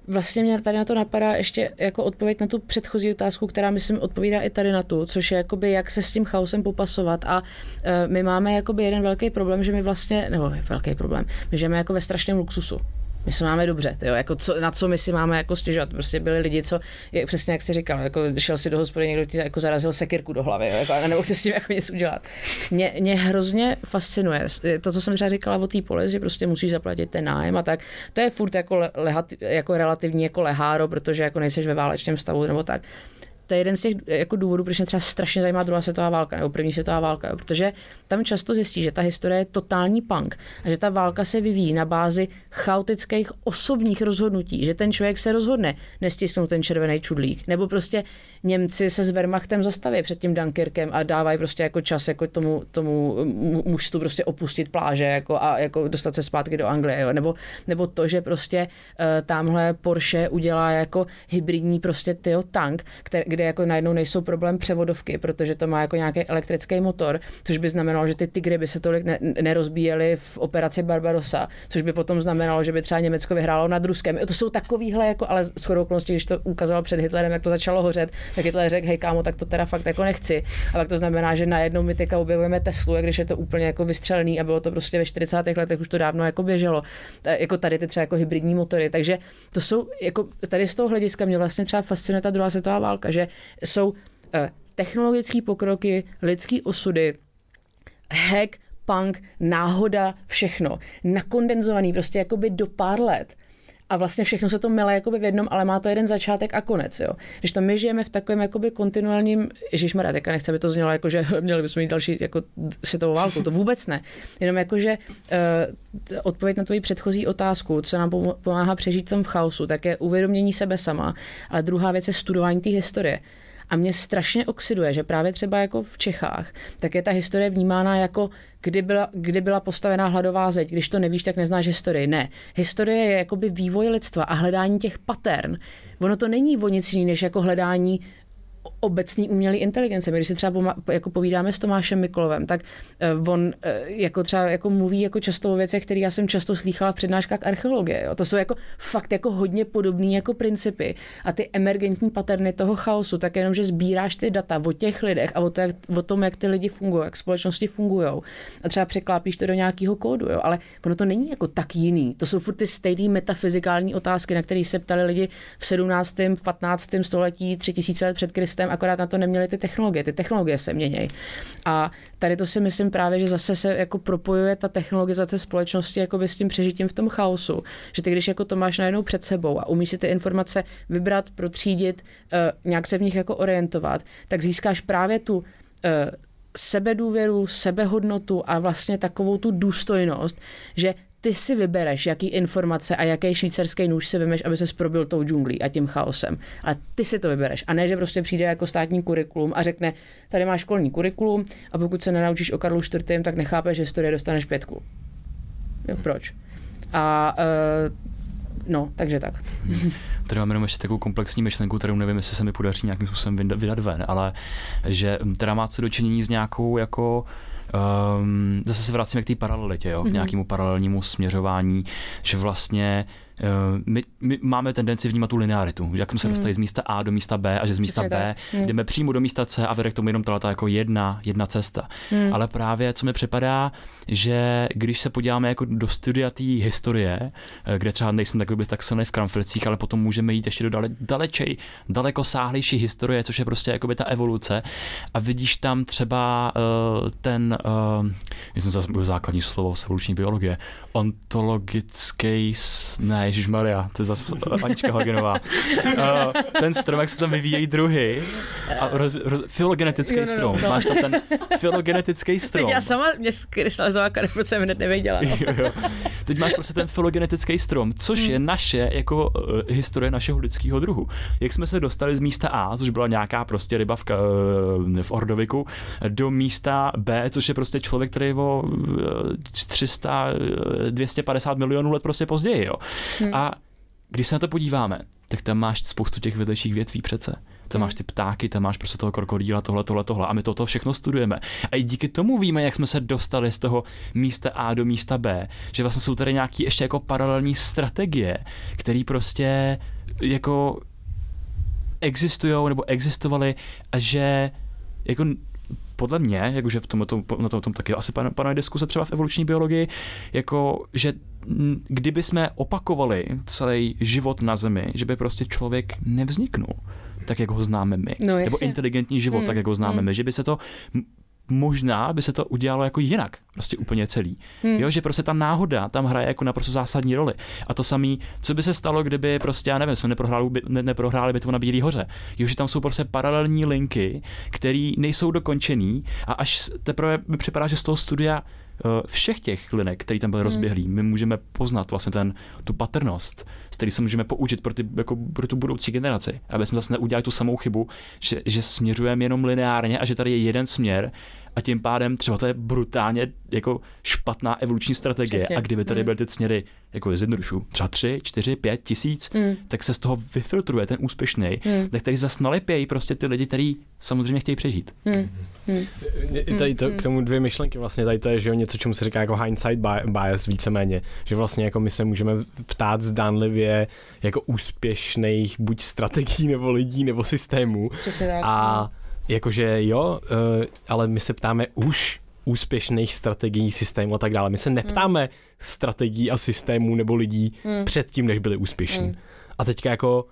vlastně mě tady na to napadá ještě jako odpověď na tu předchozí otázku, která myslím odpovídá i tady na tu, což je jakoby jak se s tím chaosem popasovat a uh, my máme jakoby jeden velký problém, že my vlastně, nebo velký problém, my žijeme jako ve strašném luxusu my se máme dobře, tyjo, jako co, na co my si máme jako stěžovat. Prostě byli lidi, co, je, přesně jak jsi říkal, jako šel si do hospody, někdo ti jako zarazil sekirku do hlavy, jo, jako, a nemohl *laughs* si s tím jako nic udělat. Mě, mě hrozně fascinuje to, co jsem třeba říkala o té polis, že prostě musíš zaplatit ten nájem a tak. To je furt jako, lehat, jako relativní jako leháro, protože jako nejseš ve válečném stavu nebo tak to je jeden z těch jako důvodů, proč mě třeba strašně zajímá druhá světová válka nebo první světová válka, protože tam často zjistí, že ta historie je totální punk a že ta válka se vyvíjí na bázi chaotických osobních rozhodnutí, že ten člověk se rozhodne nestisknout ten červený čudlík, nebo prostě Němci se s Wehrmachtem zastaví před tím Dunkirkem a dávají prostě jako čas jako tomu, tomu mužstvu prostě opustit pláže jako a jako dostat se zpátky do Anglie, jo? Nebo, nebo to, že prostě uh, tamhle Porsche udělá jako hybridní prostě tyjo tank, který, kde jako najednou nejsou problém převodovky, protože to má jako nějaký elektrický motor, což by znamenalo, že ty tygry by se tolik ne, nerozbíjely v operaci Barbarossa, což by potom znamenalo, že by třeba Německo vyhrálo nad Ruskem. To jsou takovýhle, jako, ale s okolností, když to ukazoval před Hitlerem, jak to začalo hořet, tak Hitler řekl, hej kámo, tak to teda fakt jako nechci. A pak to znamená, že najednou my teďka objevujeme Teslu, jak když je to úplně jako vystřelený a bylo to prostě ve 40. letech už to dávno jako běželo. Jako tady ty třeba jako hybridní motory. Takže to jsou, jako tady z toho hlediska mě vlastně třeba fascinuje ta druhá světová válka, že jsou eh, technologické pokroky, lidské osudy, hack, punk, náhoda, všechno. Nakondenzovaný prostě jakoby do pár let a vlastně všechno se to mele jakoby v jednom, ale má to jeden začátek a konec. Jo. Když to my žijeme v takovém jakoby kontinuálním, Ježíšmarja, teďka nechce by to znělo jako, že *laughs* měli bychom mít další jako světovou válku, to vůbec ne. Jenom jako, že uh, odpověď na tvoji předchozí otázku, co nám pomáhá přežít v tom v chaosu, tak je uvědomění sebe sama, ale druhá věc je studování té historie. A mě strašně oxiduje, že právě třeba jako v Čechách, tak je ta historie vnímána jako, kdy byla, kdy byla postavená hladová zeď. Když to nevíš, tak neznáš historii. Ne. Historie je jakoby vývoj lidstva a hledání těch patern. Ono to není o nic jiný, než jako hledání obecný umělý inteligence. My když si třeba jako povídáme s Tomášem Mikolovem, tak uh, on uh, jako třeba jako mluví jako často o věcech, které já jsem často slýchala v přednáškách archeologie. Jo. To jsou jako fakt jako hodně podobné jako principy a ty emergentní paterny toho chaosu, tak jenom, že sbíráš ty data o těch lidech a o, to, jak, o tom, jak ty lidi fungují, jak společnosti fungují a třeba překlápíš to do nějakého kódu, jo. ale ono to není jako tak jiný. To jsou furt ty stejné metafyzikální otázky, na které se ptali lidi v 17. 15. století, 3000 let před Kristem systém, akorát na to neměli ty technologie. Ty technologie se mění. A tady to si myslím právě, že zase se jako propojuje ta technologizace společnosti jako s tím přežitím v tom chaosu. Že ty, když jako to máš najednou před sebou a umíš si ty informace vybrat, protřídit, uh, nějak se v nich jako orientovat, tak získáš právě tu uh, sebedůvěru, sebehodnotu a vlastně takovou tu důstojnost, že ty si vybereš, jaký informace a jaký švýcarský nůž si vymeš, aby se probil tou džunglí a tím chaosem. Ale ty si to vybereš. A ne, že prostě přijde jako státní kurikulum a řekne, tady máš školní kurikulum a pokud se nenaučíš o Karlu IV., tak nechápeš, že historie dostaneš pětku. Jo, proč? A uh, no, takže tak. *laughs* Tady máme jenom ještě takovou komplexní myšlenku, kterou nevím, jestli se mi podaří nějakým způsobem vydat ven, ale že teda má co dočinění s nějakou jako um, zase se vracíme k té paralelitě, jo, mm-hmm. k mhm. nějakému paralelnímu směřování, že vlastně my, my máme tendenci vnímat tu linearitu, jak jsme se mm. dostali z místa A do místa B a že z místa Přesně B tak. jdeme přímo do místa C a vede k tomu jenom ta jako jedna, jedna cesta. Mm. Ale právě, co mi připadá, že když se podíváme jako do studia té historie, eh, kde třeba nejsem takový tak silný v kramflecích, ale potom můžeme jít ještě do dale, dalečej, daleko sáhlejší historie, což je prostě jakoby ta evoluce a vidíš tam třeba uh, ten, uh, myslím zase základní slovo z evoluční biologie, ontologický, ne, Maria, to je zase Anička Hagenová. Uh, ten strom, jak se tam vyvíjejí druhy, a roz, roz, filogenetický jo, no, no, strom. No. Máš tam ten filogenetický *laughs* strom. Teď já sama mě krystalizová jsem hned nevěděla. No. jo, jo. Teď máš prostě ten filogenetický strom, což hmm. je naše jako uh, historie našeho lidského druhu. Jak jsme se dostali z místa A, což byla nějaká prostě ryba v, uh, v Ordoviku, do místa B, což je prostě člověk, který je o uh, 300, 250 milionů let prostě později. Jo. Hmm. A když se na to podíváme, tak tam máš spoustu těch vedlejších větví přece. Tam máš ty ptáky, tam máš prostě toho krokodýla, tohle, tohle, tohle. A my toto všechno studujeme. A i díky tomu víme, jak jsme se dostali z toho místa A do místa B. Že vlastně jsou tady nějaké ještě jako paralelní strategie, které prostě jako existují nebo existovaly a že jako podle mě, jakože v tom, tom, na tom, tom taky asi panuje diskuse třeba v evoluční biologii, jako, že kdyby jsme opakovali celý život na Zemi, že by prostě člověk nevzniknul tak, jak ho známe my. No, Nebo inteligentní život, hmm. tak, jak ho známe hmm. my. Že by se to možná by se to udělalo jako jinak, prostě úplně celý. Hmm. Jo, že prostě ta náhoda tam hraje jako naprosto zásadní roli. A to samé, co by se stalo, kdyby prostě, já nevím, jsme neprohráli, ne, neprohráli bitvu na Bílý hoře. Jo, že tam jsou prostě paralelní linky, které nejsou dokončený a až teprve mi připadá, že z toho studia Eh, všech těch linek, který tam byly hmm. rozběhlý, my můžeme poznat vlastně ten, tu patrnost, z který se můžeme poučit pro, ty, jako pro tu budoucí generaci, aby jsme zase neudělali tu samou chybu, že, že směřujeme jenom lineárně a že tady je jeden směr a tím pádem třeba to je brutálně jako špatná evoluční strategie Přesně. a kdyby tady mm. byly ty směry jako zjednodušu, třeba tři, čtyři, pět tisíc, mm. tak se z toho vyfiltruje ten úspěšný, mm. tak tady zase nalepějí prostě ty lidi, kteří samozřejmě chtějí přežít. Mm. Mm. Tady to, k tomu dvě myšlenky vlastně, tady to je že jo, něco, čemu se říká jako hindsight bias víceméně, že vlastně jako my se můžeme ptát zdánlivě jako úspěšných buď strategií nebo lidí nebo systémů a no jakože jo, uh, ale my se ptáme už úspěšných strategií, systémů a tak dále. My se neptáme hmm. strategií a systémů nebo lidí hmm. předtím, než byli úspěšní. Hmm. A teďka jako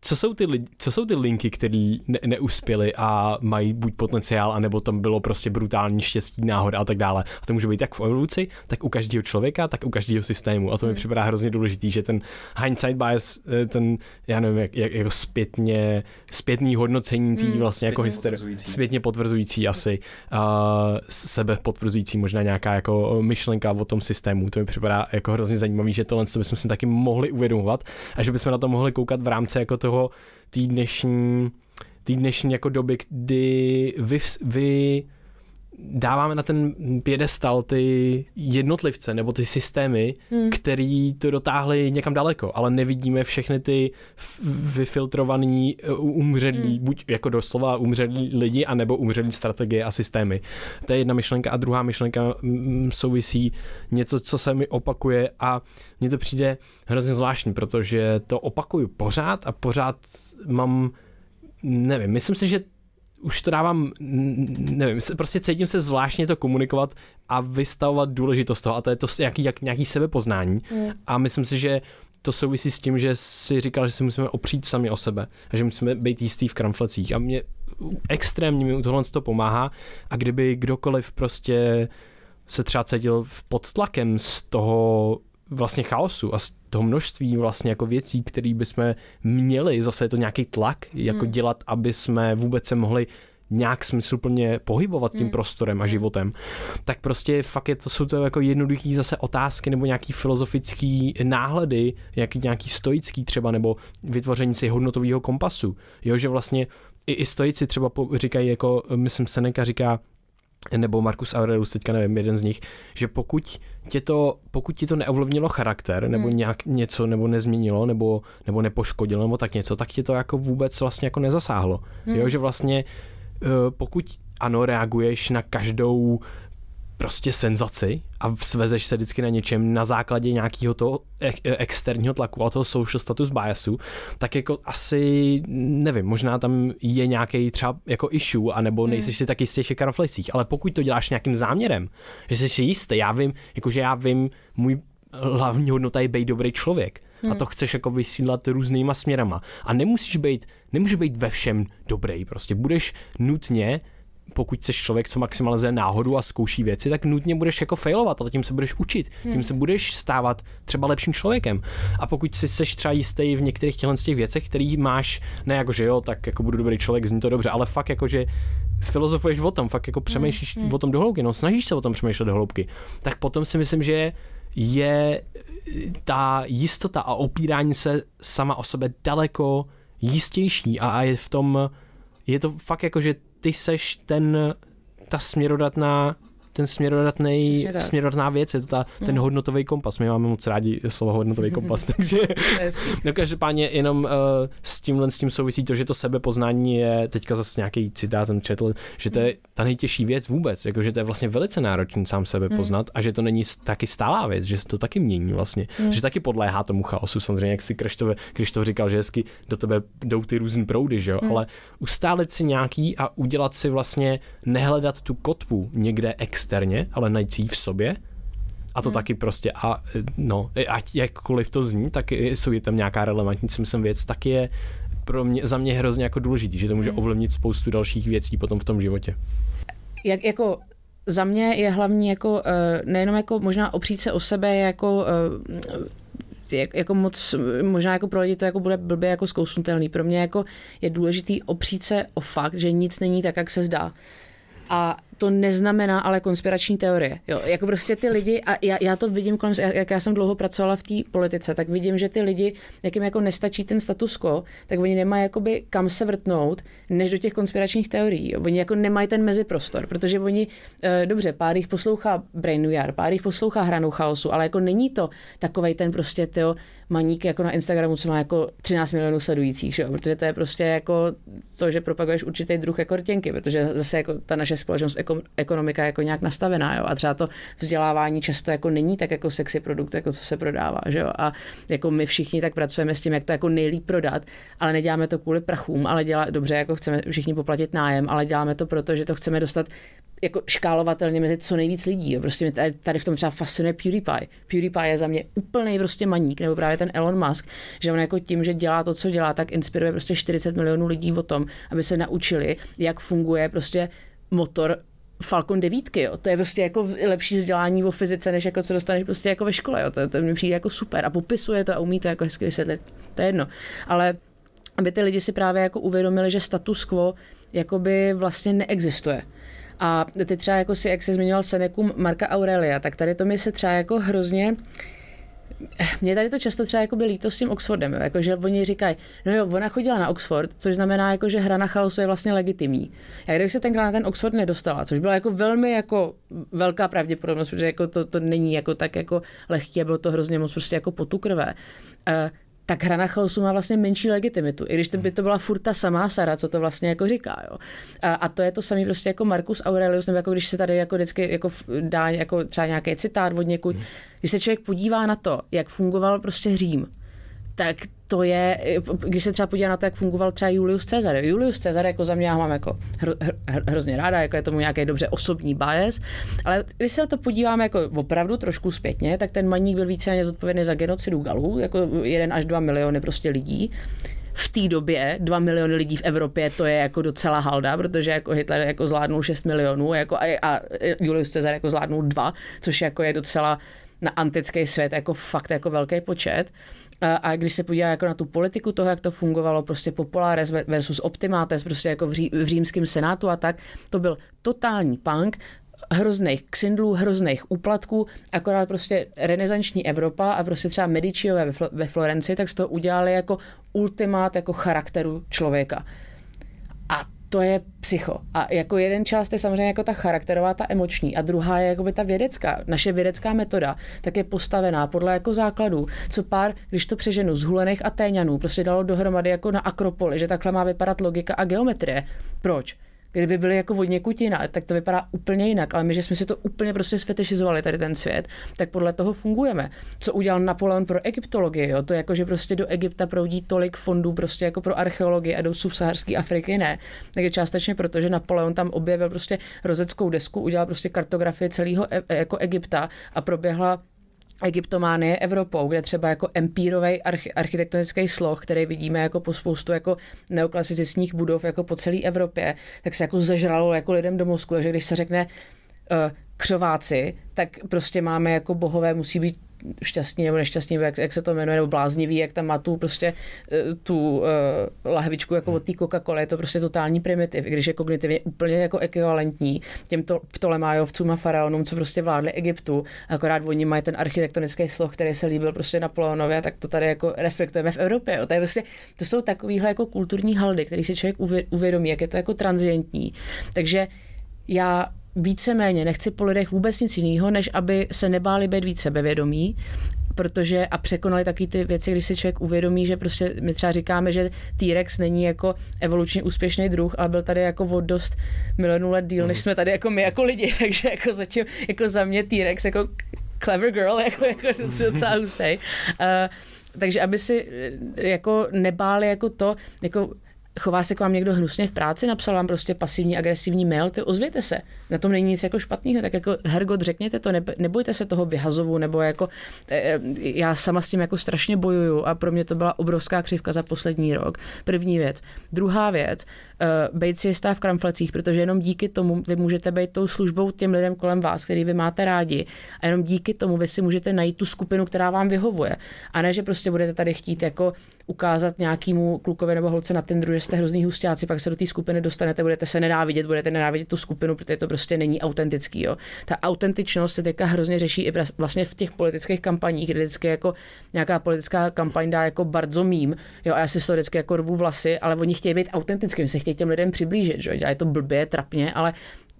co jsou ty, lidi, co jsou ty linky, které ne, neuspěly a mají buď potenciál, anebo tam bylo prostě brutální štěstí, náhoda a tak dále. A to může být jak v evoluci, tak u každého člověka, tak u každého systému. A to mi hmm. připadá hrozně důležitý, že ten hindsight bias, eh, ten, já nevím, jak, jak jako zpětně, zpětný hodnocení tý hmm. vlastně jako historie, zpětně potvrzující asi, uh, sebe potvrzující možná nějaká jako myšlenka o tom systému. To mi připadá jako hrozně zajímavý, že tohle to bychom si taky mohli uvědomovat a že bychom na to mohli koukat v rámci jako toho té dnešní, tý dnešní jako doby, kdy vy, vy dáváme na ten pědestal ty jednotlivce nebo ty systémy, hmm. který to dotáhly někam daleko, ale nevidíme všechny ty vyfiltrovaný uh, umřelí, hmm. buď jako doslova umřelí lidi, anebo umřelí strategie a systémy. To je jedna myšlenka a druhá myšlenka souvisí něco, co se mi opakuje a mně to přijde hrozně zvláštní, protože to opakuju pořád a pořád mám nevím, myslím si, že už to dávám, nevím, prostě cítím se zvláštně to komunikovat a vystavovat důležitost toho a to je to nějaký, jak, nějaký sebepoznání. Mm. a myslím si, že to souvisí s tím, že si říkal, že si musíme opřít sami o sebe a že musíme být jistý v kramflecích. A mě extrémně mi tohle to pomáhá. A kdyby kdokoliv prostě se třeba cítil pod tlakem z toho vlastně chaosu a z toho množství vlastně jako věcí, které bychom měli, zase je to nějaký tlak, jako hmm. dělat, aby jsme vůbec se mohli nějak smysluplně pohybovat tím hmm. prostorem a hmm. životem, tak prostě fakt je to, jsou to jako jednoduchý zase otázky nebo nějaký filozofický náhledy, jaký nějaký stoický třeba, nebo vytvoření si hodnotového kompasu. Jo, že vlastně i, i stoici třeba po, říkají, jako myslím Seneca říká, nebo Marcus Aurelius, teďka nevím, jeden z nich, že pokud tě to, pokud ti to neovlivnilo charakter, nebo hmm. nějak něco, nebo nezměnilo, nebo, nebo nepoškodilo, nebo tak něco, tak tě to jako vůbec vlastně jako nezasáhlo. Hmm. Jo, že vlastně eh, pokud ano, reaguješ na každou prostě senzaci a svezeš se vždycky na něčem na základě nějakého toho externího tlaku a toho social status biasu, tak jako asi, nevím, možná tam je nějaký třeba jako issue, anebo hmm. nejsi si taky z těch reflexích, ale pokud to děláš nějakým záměrem, že jsi si jistý, já vím, jakože já vím, můj hlavní hodnota je být dobrý člověk. Hmm. A to chceš jako vysílat různýma směrama. A nemusíš být, nemůže být ve všem dobrý. Prostě budeš nutně pokud jsi člověk, co maximalizuje náhodu a zkouší věci, tak nutně budeš jako failovat, ale tím se budeš učit, tím hmm. se budeš stávat třeba lepším člověkem. A pokud si seš třeba jistý v některých těchto těch věcech, který máš, ne jako že jo, tak jako budu dobrý člověk, zní to dobře, ale fakt jako, že filozofuješ o tom, fakt jako přemýšlíš hmm. o tom do hloubky, no snažíš se o tom přemýšlet do hloubky, tak potom si myslím, že je ta jistota a opírání se sama o sebe daleko jistější a, a je v tom, je to fakt jako, že ty seš ten, ta směrodatná ten směrodatný, směrodatná věc, je to ta, ten hmm. hodnotový kompas. My máme moc rádi slovo hodnotový kompas, *laughs* takže no každopádně jenom uh, s tímhle s tím souvisí to, že to sebepoznání je, teďka zase nějaký citát jsem četl, že to je. Ta nejtěžší věc vůbec, jako že to je vlastně velice náročný sám sebe hmm. poznat a že to není taky stálá věc, že se to taky mění vlastně, hmm. že taky podléhá tomu chaosu samozřejmě, jak si Krištof, Krištof říkal, že hezky do tebe jdou ty různé proudy, že jo, hmm. ale ustálit si nějaký a udělat si vlastně, nehledat tu kotvu někde externě, ale najít si ji v sobě. A to hmm. taky prostě, a no, ať jakkoliv to zní, tak jsou je tam nějaká relevantní, si myslím, věc, tak je pro mě, za mě hrozně jako důležitý, že to může hmm. ovlivnit spoustu dalších věcí potom v tom životě. Jak jako za mě je hlavní jako eh, nejenom jako možná opřít se o sebe jako eh, jak, jako moc, možná jako pro lidi to jako bude blbě jako zkousnutelný. Pro mě jako je důležitý opřít se o fakt, že nic není tak, jak se zdá. A to neznamená ale konspirační teorie. Jo, jako prostě ty lidi, a já, já to vidím kolem, jak já jsem dlouho pracovala v té politice, tak vidím, že ty lidi, jak jim jako nestačí ten status quo, tak oni nemají jakoby kam se vrtnout, než do těch konspiračních teorií. Jo. Oni jako nemají ten meziprostor, protože oni, e, dobře, pár jich poslouchá Brain New Year, pár jich poslouchá Hranou chaosu, ale jako není to takovej ten prostě, tyjo, maník jako na Instagramu, co má jako 13 milionů sledujících, že jo? protože to je prostě jako to, že propaguješ určitý druh jako rtěnky, protože zase jako ta naše společnost ekonomika jako nějak nastavená. Jo? A třeba to vzdělávání často jako není tak jako sexy produkt, jako co se prodává. Že jo? A jako my všichni tak pracujeme s tím, jak to jako nejlíp prodat, ale neděláme to kvůli prachům, ale dělá dobře, jako chceme všichni poplatit nájem, ale děláme to proto, že to chceme dostat jako škálovatelně mezi co nejvíc lidí. Jo. Prostě mě tady v tom třeba fascinuje PewDiePie. PewDiePie je za mě úplný prostě maník, nebo právě ten Elon Musk, že on jako tím, že dělá to, co dělá, tak inspiruje prostě 40 milionů lidí o tom, aby se naučili, jak funguje prostě motor Falcon 9, jo. To je prostě jako lepší vzdělání o fyzice, než jako co dostaneš prostě jako ve škole, jo. To, to mi přijde jako super a popisuje to a umí to jako hezky vysvětlit. To je jedno. Ale aby ty lidi si právě jako uvědomili, že status quo jakoby vlastně neexistuje. A ty třeba jako si, jak jsi zmiňoval Senekum Marka Aurelia, tak tady to mi se třeba jako hrozně mě tady to často třeba jako by líto s tím Oxfordem, jo? Jako, že oni říkají, no jo, ona chodila na Oxford, což znamená, jako, že hra na chaosu je vlastně legitimní. A kdybych se tenkrát na ten Oxford nedostala, což byla jako velmi jako velká pravděpodobnost, protože jako to, to není jako tak jako lehké, bylo to hrozně moc prostě jako potukrvé. Uh, tak hra na chaosu má vlastně menší legitimitu, i když to by to byla furt ta samá Sara, co to vlastně jako říká. Jo. A, a to je to samé prostě jako Marcus Aurelius, nebo jako když se tady jako vždycky jako dá jako třeba nějaký citát od někud, hmm. když se člověk podívá na to, jak fungoval prostě Řím, tak to je, když se třeba podívá na to, jak fungoval třeba Julius Caesar. Julius Caesar jako za mě já mám jako hro, hro, hrozně ráda, jako je tomu nějaký dobře osobní bias, ale když se na to podíváme jako opravdu trošku zpětně, tak ten maník byl víceméně zodpovědný za genocidu Galů, jako 1 až 2 miliony prostě lidí v té době 2 miliony lidí v Evropě, to je jako docela halda, protože jako Hitler jako zvládnul 6 milionů jako a, a Julius Caesar jako zvládnul 2, což jako je docela na antický svět jako fakt jako velký počet. A když se podívá jako na tu politiku toho, jak to fungovalo, prostě Populares versus Optimates, prostě jako v, ří, v římském senátu a tak, to byl totální punk, hrozných ksindlů, hrozných úplatků, akorát prostě renesanční Evropa a prostě třeba Mediciové ve, ve Florenci, tak z toho udělali jako ultimát jako charakteru člověka. To je psycho. A jako jeden část je samozřejmě jako ta charakterová, ta emoční a druhá je jako ta vědecká. Naše vědecká metoda tak je postavená podle jako základů, co pár, když to přeženu z hulených a téňanů, prostě dalo dohromady jako na Akropoli, že takhle má vypadat logika a geometrie. Proč? Kdyby byly jako vodně kutina, tak to vypadá úplně jinak, ale my, že jsme si to úplně prostě sfetešizovali tady ten svět, tak podle toho fungujeme. Co udělal Napoleon pro egyptologii, jo? to je jako, že prostě do Egypta proudí tolik fondů prostě jako pro archeologii a do subsaharské Afriky ne. Tak je částečně proto, že Napoleon tam objevil prostě rozeckou desku, udělal prostě kartografii celého e- jako Egypta a proběhla egyptománie Evropou, kde třeba jako empírový arch- architektonický sloh, který vidíme jako po spoustu jako neoklasicistních budov jako po celé Evropě, tak se jako zežralo jako lidem do mozku, takže když se řekne uh, křováci, tak prostě máme jako bohové musí být šťastný nebo nešťastný, jak, jak se to jmenuje, nebo bláznivý, jak tam má tu prostě tu uh, lahvičku jako od té Coca-Cola, je to prostě totální primitiv, i když je kognitivně úplně jako ekvivalentní těmto Ptolemájovcům a faraonům, co prostě vládli Egyptu, akorát oni mají ten architektonický sloh, který se líbil prostě Napoleonovi, tak to tady jako respektujeme v Evropě. Jo. To, je prostě, to jsou takovýhle jako kulturní haldy, který si člověk uvědomí, jak je to jako transientní. Takže já víceméně nechci po lidech vůbec nic jiného, než aby se nebáli být víc sebevědomí, protože a překonali taky ty věci, když si člověk uvědomí, že prostě my třeba říkáme, že T-Rex není jako evolučně úspěšný druh, ale byl tady jako od dost milionů let díl, než mhm. jsme tady jako my jako lidi, *laughs* takže jako zatím, jako za mě T-Rex jako clever girl, *laughs* jako, jako docela hustý. Uh, takže aby si jako nebáli jako to, jako chová se k vám někdo hnusně v práci, napsal vám prostě pasivní agresivní mail, ty ozvěte se. Na tom není nic jako špatného, tak jako Hergot, řekněte to, nebojte se toho vyhazovu, nebo jako e, e, já sama s tím jako strašně bojuju a pro mě to byla obrovská křivka za poslední rok. První věc. Druhá věc, uh, být si jistá v kramflecích, protože jenom díky tomu vy můžete být tou službou těm lidem kolem vás, který vy máte rádi. A jenom díky tomu vy si můžete najít tu skupinu, která vám vyhovuje. A ne, že prostě budete tady chtít jako ukázat nějakému klukovi nebo holce na ten že jste hrozný hustáci, pak se do té skupiny dostanete, budete se nenávidět, budete nenávidět tu skupinu, protože to prostě není autentický. Jo. Ta autentičnost se teďka hrozně řeší i vlastně v těch politických kampaních, kde vždycky jako nějaká politická kampaň dá jako bardzo mím, jo, a já si to vždycky jako rvu vlasy, ale oni chtějí být autentický, se chtějí těm lidem přiblížit, že? Je to blbě, trapně, ale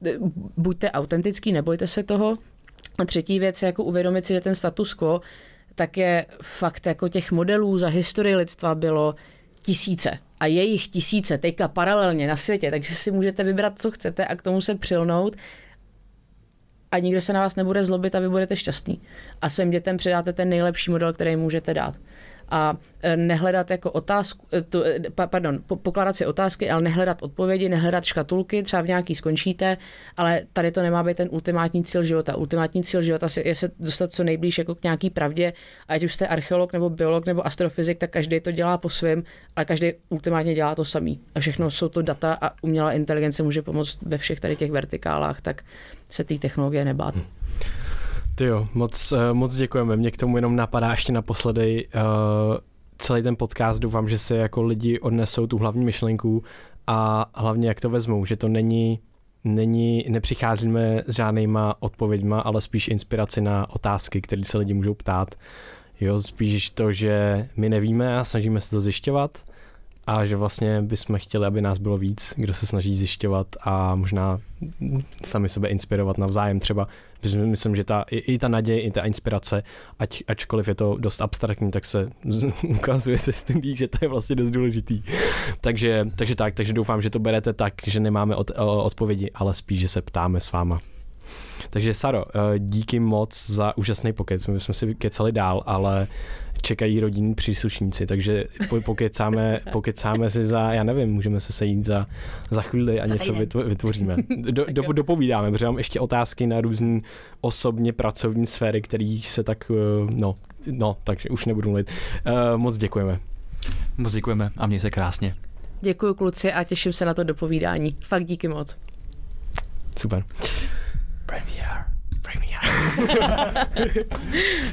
e, buďte autentický, nebojte se toho. A třetí věc je jako uvědomit si, že ten status quo tak je fakt jako těch modelů za historii lidstva bylo tisíce. A je jich tisíce teďka paralelně na světě, takže si můžete vybrat, co chcete a k tomu se přilnout a nikdo se na vás nebude zlobit a vy budete šťastný. A svým dětem předáte ten nejlepší model, který můžete dát a e, nehledat jako otázku, e, tu, e, pardon, pokládat si otázky, ale nehledat odpovědi, nehledat škatulky, třeba v nějaký skončíte, ale tady to nemá být ten ultimátní cíl života. Ultimátní cíl života je se dostat co nejblíž jako k nějaký pravdě, ať už jste archeolog nebo biolog nebo astrofyzik, tak každý to dělá po svém, ale každý ultimátně dělá to samý. A všechno jsou to data a umělá inteligence může pomoct ve všech tady těch vertikálách, tak se té technologie nebát. Hmm. Ty jo, moc, eh, moc děkujeme. Mě k tomu jenom napadá ještě naposledy uh, celý ten podcast. Doufám, že se jako lidi odnesou tu hlavní myšlenku a hlavně jak to vezmou, že to není není, nepřicházíme s žádnýma odpověďma, ale spíš inspiraci na otázky, které se lidi můžou ptát. Jo, spíš to, že my nevíme a snažíme se to zjišťovat a že vlastně bychom chtěli, aby nás bylo víc, kdo se snaží zjišťovat a možná sami sebe inspirovat navzájem třeba. Myslím, že ta, i, i ta naděje, i ta inspirace, ať, ačkoliv je to dost abstraktní, tak se *laughs* ukazuje se s tím, že to je vlastně dost důležitý. takže, takže tak, takže doufám, že to berete tak, že nemáme od, odpovědi, ale spíš, že se ptáme s váma. Takže Saro, eh, díky moc za úžasný pokec. My jsme si kecali dál, ale čekají rodinní příslušníci, takže pokecáme, *laughs* pokecáme si za, já nevím, můžeme se sejít za, za chvíli a za něco vytvoříme. *laughs* Do, do, dopovídáme, protože mám ještě otázky na různé osobně pracovní sféry, které se tak, eh, no, no, takže už nebudu mluvit. Uh, moc děkujeme. Moc děkujeme a měj se krásně. Děkuji kluci a těším se na to dopovídání. Fakt díky moc. Super. Premiere. Premiere. *laughs*